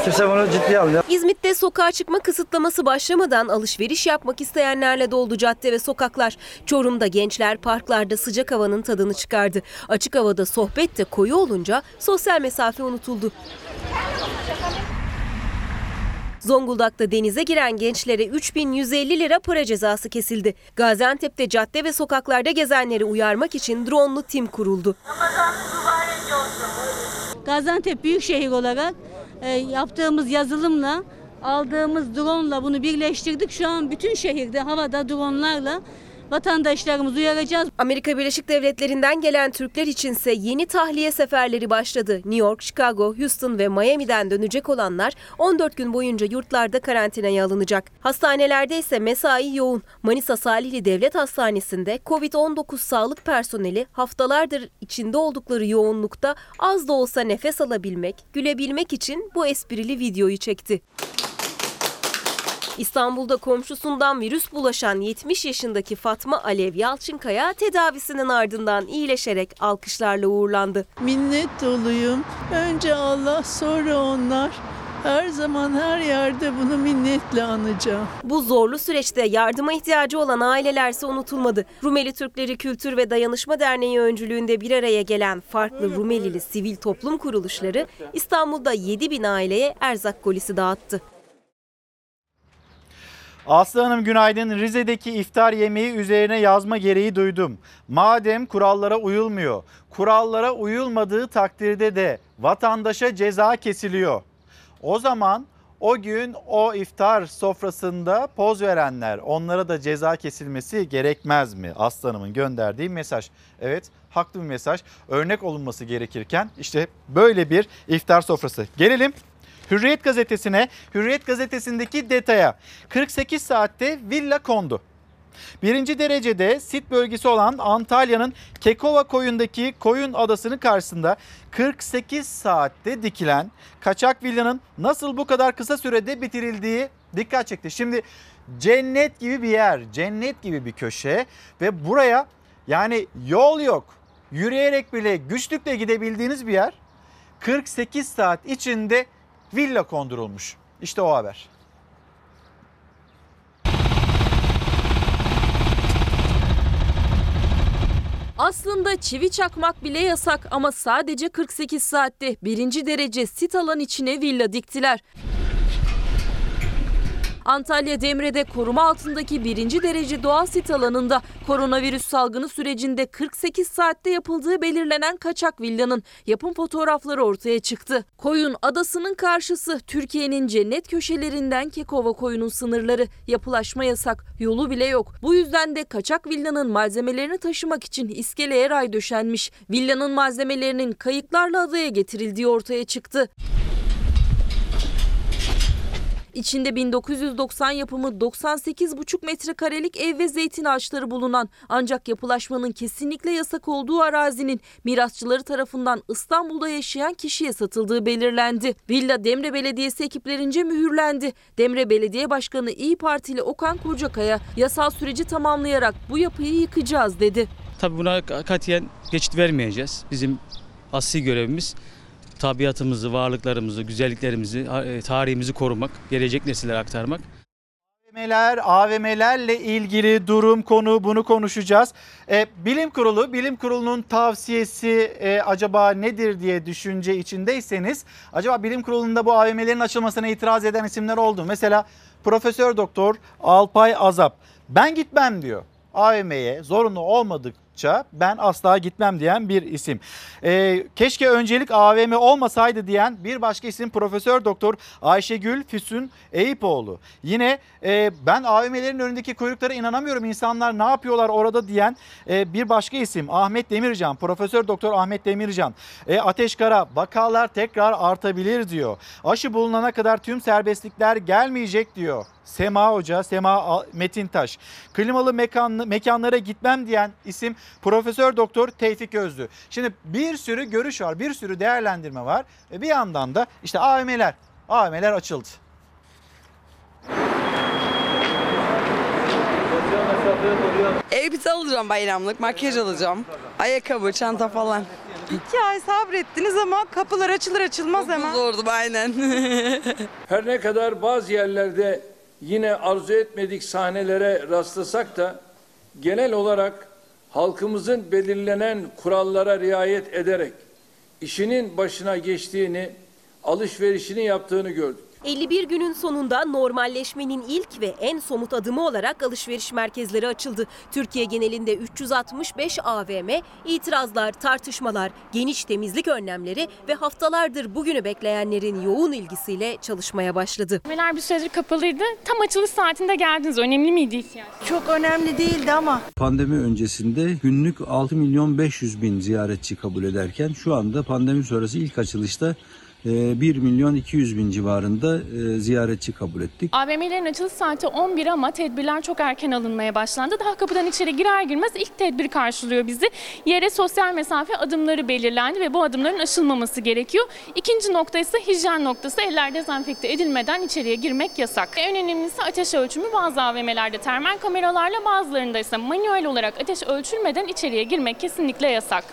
Kimse bunu ciddiye almıyor. İzmit'te sokağa çıkma kısıtlaması başlamadan alışveriş yapmak isteyenlerle doldu cadde ve sokaklar. Çorum'da gençler parklarda sıcak havanın tadını çıkardı. Açık havada sohbet de koyu olunca sosyal mesafe unutuldu. Zonguldak'ta denize giren gençlere 3150 lira para cezası kesildi. Gaziantep'te cadde ve sokaklarda gezenleri uyarmak için dronlu tim kuruldu. Gaziantep Büyükşehir olarak e, yaptığımız yazılımla aldığımız drone'la bunu birleştirdik. Şu an bütün şehirde havada drone'larla Vatandaşlarımızı uyaracağız. Amerika Birleşik Devletleri'nden gelen Türkler içinse yeni tahliye seferleri başladı. New York, Chicago, Houston ve Miami'den dönecek olanlar 14 gün boyunca yurtlarda karantinaya alınacak. Hastanelerde ise mesai yoğun. Manisa Salihli Devlet Hastanesi'nde COVID-19 sağlık personeli haftalardır içinde oldukları yoğunlukta az da olsa nefes alabilmek, gülebilmek için bu esprili videoyu çekti. İstanbul'da komşusundan virüs bulaşan 70 yaşındaki Fatma Alev Yalçınkaya tedavisinin ardından iyileşerek alkışlarla uğurlandı. Minnet doluyum. Önce Allah sonra onlar. Her zaman her yerde bunu minnetle anacağım. Bu zorlu süreçte yardıma ihtiyacı olan ailelerse unutulmadı. Rumeli Türkleri Kültür ve Dayanışma Derneği öncülüğünde bir araya gelen farklı Rumelili sivil toplum kuruluşları İstanbul'da 7 bin aileye erzak kolisi dağıttı. Aslı Hanım günaydın. Rize'deki iftar yemeği üzerine yazma gereği duydum. Madem kurallara uyulmuyor, kurallara uyulmadığı takdirde de vatandaşa ceza kesiliyor. O zaman o gün o iftar sofrasında poz verenler onlara da ceza kesilmesi gerekmez mi? Aslı Hanım'ın gönderdiği mesaj. Evet haklı bir mesaj. Örnek olunması gerekirken işte böyle bir iftar sofrası. Gelelim Hürriyet gazetesine, Hürriyet gazetesindeki detaya 48 saatte villa kondu. Birinci derecede sit bölgesi olan Antalya'nın Kekova koyundaki koyun adasının karşısında 48 saatte dikilen kaçak villanın nasıl bu kadar kısa sürede bitirildiği dikkat çekti. Şimdi cennet gibi bir yer, cennet gibi bir köşe ve buraya yani yol yok. Yürüyerek bile güçlükle gidebildiğiniz bir yer 48 saat içinde villa kondurulmuş. İşte o haber. Aslında çivi çakmak bile yasak ama sadece 48 saatte birinci derece sit alan içine villa diktiler. Antalya Demre'de koruma altındaki birinci derece doğal sit alanında koronavirüs salgını sürecinde 48 saatte yapıldığı belirlenen kaçak villanın yapım fotoğrafları ortaya çıktı. Koyun adasının karşısı Türkiye'nin cennet köşelerinden Kekova koyunun sınırları yapılaşma yasak yolu bile yok. Bu yüzden de kaçak villanın malzemelerini taşımak için iskeleye ray döşenmiş. Villanın malzemelerinin kayıklarla adaya getirildiği ortaya çıktı. İçinde 1990 yapımı 98,5 metrekarelik ev ve zeytin ağaçları bulunan ancak yapılaşmanın kesinlikle yasak olduğu arazinin mirasçıları tarafından İstanbul'da yaşayan kişiye satıldığı belirlendi. Villa Demre Belediyesi ekiplerince mühürlendi. Demre Belediye Başkanı İyi Partili Okan Kocakaya yasal süreci tamamlayarak bu yapıyı yıkacağız dedi. Tabii buna katiyen geçit vermeyeceğiz. Bizim asli görevimiz tabiatımızı, varlıklarımızı, güzelliklerimizi, tarihimizi korumak, gelecek nesillere aktarmak. AVM'ler, AVM'lerle ilgili durum, konu bunu konuşacağız. E, bilim kurulu, bilim kurulunun tavsiyesi e, acaba nedir diye düşünce içindeyseniz acaba bilim kurulunda bu AVM'lerin açılmasına itiraz eden isimler oldu. Mesela Profesör Doktor Alpay Azap ben gitmem diyor. AVM'ye zorunlu olmadıkça ben asla gitmem diyen bir isim. Ee, keşke öncelik AVM olmasaydı diyen bir başka isim Profesör Doktor Ayşegül Füsun Eyüpoğlu. Yine e, ben AVM'lerin önündeki kuyruklara inanamıyorum insanlar ne yapıyorlar orada diyen e, bir başka isim Ahmet Demircan. Profesör Doktor Ahmet Demircan. E, Ateşkara vakalar tekrar artabilir diyor. Aşı bulunana kadar tüm serbestlikler gelmeyecek diyor. Sema Hoca, Sema Metintaş. Klimalı mekan, mekanlara gitmem diyen isim Profesör Doktor Tevfik Özlü. Şimdi bir sürü görüş var, bir sürü değerlendirme var ve bir yandan da işte AVM'ler, AVM'ler açıldı. Elbise alacağım bayramlık, makyaj alacağım, ayakkabı, çanta falan. İki ay sabrettiniz ama kapılar açılır açılmaz hemen. Zordum aynen. Her ne kadar bazı yerlerde yine arzu etmedik sahnelere rastlasak da genel olarak halkımızın belirlenen kurallara riayet ederek işinin başına geçtiğini, alışverişini yaptığını gördük. 51 günün sonunda normalleşmenin ilk ve en somut adımı olarak alışveriş merkezleri açıldı. Türkiye genelinde 365 AVM, itirazlar, tartışmalar, geniş temizlik önlemleri ve haftalardır bugünü bekleyenlerin yoğun ilgisiyle çalışmaya başladı. AVM'ler bir süredir kapalıydı. Tam açılış saatinde geldiniz. Önemli miydi ihtiyaç? Çok önemli değildi ama. Pandemi öncesinde günlük 6 milyon 500 bin ziyaretçi kabul ederken şu anda pandemi sonrası ilk açılışta 1 milyon 200 bin civarında e, ziyaretçi kabul ettik. AVM'lerin açılış saati 11 ama tedbirler çok erken alınmaya başlandı. Daha kapıdan içeri girer girmez ilk tedbir karşılıyor bizi. Yere sosyal mesafe adımları belirlendi ve bu adımların aşılmaması gerekiyor. İkinci nokta ise hijyen noktası. Eller dezenfekte edilmeden içeriye girmek yasak. En önemlisi ateş ölçümü bazı AVM'lerde termal kameralarla bazılarında ise manuel olarak ateş ölçülmeden içeriye girmek kesinlikle yasak.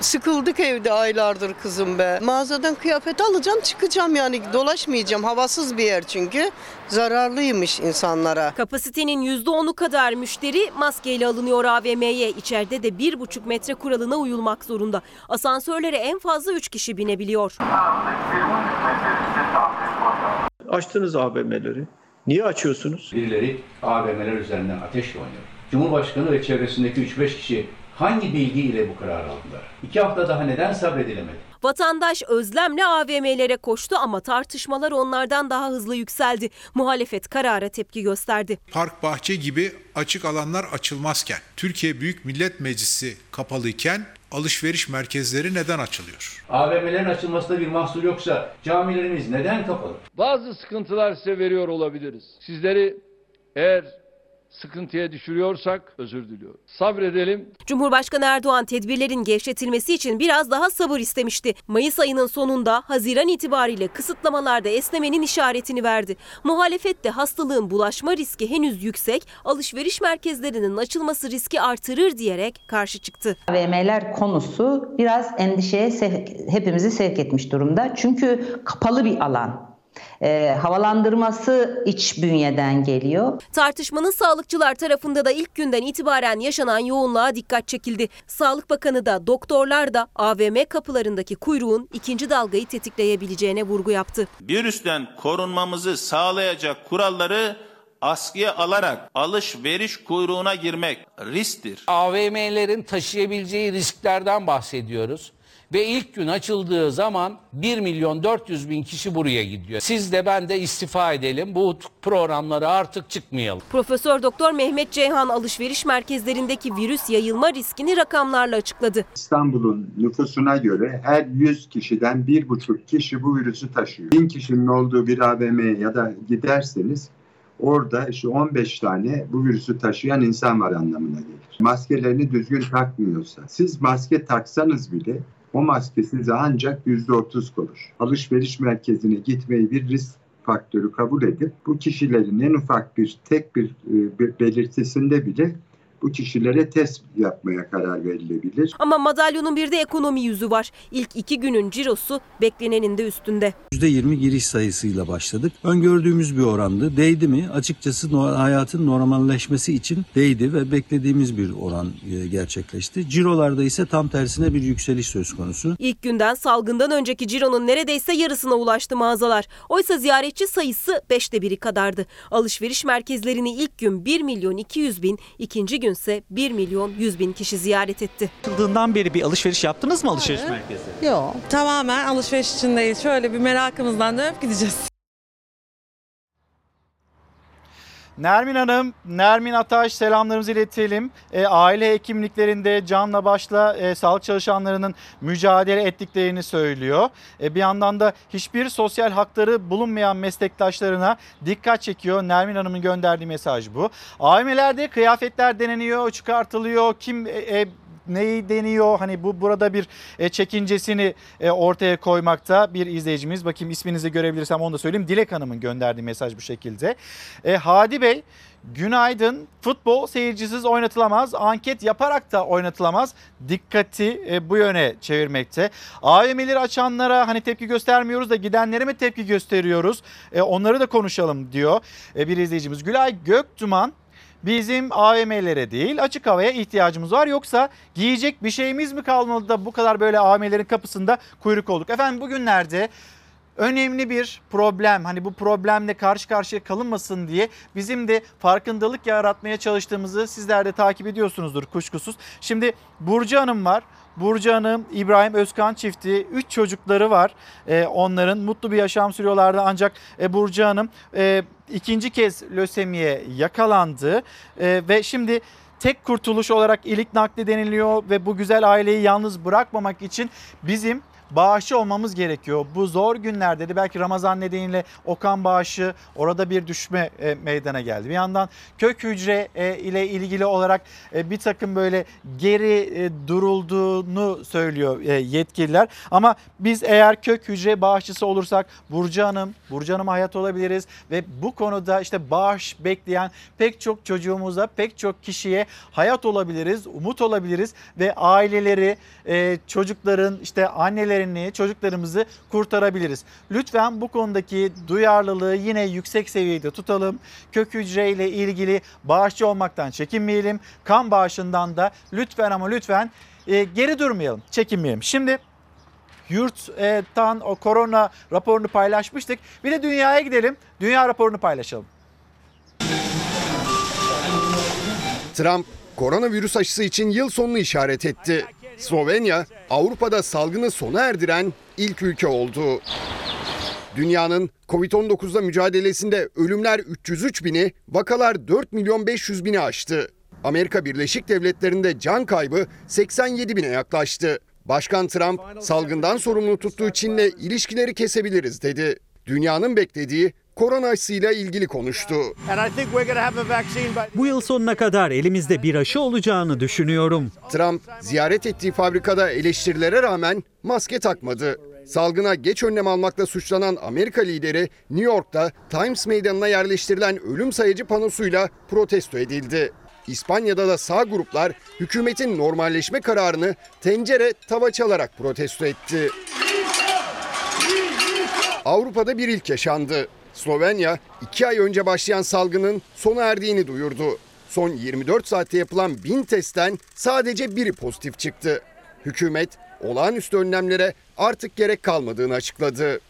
Sıkıldık evde aylardır kızım be. Mağazadan kıyafet alacağım çıkacağım yani dolaşmayacağım. Havasız bir yer çünkü. Zararlıymış insanlara. Kapasitenin %10'u kadar müşteri maskeyle alınıyor AVM'ye. İçeride de 1,5 metre kuralına uyulmak zorunda. Asansörlere en fazla 3 kişi binebiliyor. Açtınız AVM'leri. Niye açıyorsunuz? Birileri AVM'ler üzerinden ateşle oynuyor. Cumhurbaşkanı ve çevresindeki 3-5 kişi hangi bilgiyle bu kararı aldılar? İki hafta daha neden sabredilemedi? Vatandaş özlemle AVM'lere koştu ama tartışmalar onlardan daha hızlı yükseldi. Muhalefet karara tepki gösterdi. Park bahçe gibi açık alanlar açılmazken, Türkiye Büyük Millet Meclisi kapalıyken alışveriş merkezleri neden açılıyor? AVM'lerin açılmasında bir mahsur yoksa camilerimiz neden kapalı? Bazı sıkıntılar size veriyor olabiliriz. Sizleri eğer sıkıntıya düşürüyorsak özür diliyorum. Sabredelim. Cumhurbaşkanı Erdoğan tedbirlerin gevşetilmesi için biraz daha sabır istemişti. Mayıs ayının sonunda Haziran itibariyle kısıtlamalarda esnemenin işaretini verdi. Muhalefet de hastalığın bulaşma riski henüz yüksek, alışveriş merkezlerinin açılması riski artırır diyerek karşı çıktı. AVM'ler konusu biraz endişeye sevk- hepimizi sevk etmiş durumda. Çünkü kapalı bir alan. Ee, havalandırması iç bünyeden geliyor. Tartışmanın sağlıkçılar tarafında da ilk günden itibaren yaşanan yoğunluğa dikkat çekildi. Sağlık Bakanı da doktorlar da AVM kapılarındaki kuyruğun ikinci dalgayı tetikleyebileceğine vurgu yaptı. Virüsten korunmamızı sağlayacak kuralları askıya alarak alışveriş kuyruğuna girmek risktir. AVM'lerin taşıyabileceği risklerden bahsediyoruz. Ve ilk gün açıldığı zaman 1 milyon 400 bin kişi buraya gidiyor. Siz de ben de istifa edelim. Bu programlara artık çıkmayalım. Profesör Doktor Mehmet Ceyhan alışveriş merkezlerindeki virüs yayılma riskini rakamlarla açıkladı. İstanbul'un nüfusuna göre her 100 kişiden 1,5 kişi bu virüsü taşıyor. 1000 kişinin olduğu bir AVM'ye ya da giderseniz orada işte 15 tane bu virüsü taşıyan insan var anlamına gelir. Maskelerini düzgün takmıyorsa, siz maske taksanız bile o maske size ancak %30 korur. Alışveriş merkezine gitmeyi bir risk faktörü kabul edip bu kişilerin en ufak bir tek bir, e, bir belirtisinde bile bu kişilere test yapmaya karar verilebilir. Ama madalyonun bir de ekonomi yüzü var. İlk iki günün cirosu beklenenin de üstünde. %20 giriş sayısıyla başladık. Öngördüğümüz bir orandı. Değdi mi? Açıkçası no- hayatın normalleşmesi için değdi ve beklediğimiz bir oran e, gerçekleşti. Cirolarda ise tam tersine bir yükseliş söz konusu. İlk günden salgından önceki cironun neredeyse yarısına ulaştı mağazalar. Oysa ziyaretçi sayısı beşte biri kadardı. Alışveriş merkezlerini ilk gün 1 milyon 200 bin, ikinci günse 1 milyon 100 bin kişi ziyaret etti. Açıldığından beri bir alışveriş yaptınız mı alışveriş merkezi? Yok tamamen alışveriş için değil. Şöyle bir merakımızdan dönüp gideceğiz. Nermin Hanım, Nermin Ataş selamlarımızı iletelim. E, aile hekimliklerinde canla başla e, sağlık çalışanlarının mücadele ettiklerini söylüyor. E, bir yandan da hiçbir sosyal hakları bulunmayan meslektaşlarına dikkat çekiyor. Nermin Hanım'ın gönderdiği mesaj bu. AVM'lerde kıyafetler deneniyor, çıkartılıyor. Kim e, e, neyi deniyor? Hani bu burada bir e, çekincesini e, ortaya koymakta bir izleyicimiz. Bakayım isminizi görebilirsem onu da söyleyeyim. Dilek Hanım'ın gönderdiği mesaj bu şekilde. E, Hadi Bey Günaydın. Futbol seyircisiz oynatılamaz. Anket yaparak da oynatılamaz. Dikkati e, bu yöne çevirmekte. AVM'leri açanlara hani tepki göstermiyoruz da gidenlere mi tepki gösteriyoruz? E, onları da konuşalım diyor e, bir izleyicimiz. Gülay Göktuman Bizim AVM'lere değil açık havaya ihtiyacımız var. Yoksa giyecek bir şeyimiz mi kalmadı da bu kadar böyle AVM'lerin kapısında kuyruk olduk? Efendim bugünlerde önemli bir problem. Hani bu problemle karşı karşıya kalınmasın diye bizim de farkındalık yaratmaya çalıştığımızı sizler de takip ediyorsunuzdur kuşkusuz. Şimdi Burcu Hanım var. Burcu Hanım, İbrahim Özkan çifti, 3 çocukları var. Ee, onların mutlu bir yaşam sürüyorlardı ancak e, Burcu Hanım e, ikinci kez lösemiye yakalandı E, ve şimdi tek kurtuluş olarak ilik nakli deniliyor ve bu güzel aileyi yalnız bırakmamak için bizim bağışı olmamız gerekiyor. Bu zor günlerde de belki Ramazan nedeniyle Okan bağışı orada bir düşme e, meydana geldi. Bir yandan kök hücre e, ile ilgili olarak e, bir takım böyle geri e, durulduğunu söylüyor e, yetkililer. Ama biz eğer kök hücre bağışçısı olursak Burcu Hanım, Burcu Hanım'a hayat olabiliriz ve bu konuda işte bağış bekleyen pek çok çocuğumuza, pek çok kişiye hayat olabiliriz, umut olabiliriz ve aileleri, e, çocukların işte annelerini, çocuklarımızı kurtarabiliriz. Lütfen bu konudaki duyarlılığı yine yüksek seviyede tutalım. Kök hücre ile ilgili bağışçı olmaktan çekinmeyelim. Kan bağışından da lütfen ama lütfen e, geri durmayalım, çekinmeyelim. Şimdi yurttan o korona raporunu paylaşmıştık. Bir de dünyaya gidelim. Dünya raporunu paylaşalım. Trump koronavirüs aşısı için yıl sonunu işaret etti. Slovenya Avrupa'da salgını sona erdiren ilk ülke oldu. Dünyanın Covid-19'la mücadelesinde ölümler 303 bini, vakalar 4 milyon 500 bini aştı. Amerika Birleşik Devletleri'nde can kaybı 87 bine yaklaştı. Başkan Trump salgından sorumlu tuttuğu Çin'le ilişkileri kesebiliriz dedi. Dünyanın beklediği korona aşısıyla ilgili konuştu. Bu yıl sonuna kadar elimizde bir aşı olacağını düşünüyorum. Trump ziyaret ettiği fabrikada eleştirilere rağmen maske takmadı. Salgına geç önlem almakla suçlanan Amerika lideri New York'ta Times Meydanı'na yerleştirilen ölüm sayıcı panosuyla protesto edildi. İspanya'da da sağ gruplar hükümetin normalleşme kararını tencere tava çalarak protesto etti. Avrupa'da bir ilk yaşandı. Slovenya iki ay önce başlayan salgının sona erdiğini duyurdu. Son 24 saatte yapılan 1000 testten sadece biri pozitif çıktı. Hükümet olağanüstü önlemlere artık gerek kalmadığını açıkladı.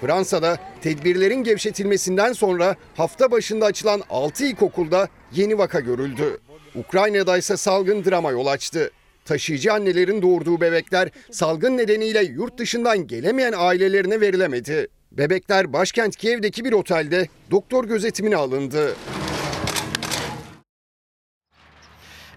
Fransa'da tedbirlerin gevşetilmesinden sonra hafta başında açılan 6 ilkokulda yeni vaka görüldü. Ukrayna'da ise salgın drama yol açtı. Taşıyıcı annelerin doğurduğu bebekler salgın nedeniyle yurt dışından gelemeyen ailelerine verilemedi. Bebekler başkent Kiev'deki bir otelde doktor gözetimine alındı.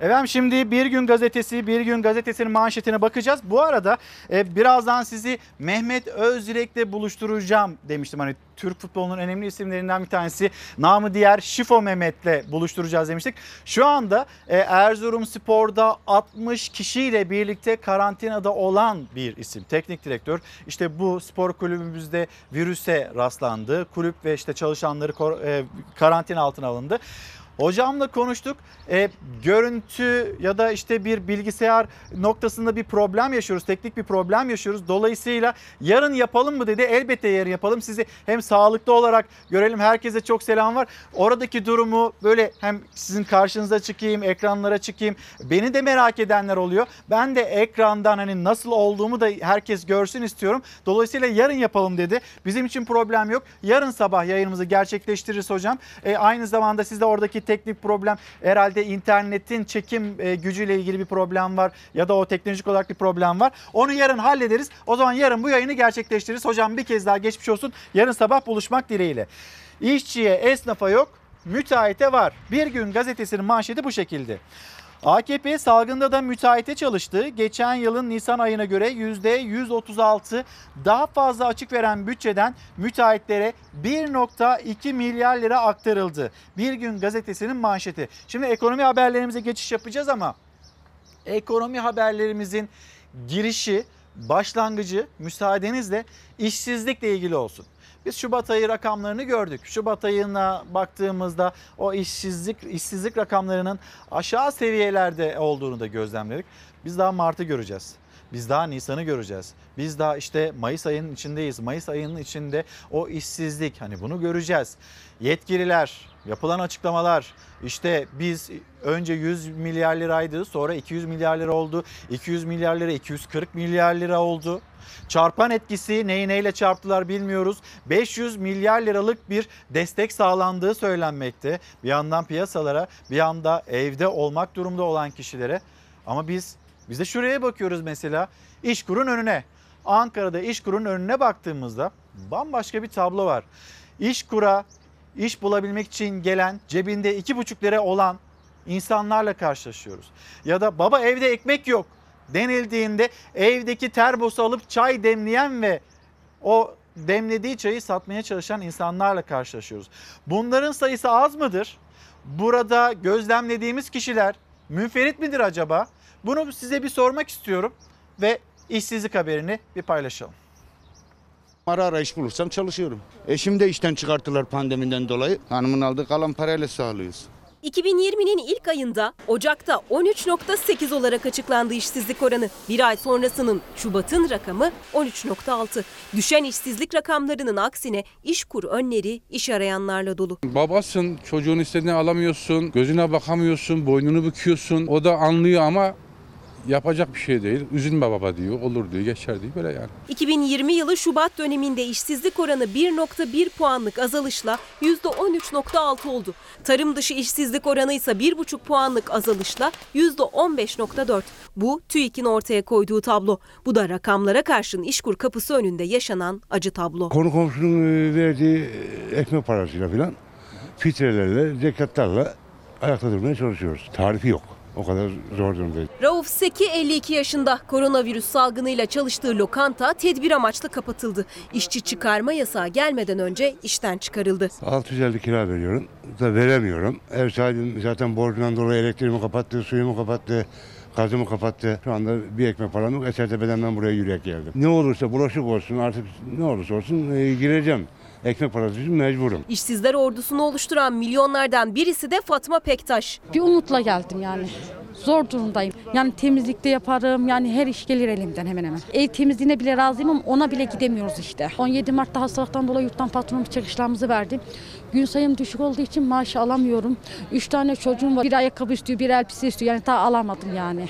Efendim şimdi Bir Gün Gazetesi, Bir Gün Gazetesi'nin manşetine bakacağız. Bu arada e, birazdan sizi Mehmet Özdirek'le buluşturacağım demiştim. Hani Türk futbolunun önemli isimlerinden bir tanesi. Namı diğer Şifo Mehmet'le buluşturacağız demiştik. Şu anda e, Erzurum Spor'da 60 kişiyle birlikte karantinada olan bir isim. Teknik direktör. İşte bu spor kulübümüzde virüse rastlandı. Kulüp ve işte çalışanları e, karantina altına alındı. Hocamla konuştuk. E, görüntü ya da işte bir bilgisayar noktasında bir problem yaşıyoruz. Teknik bir problem yaşıyoruz. Dolayısıyla yarın yapalım mı dedi. Elbette yarın yapalım. Sizi hem sağlıklı olarak görelim. Herkese çok selam var. Oradaki durumu böyle hem sizin karşınıza çıkayım, ekranlara çıkayım. Beni de merak edenler oluyor. Ben de ekrandan hani nasıl olduğumu da herkes görsün istiyorum. Dolayısıyla yarın yapalım dedi. Bizim için problem yok. Yarın sabah yayınımızı gerçekleştiririz hocam. E, aynı zamanda siz de oradaki teknik problem herhalde internetin çekim e, gücüyle ilgili bir problem var ya da o teknolojik olarak bir problem var. Onu yarın hallederiz. O zaman yarın bu yayını gerçekleştiririz. Hocam bir kez daha geçmiş olsun. Yarın sabah buluşmak dileğiyle. İşçiye, esnafa yok, müteahhite var. Bir gün gazetesinin manşeti bu şekilde. AKP salgında da müteahhite çalıştı. Geçen yılın Nisan ayına göre %136 daha fazla açık veren bütçeden müteahhitlere 1.2 milyar lira aktarıldı. Bir gün gazetesinin manşeti. Şimdi ekonomi haberlerimize geçiş yapacağız ama ekonomi haberlerimizin girişi, başlangıcı müsaadenizle işsizlikle ilgili olsun. Biz Şubat ayı rakamlarını gördük. Şubat ayına baktığımızda o işsizlik işsizlik rakamlarının aşağı seviyelerde olduğunu da gözlemledik. Biz daha Mart'ı göreceğiz. Biz daha Nisan'ı göreceğiz. Biz daha işte Mayıs ayının içindeyiz. Mayıs ayının içinde o işsizlik hani bunu göreceğiz. Yetkililer, yapılan açıklamalar işte biz önce 100 milyar liraydı sonra 200 milyar lira oldu. 200 milyar lira 240 milyar lira oldu. Çarpan etkisi neyi neyle çarptılar bilmiyoruz. 500 milyar liralık bir destek sağlandığı söylenmekte. Bir yandan piyasalara bir yanda evde olmak durumda olan kişilere. Ama biz biz de şuraya bakıyoruz mesela İşkur'un önüne. Ankara'da İşkur'un önüne baktığımızda bambaşka bir tablo var. İşkur'a iş bulabilmek için gelen cebinde 2,5 lira olan insanlarla karşılaşıyoruz. Ya da baba evde ekmek yok denildiğinde evdeki termosu alıp çay demleyen ve o demlediği çayı satmaya çalışan insanlarla karşılaşıyoruz. Bunların sayısı az mıdır? Burada gözlemlediğimiz kişiler münferit midir acaba? Bunu size bir sormak istiyorum ve işsizlik haberini bir paylaşalım. Ara ara iş bulursam çalışıyorum. Eşim de işten çıkarttılar pandemiden dolayı. Hanımın aldığı kalan parayla sağlıyoruz. 2020'nin ilk ayında Ocak'ta 13.8 olarak açıklandı işsizlik oranı. Bir ay sonrasının Şubat'ın rakamı 13.6. Düşen işsizlik rakamlarının aksine işkur önleri iş arayanlarla dolu. Babasın, çocuğun istediğini alamıyorsun, gözüne bakamıyorsun, boynunu büküyorsun. O da anlıyor ama yapacak bir şey değil. Üzülme baba diyor, olur diyor, geçer diyor böyle yani. 2020 yılı Şubat döneminde işsizlik oranı 1.1 puanlık azalışla %13.6 oldu. Tarım dışı işsizlik oranı ise 1.5 puanlık azalışla %15.4. Bu TÜİK'in ortaya koyduğu tablo. Bu da rakamlara karşın işkur kapısı önünde yaşanan acı tablo. Konu komşunun verdiği ekmek parasıyla filan filtrelerle, zekatlarla ayakta durmaya çalışıyoruz. Tarifi yok. O kadar zor durumdayız. Rauf Seki 52 yaşında koronavirüs salgınıyla çalıştığı lokanta tedbir amaçlı kapatıldı. İşçi çıkarma yasağı gelmeden önce işten çıkarıldı. 650 kira veriyorum. Da veremiyorum. Ev sahibim zaten borcundan dolayı elektriğimi kapattı, suyumu kapattı. Gazımı kapattı. Şu anda bir ekmek param yok. Esertepe'den ben buraya yürüyerek geldim. Ne olursa bulaşık olsun artık ne olursa olsun e, gireceğim. Ekmek parası için mecburum. İşsizler ordusunu oluşturan milyonlardan birisi de Fatma Pektaş. Bir umutla geldim yani. Zor durumdayım. Yani temizlikte yaparım. Yani her iş gelir elimden hemen hemen. Ev temizliğine bile razıyım ama ona bile gidemiyoruz işte. 17 Mart'ta hastalıktan dolayı yurttan patronum çıkışlarımızı verdi. Gün sayım düşük olduğu için maaş alamıyorum. 3 tane çocuğum var. Bir ayakkabı istiyor, bir elbise istiyor. Yani daha alamadım yani.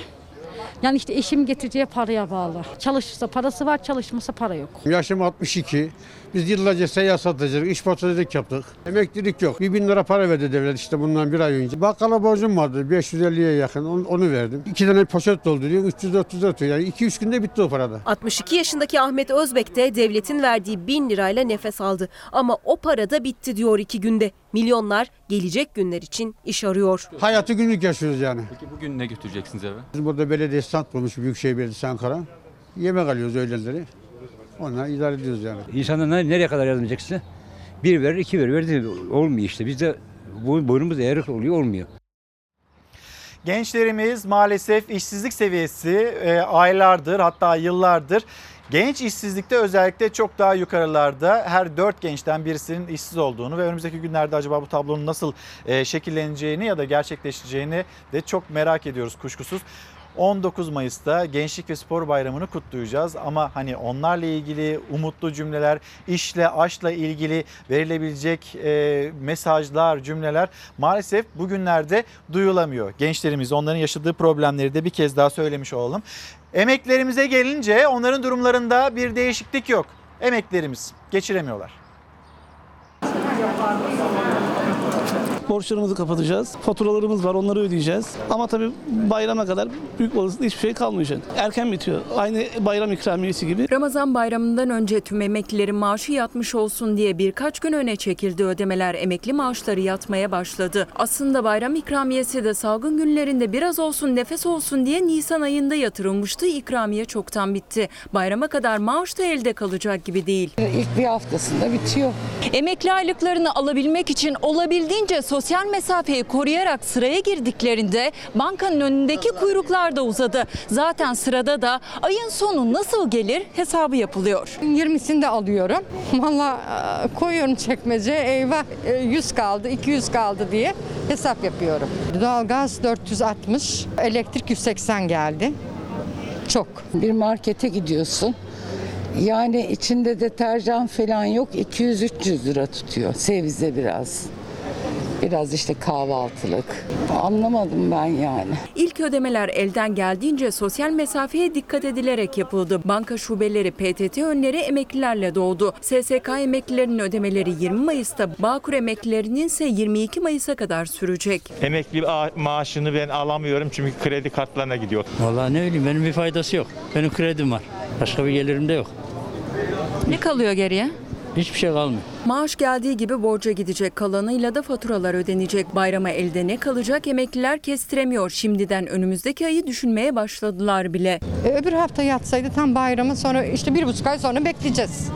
Yani işte eşim getireceği paraya bağlı. Çalışırsa parası var, çalışmasa para yok. Yaşım 62. Biz yıllarca seyyar satıcılık, iş portacılık yaptık. Emeklilik yok. Bir bin lira para verdi devlet işte bundan bir ay önce. Bakkala borcum vardı 550'ye yakın onu, onu verdim. İki tane poşet dolduruyor 300-400 atıyor. Yani 2-3 günde bitti o parada. 62 yaşındaki Ahmet Özbek de devletin verdiği 1000 lirayla nefes aldı. Ama o para da bitti diyor iki günde. Milyonlar gelecek günler için iş arıyor. Hayatı günlük yaşıyoruz yani. Peki bugün ne götüreceksiniz eve? Biz burada belediye stand kurmuş Büyükşehir Belediyesi Ankara. Yemek alıyoruz öğlenleri. Onunla idare ediyoruz yani. İnsanlar nereye kadar yardım edeceksin? Bir verir, iki verir. Verdi olmuyor işte. Bizde bu boynumuz eğrik oluyor, olmuyor. Gençlerimiz maalesef işsizlik seviyesi e, aylardır hatta yıllardır genç işsizlikte özellikle çok daha yukarılarda her dört gençten birisinin işsiz olduğunu ve önümüzdeki günlerde acaba bu tablonun nasıl e, şekilleneceğini ya da gerçekleşeceğini de çok merak ediyoruz kuşkusuz. 19 Mayıs'ta Gençlik ve Spor Bayramı'nı kutlayacağız ama hani onlarla ilgili umutlu cümleler, işle, aşla ilgili verilebilecek e, mesajlar, cümleler maalesef bugünlerde duyulamıyor. Gençlerimiz onların yaşadığı problemleri de bir kez daha söylemiş olalım. Emeklerimize gelince onların durumlarında bir değişiklik yok. Emeklerimiz geçiremiyorlar. Borçlarımızı kapatacağız. Faturalarımız var onları ödeyeceğiz. Ama tabii bayrama kadar büyük olasılıkla hiçbir şey kalmayacak. Erken bitiyor. Aynı bayram ikramiyesi gibi. Ramazan bayramından önce tüm emeklilerin maaşı yatmış olsun diye birkaç gün öne çekildi ödemeler emekli maaşları yatmaya başladı. Aslında bayram ikramiyesi de salgın günlerinde biraz olsun nefes olsun diye Nisan ayında yatırılmıştı. İkramiye çoktan bitti. Bayrama kadar maaş da elde kalacak gibi değil. İlk bir haftasında bitiyor. Emekli aylıklarını alabilmek için olabildiğince sosyal mesafeyi koruyarak sıraya girdiklerinde bankanın önündeki kuyruklar da uzadı. Zaten sırada da ayın sonu nasıl gelir hesabı yapılıyor. 20'sinde alıyorum. Valla e, koyuyorum çekmece. Eyvah e, 100 kaldı, 200 kaldı diye hesap yapıyorum. Doğalgaz 460, elektrik 180 geldi. Çok. Bir markete gidiyorsun. Yani içinde deterjan falan yok. 200-300 lira tutuyor. Sevize biraz. Biraz işte kahvaltılık. Anlamadım ben yani. İlk ödemeler elden geldiğince sosyal mesafeye dikkat edilerek yapıldı. Banka şubeleri, PTT önleri emeklilerle doldu. SSK emeklilerinin ödemeleri 20 Mayıs'ta, Bağkur emeklilerinin ise 22 Mayıs'a kadar sürecek. Emekli maaşını ben alamıyorum çünkü kredi kartlarına gidiyor. Vallahi ne bileyim benim bir faydası yok. Benim kredim var. Başka bir gelirim de yok. Ne kalıyor geriye? Hiçbir şey kalmıyor. Maaş geldiği gibi borca gidecek kalanıyla da faturalar ödenecek. Bayrama elde ne kalacak emekliler kestiremiyor. Şimdiden önümüzdeki ayı düşünmeye başladılar bile. E, öbür hafta yatsaydı tam bayramın sonra işte bir buçuk ay sonra bekleyeceğiz.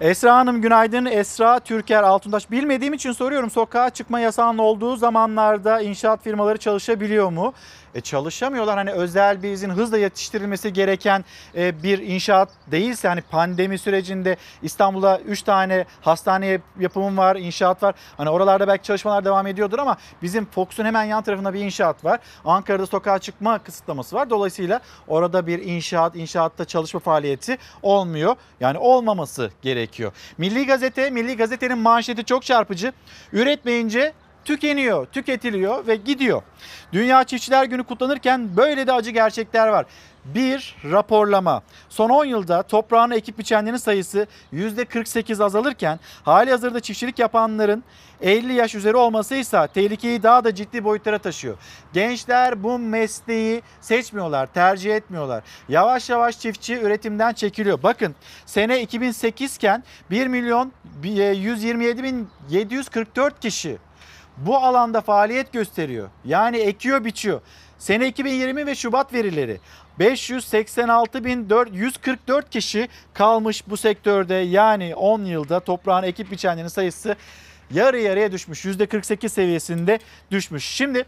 Esra Hanım günaydın. Esra Türker Altuntaş. Bilmediğim için soruyorum. Sokağa çıkma yasağının olduğu zamanlarda inşaat firmaları çalışabiliyor mu? E çalışamıyorlar. Hani özel bir izin hızla yetiştirilmesi gereken e, bir inşaat değilse hani pandemi sürecinde İstanbul'da 3 tane hastane yap- yapımım var, inşaat var. Hani oralarda belki çalışmalar devam ediyordur ama bizim Fox'un hemen yan tarafında bir inşaat var. Ankara'da sokağa çıkma kısıtlaması var. Dolayısıyla orada bir inşaat, inşaatta çalışma faaliyeti olmuyor. Yani olmaması gerekiyor. Milli Gazete, Milli Gazete'nin manşeti çok çarpıcı. Üretmeyince tükeniyor, tüketiliyor ve gidiyor. Dünya Çiftçiler Günü kutlanırken böyle de acı gerçekler var. Bir raporlama. Son 10 yılda toprağını ekip biçenlerin sayısı %48 azalırken hali hazırda çiftçilik yapanların 50 yaş üzeri olması ise tehlikeyi daha da ciddi boyutlara taşıyor. Gençler bu mesleği seçmiyorlar, tercih etmiyorlar. Yavaş yavaş çiftçi üretimden çekiliyor. Bakın sene 2008 iken 1 milyon 127 bin 744 kişi bu alanda faaliyet gösteriyor. Yani ekiyor biçiyor. Sene 2020 ve Şubat verileri 586.144 kişi kalmış bu sektörde. Yani 10 yılda toprağın ekip biçenlerin sayısı yarı yarıya düşmüş. %48 seviyesinde düşmüş. Şimdi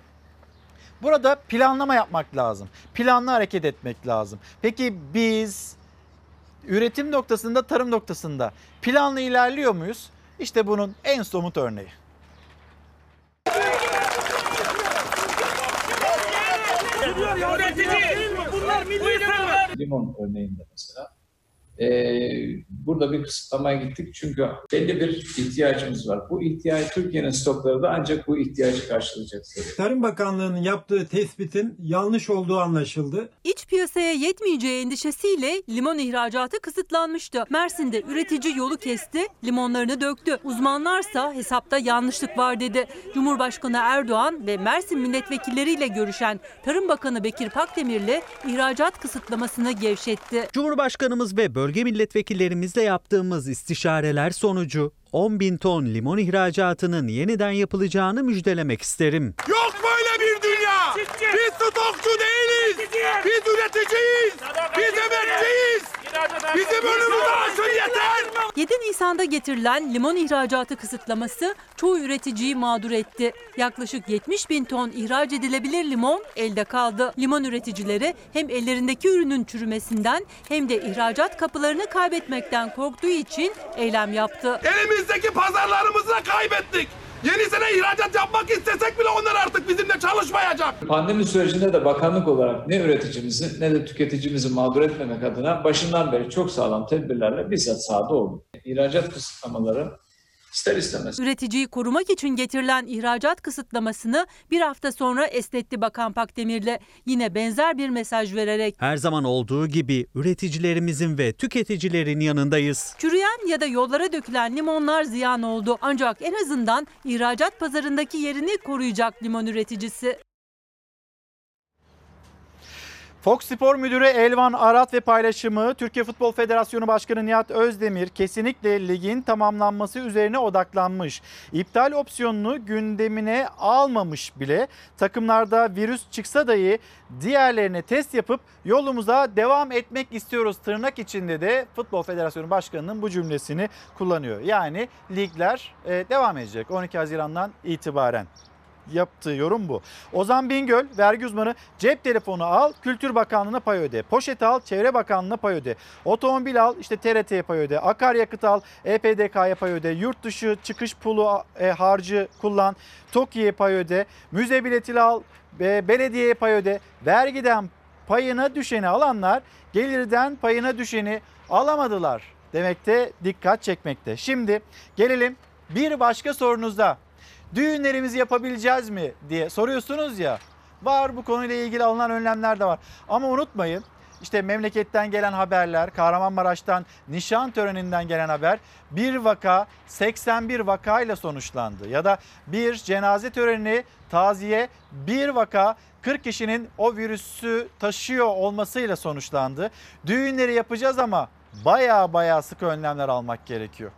burada planlama yapmak lazım. Planlı hareket etmek lazım. Peki biz üretim noktasında, tarım noktasında planlı ilerliyor muyuz? İşte bunun en somut örneği. Limon örneğinde mesela. Ee, burada bir kısıtlamaya gittik çünkü belli bir ihtiyacımız var. Bu ihtiyaç Türkiye'nin stokları da ancak bu ihtiyacı karşılayacak. Tarım Bakanlığı'nın yaptığı tespitin yanlış olduğu anlaşıldı. İç piyasaya yetmeyeceği endişesiyle limon ihracatı kısıtlanmıştı. Mersin'de üretici yolu kesti, limonlarını döktü. Uzmanlarsa hesapta yanlışlık var dedi. Cumhurbaşkanı Erdoğan ve Mersin milletvekilleriyle görüşen Tarım Bakanı Bekir Pakdemirli ihracat kısıtlamasını gevşetti. Cumhurbaşkanımız ve bölge milletvekillerimizle yaptığımız istişareler sonucu 10 bin ton limon ihracatının yeniden yapılacağını müjdelemek isterim. Yok böyle bir dünya. Biz stokçu değiliz. Biz üreticiyiz. Biz emekçiyiz. Bizim önümüzü açın yeter. 7 Nisan'da getirilen limon ihracatı kısıtlaması çoğu üreticiyi mağdur etti. Yaklaşık 70 bin ton ihraç edilebilir limon elde kaldı. Limon üreticileri hem ellerindeki ürünün çürümesinden hem de ihracat kapılarını kaybetmekten korktuğu için eylem yaptı. Elimizdeki pazarlarımızı kaybettik. Yenisine ihracat yapmak istesek bile onlar artık bizimle çalışmayacak. Pandemi sürecinde de bakanlık olarak ne üreticimizi ne de tüketicimizi mağdur etmemek adına başından beri çok sağlam tedbirlerle bizzat sahada olduk. İhracat kısıtlamaları ister istemez Üreticiyi korumak için getirilen ihracat kısıtlamasını bir hafta sonra esnetti Bakan Pakdemirli. Yine benzer bir mesaj vererek Her zaman olduğu gibi üreticilerimizin ve tüketicilerin yanındayız. Çürüyen ya da yollara dökülen limonlar ziyan oldu. Ancak en azından ihracat pazarındaki yerini koruyacak limon üreticisi. Fox Spor Müdürü Elvan Arat ve paylaşımı Türkiye Futbol Federasyonu Başkanı Nihat Özdemir kesinlikle ligin tamamlanması üzerine odaklanmış. İptal opsiyonunu gündemine almamış bile takımlarda virüs çıksa dahi diğerlerine test yapıp yolumuza devam etmek istiyoruz tırnak içinde de Futbol Federasyonu Başkanı'nın bu cümlesini kullanıyor. Yani ligler e, devam edecek 12 Haziran'dan itibaren yaptığı yorum bu. Ozan Bingöl vergi uzmanı cep telefonu al Kültür Bakanlığı'na pay öde. Poşet al Çevre Bakanlığı'na pay öde. Otomobil al işte TRT'ye pay öde. Akaryakıt al EPDK'ya pay öde. Yurt dışı çıkış pulu e, harcı kullan. TOKİ'ye pay öde. Müze bileti al e, belediyeye pay öde. Vergiden payına düşeni alanlar gelirden payına düşeni alamadılar demekte dikkat çekmekte. Şimdi gelelim bir başka sorunuza. Düğünlerimizi yapabileceğiz mi diye soruyorsunuz ya. Var bu konuyla ilgili alınan önlemler de var. Ama unutmayın işte memleketten gelen haberler, Kahramanmaraş'tan nişan töreninden gelen haber bir vaka 81 vakayla sonuçlandı. Ya da bir cenaze töreni, taziye bir vaka 40 kişinin o virüsü taşıyor olmasıyla sonuçlandı. Düğünleri yapacağız ama baya baya sıkı önlemler almak gerekiyor.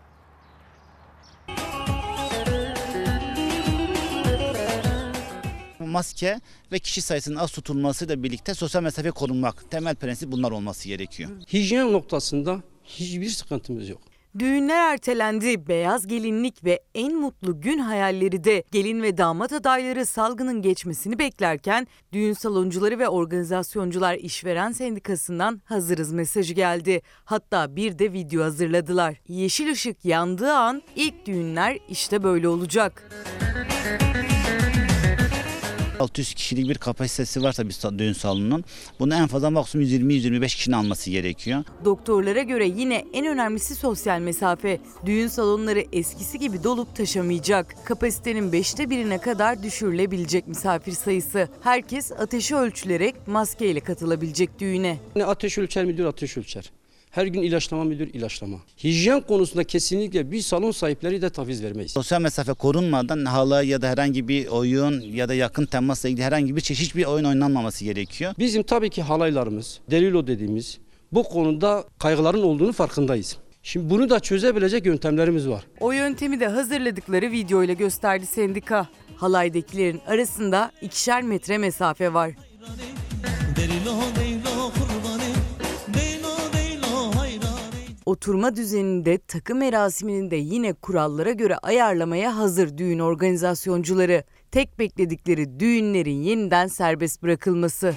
Maske ve kişi sayısının az tutulmasıyla birlikte sosyal mesafe korunmak. Temel prensip bunlar olması gerekiyor. Hijyen noktasında hiçbir sıkıntımız yok. Düğünler ertelendi. Beyaz gelinlik ve en mutlu gün hayalleri de gelin ve damat adayları salgının geçmesini beklerken düğün saloncuları ve organizasyoncular işveren sendikasından hazırız mesajı geldi. Hatta bir de video hazırladılar. Yeşil ışık yandığı an ilk düğünler işte böyle olacak. 600 kişilik bir kapasitesi varsa bir düğün salonunun bunu en fazla maksimum 120-125 kişinin alması gerekiyor. Doktorlara göre yine en önemlisi sosyal mesafe. Düğün salonları eskisi gibi dolup taşamayacak. Kapasitenin beşte birine kadar düşürülebilecek misafir sayısı. Herkes ateşi ölçülerek maskeyle katılabilecek düğüne. Ne ateş ölçer müdür ateş ölçer. Her gün ilaçlama müdür ilaçlama. Hijyen konusunda kesinlikle bir salon sahipleri de taviz vermeyiz. Sosyal mesafe korunmadan halay ya da herhangi bir oyun ya da yakın temasla ilgili herhangi bir çeşit bir oyun oynanmaması gerekiyor. Bizim tabii ki halaylarımız, delilo dediğimiz bu konuda kaygıların olduğunu farkındayız. Şimdi bunu da çözebilecek yöntemlerimiz var. O yöntemi de hazırladıkları videoyla gösterdi sendika. Halaydakilerin arasında ikişer metre mesafe var. Oturma düzeninde takım merasiminin de yine kurallara göre ayarlamaya hazır düğün organizasyoncuları. Tek bekledikleri düğünlerin yeniden serbest bırakılması.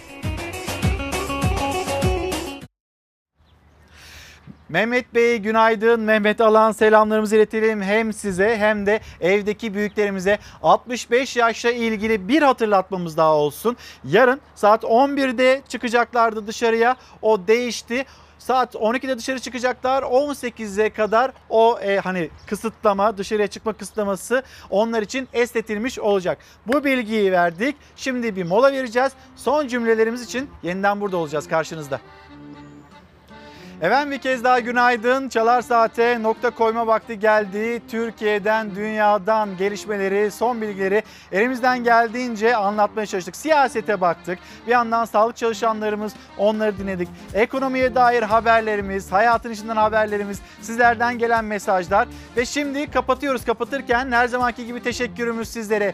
Mehmet Bey günaydın. Mehmet Alan selamlarımızı iletelim hem size hem de evdeki büyüklerimize 65 yaşla ilgili bir hatırlatmamız daha olsun. Yarın saat 11'de çıkacaklardı dışarıya. O değişti. Saat 12'de dışarı çıkacaklar. 18'e kadar o e, hani kısıtlama, dışarıya çıkma kısıtlaması onlar için esnetilmiş olacak. Bu bilgiyi verdik. Şimdi bir mola vereceğiz. Son cümlelerimiz için yeniden burada olacağız karşınızda. Efendim bir kez daha günaydın. Çalar Saat'e nokta koyma vakti geldi. Türkiye'den, dünyadan gelişmeleri, son bilgileri elimizden geldiğince anlatmaya çalıştık. Siyasete baktık. Bir yandan sağlık çalışanlarımız onları dinledik. Ekonomiye dair haberlerimiz, hayatın içinden haberlerimiz, sizlerden gelen mesajlar. Ve şimdi kapatıyoruz. Kapatırken her zamanki gibi teşekkürümüz sizlere.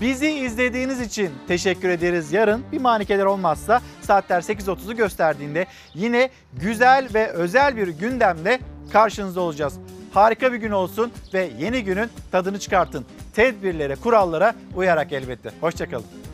Bizi izlediğiniz için teşekkür ederiz. Yarın bir manikeler olmazsa saatler 8.30'u gösterdiğinde yine güzel ve özel bir gündemle karşınızda olacağız. Harika bir gün olsun ve yeni günün tadını çıkartın. Tedbirlere, kurallara uyarak elbette. Hoşçakalın.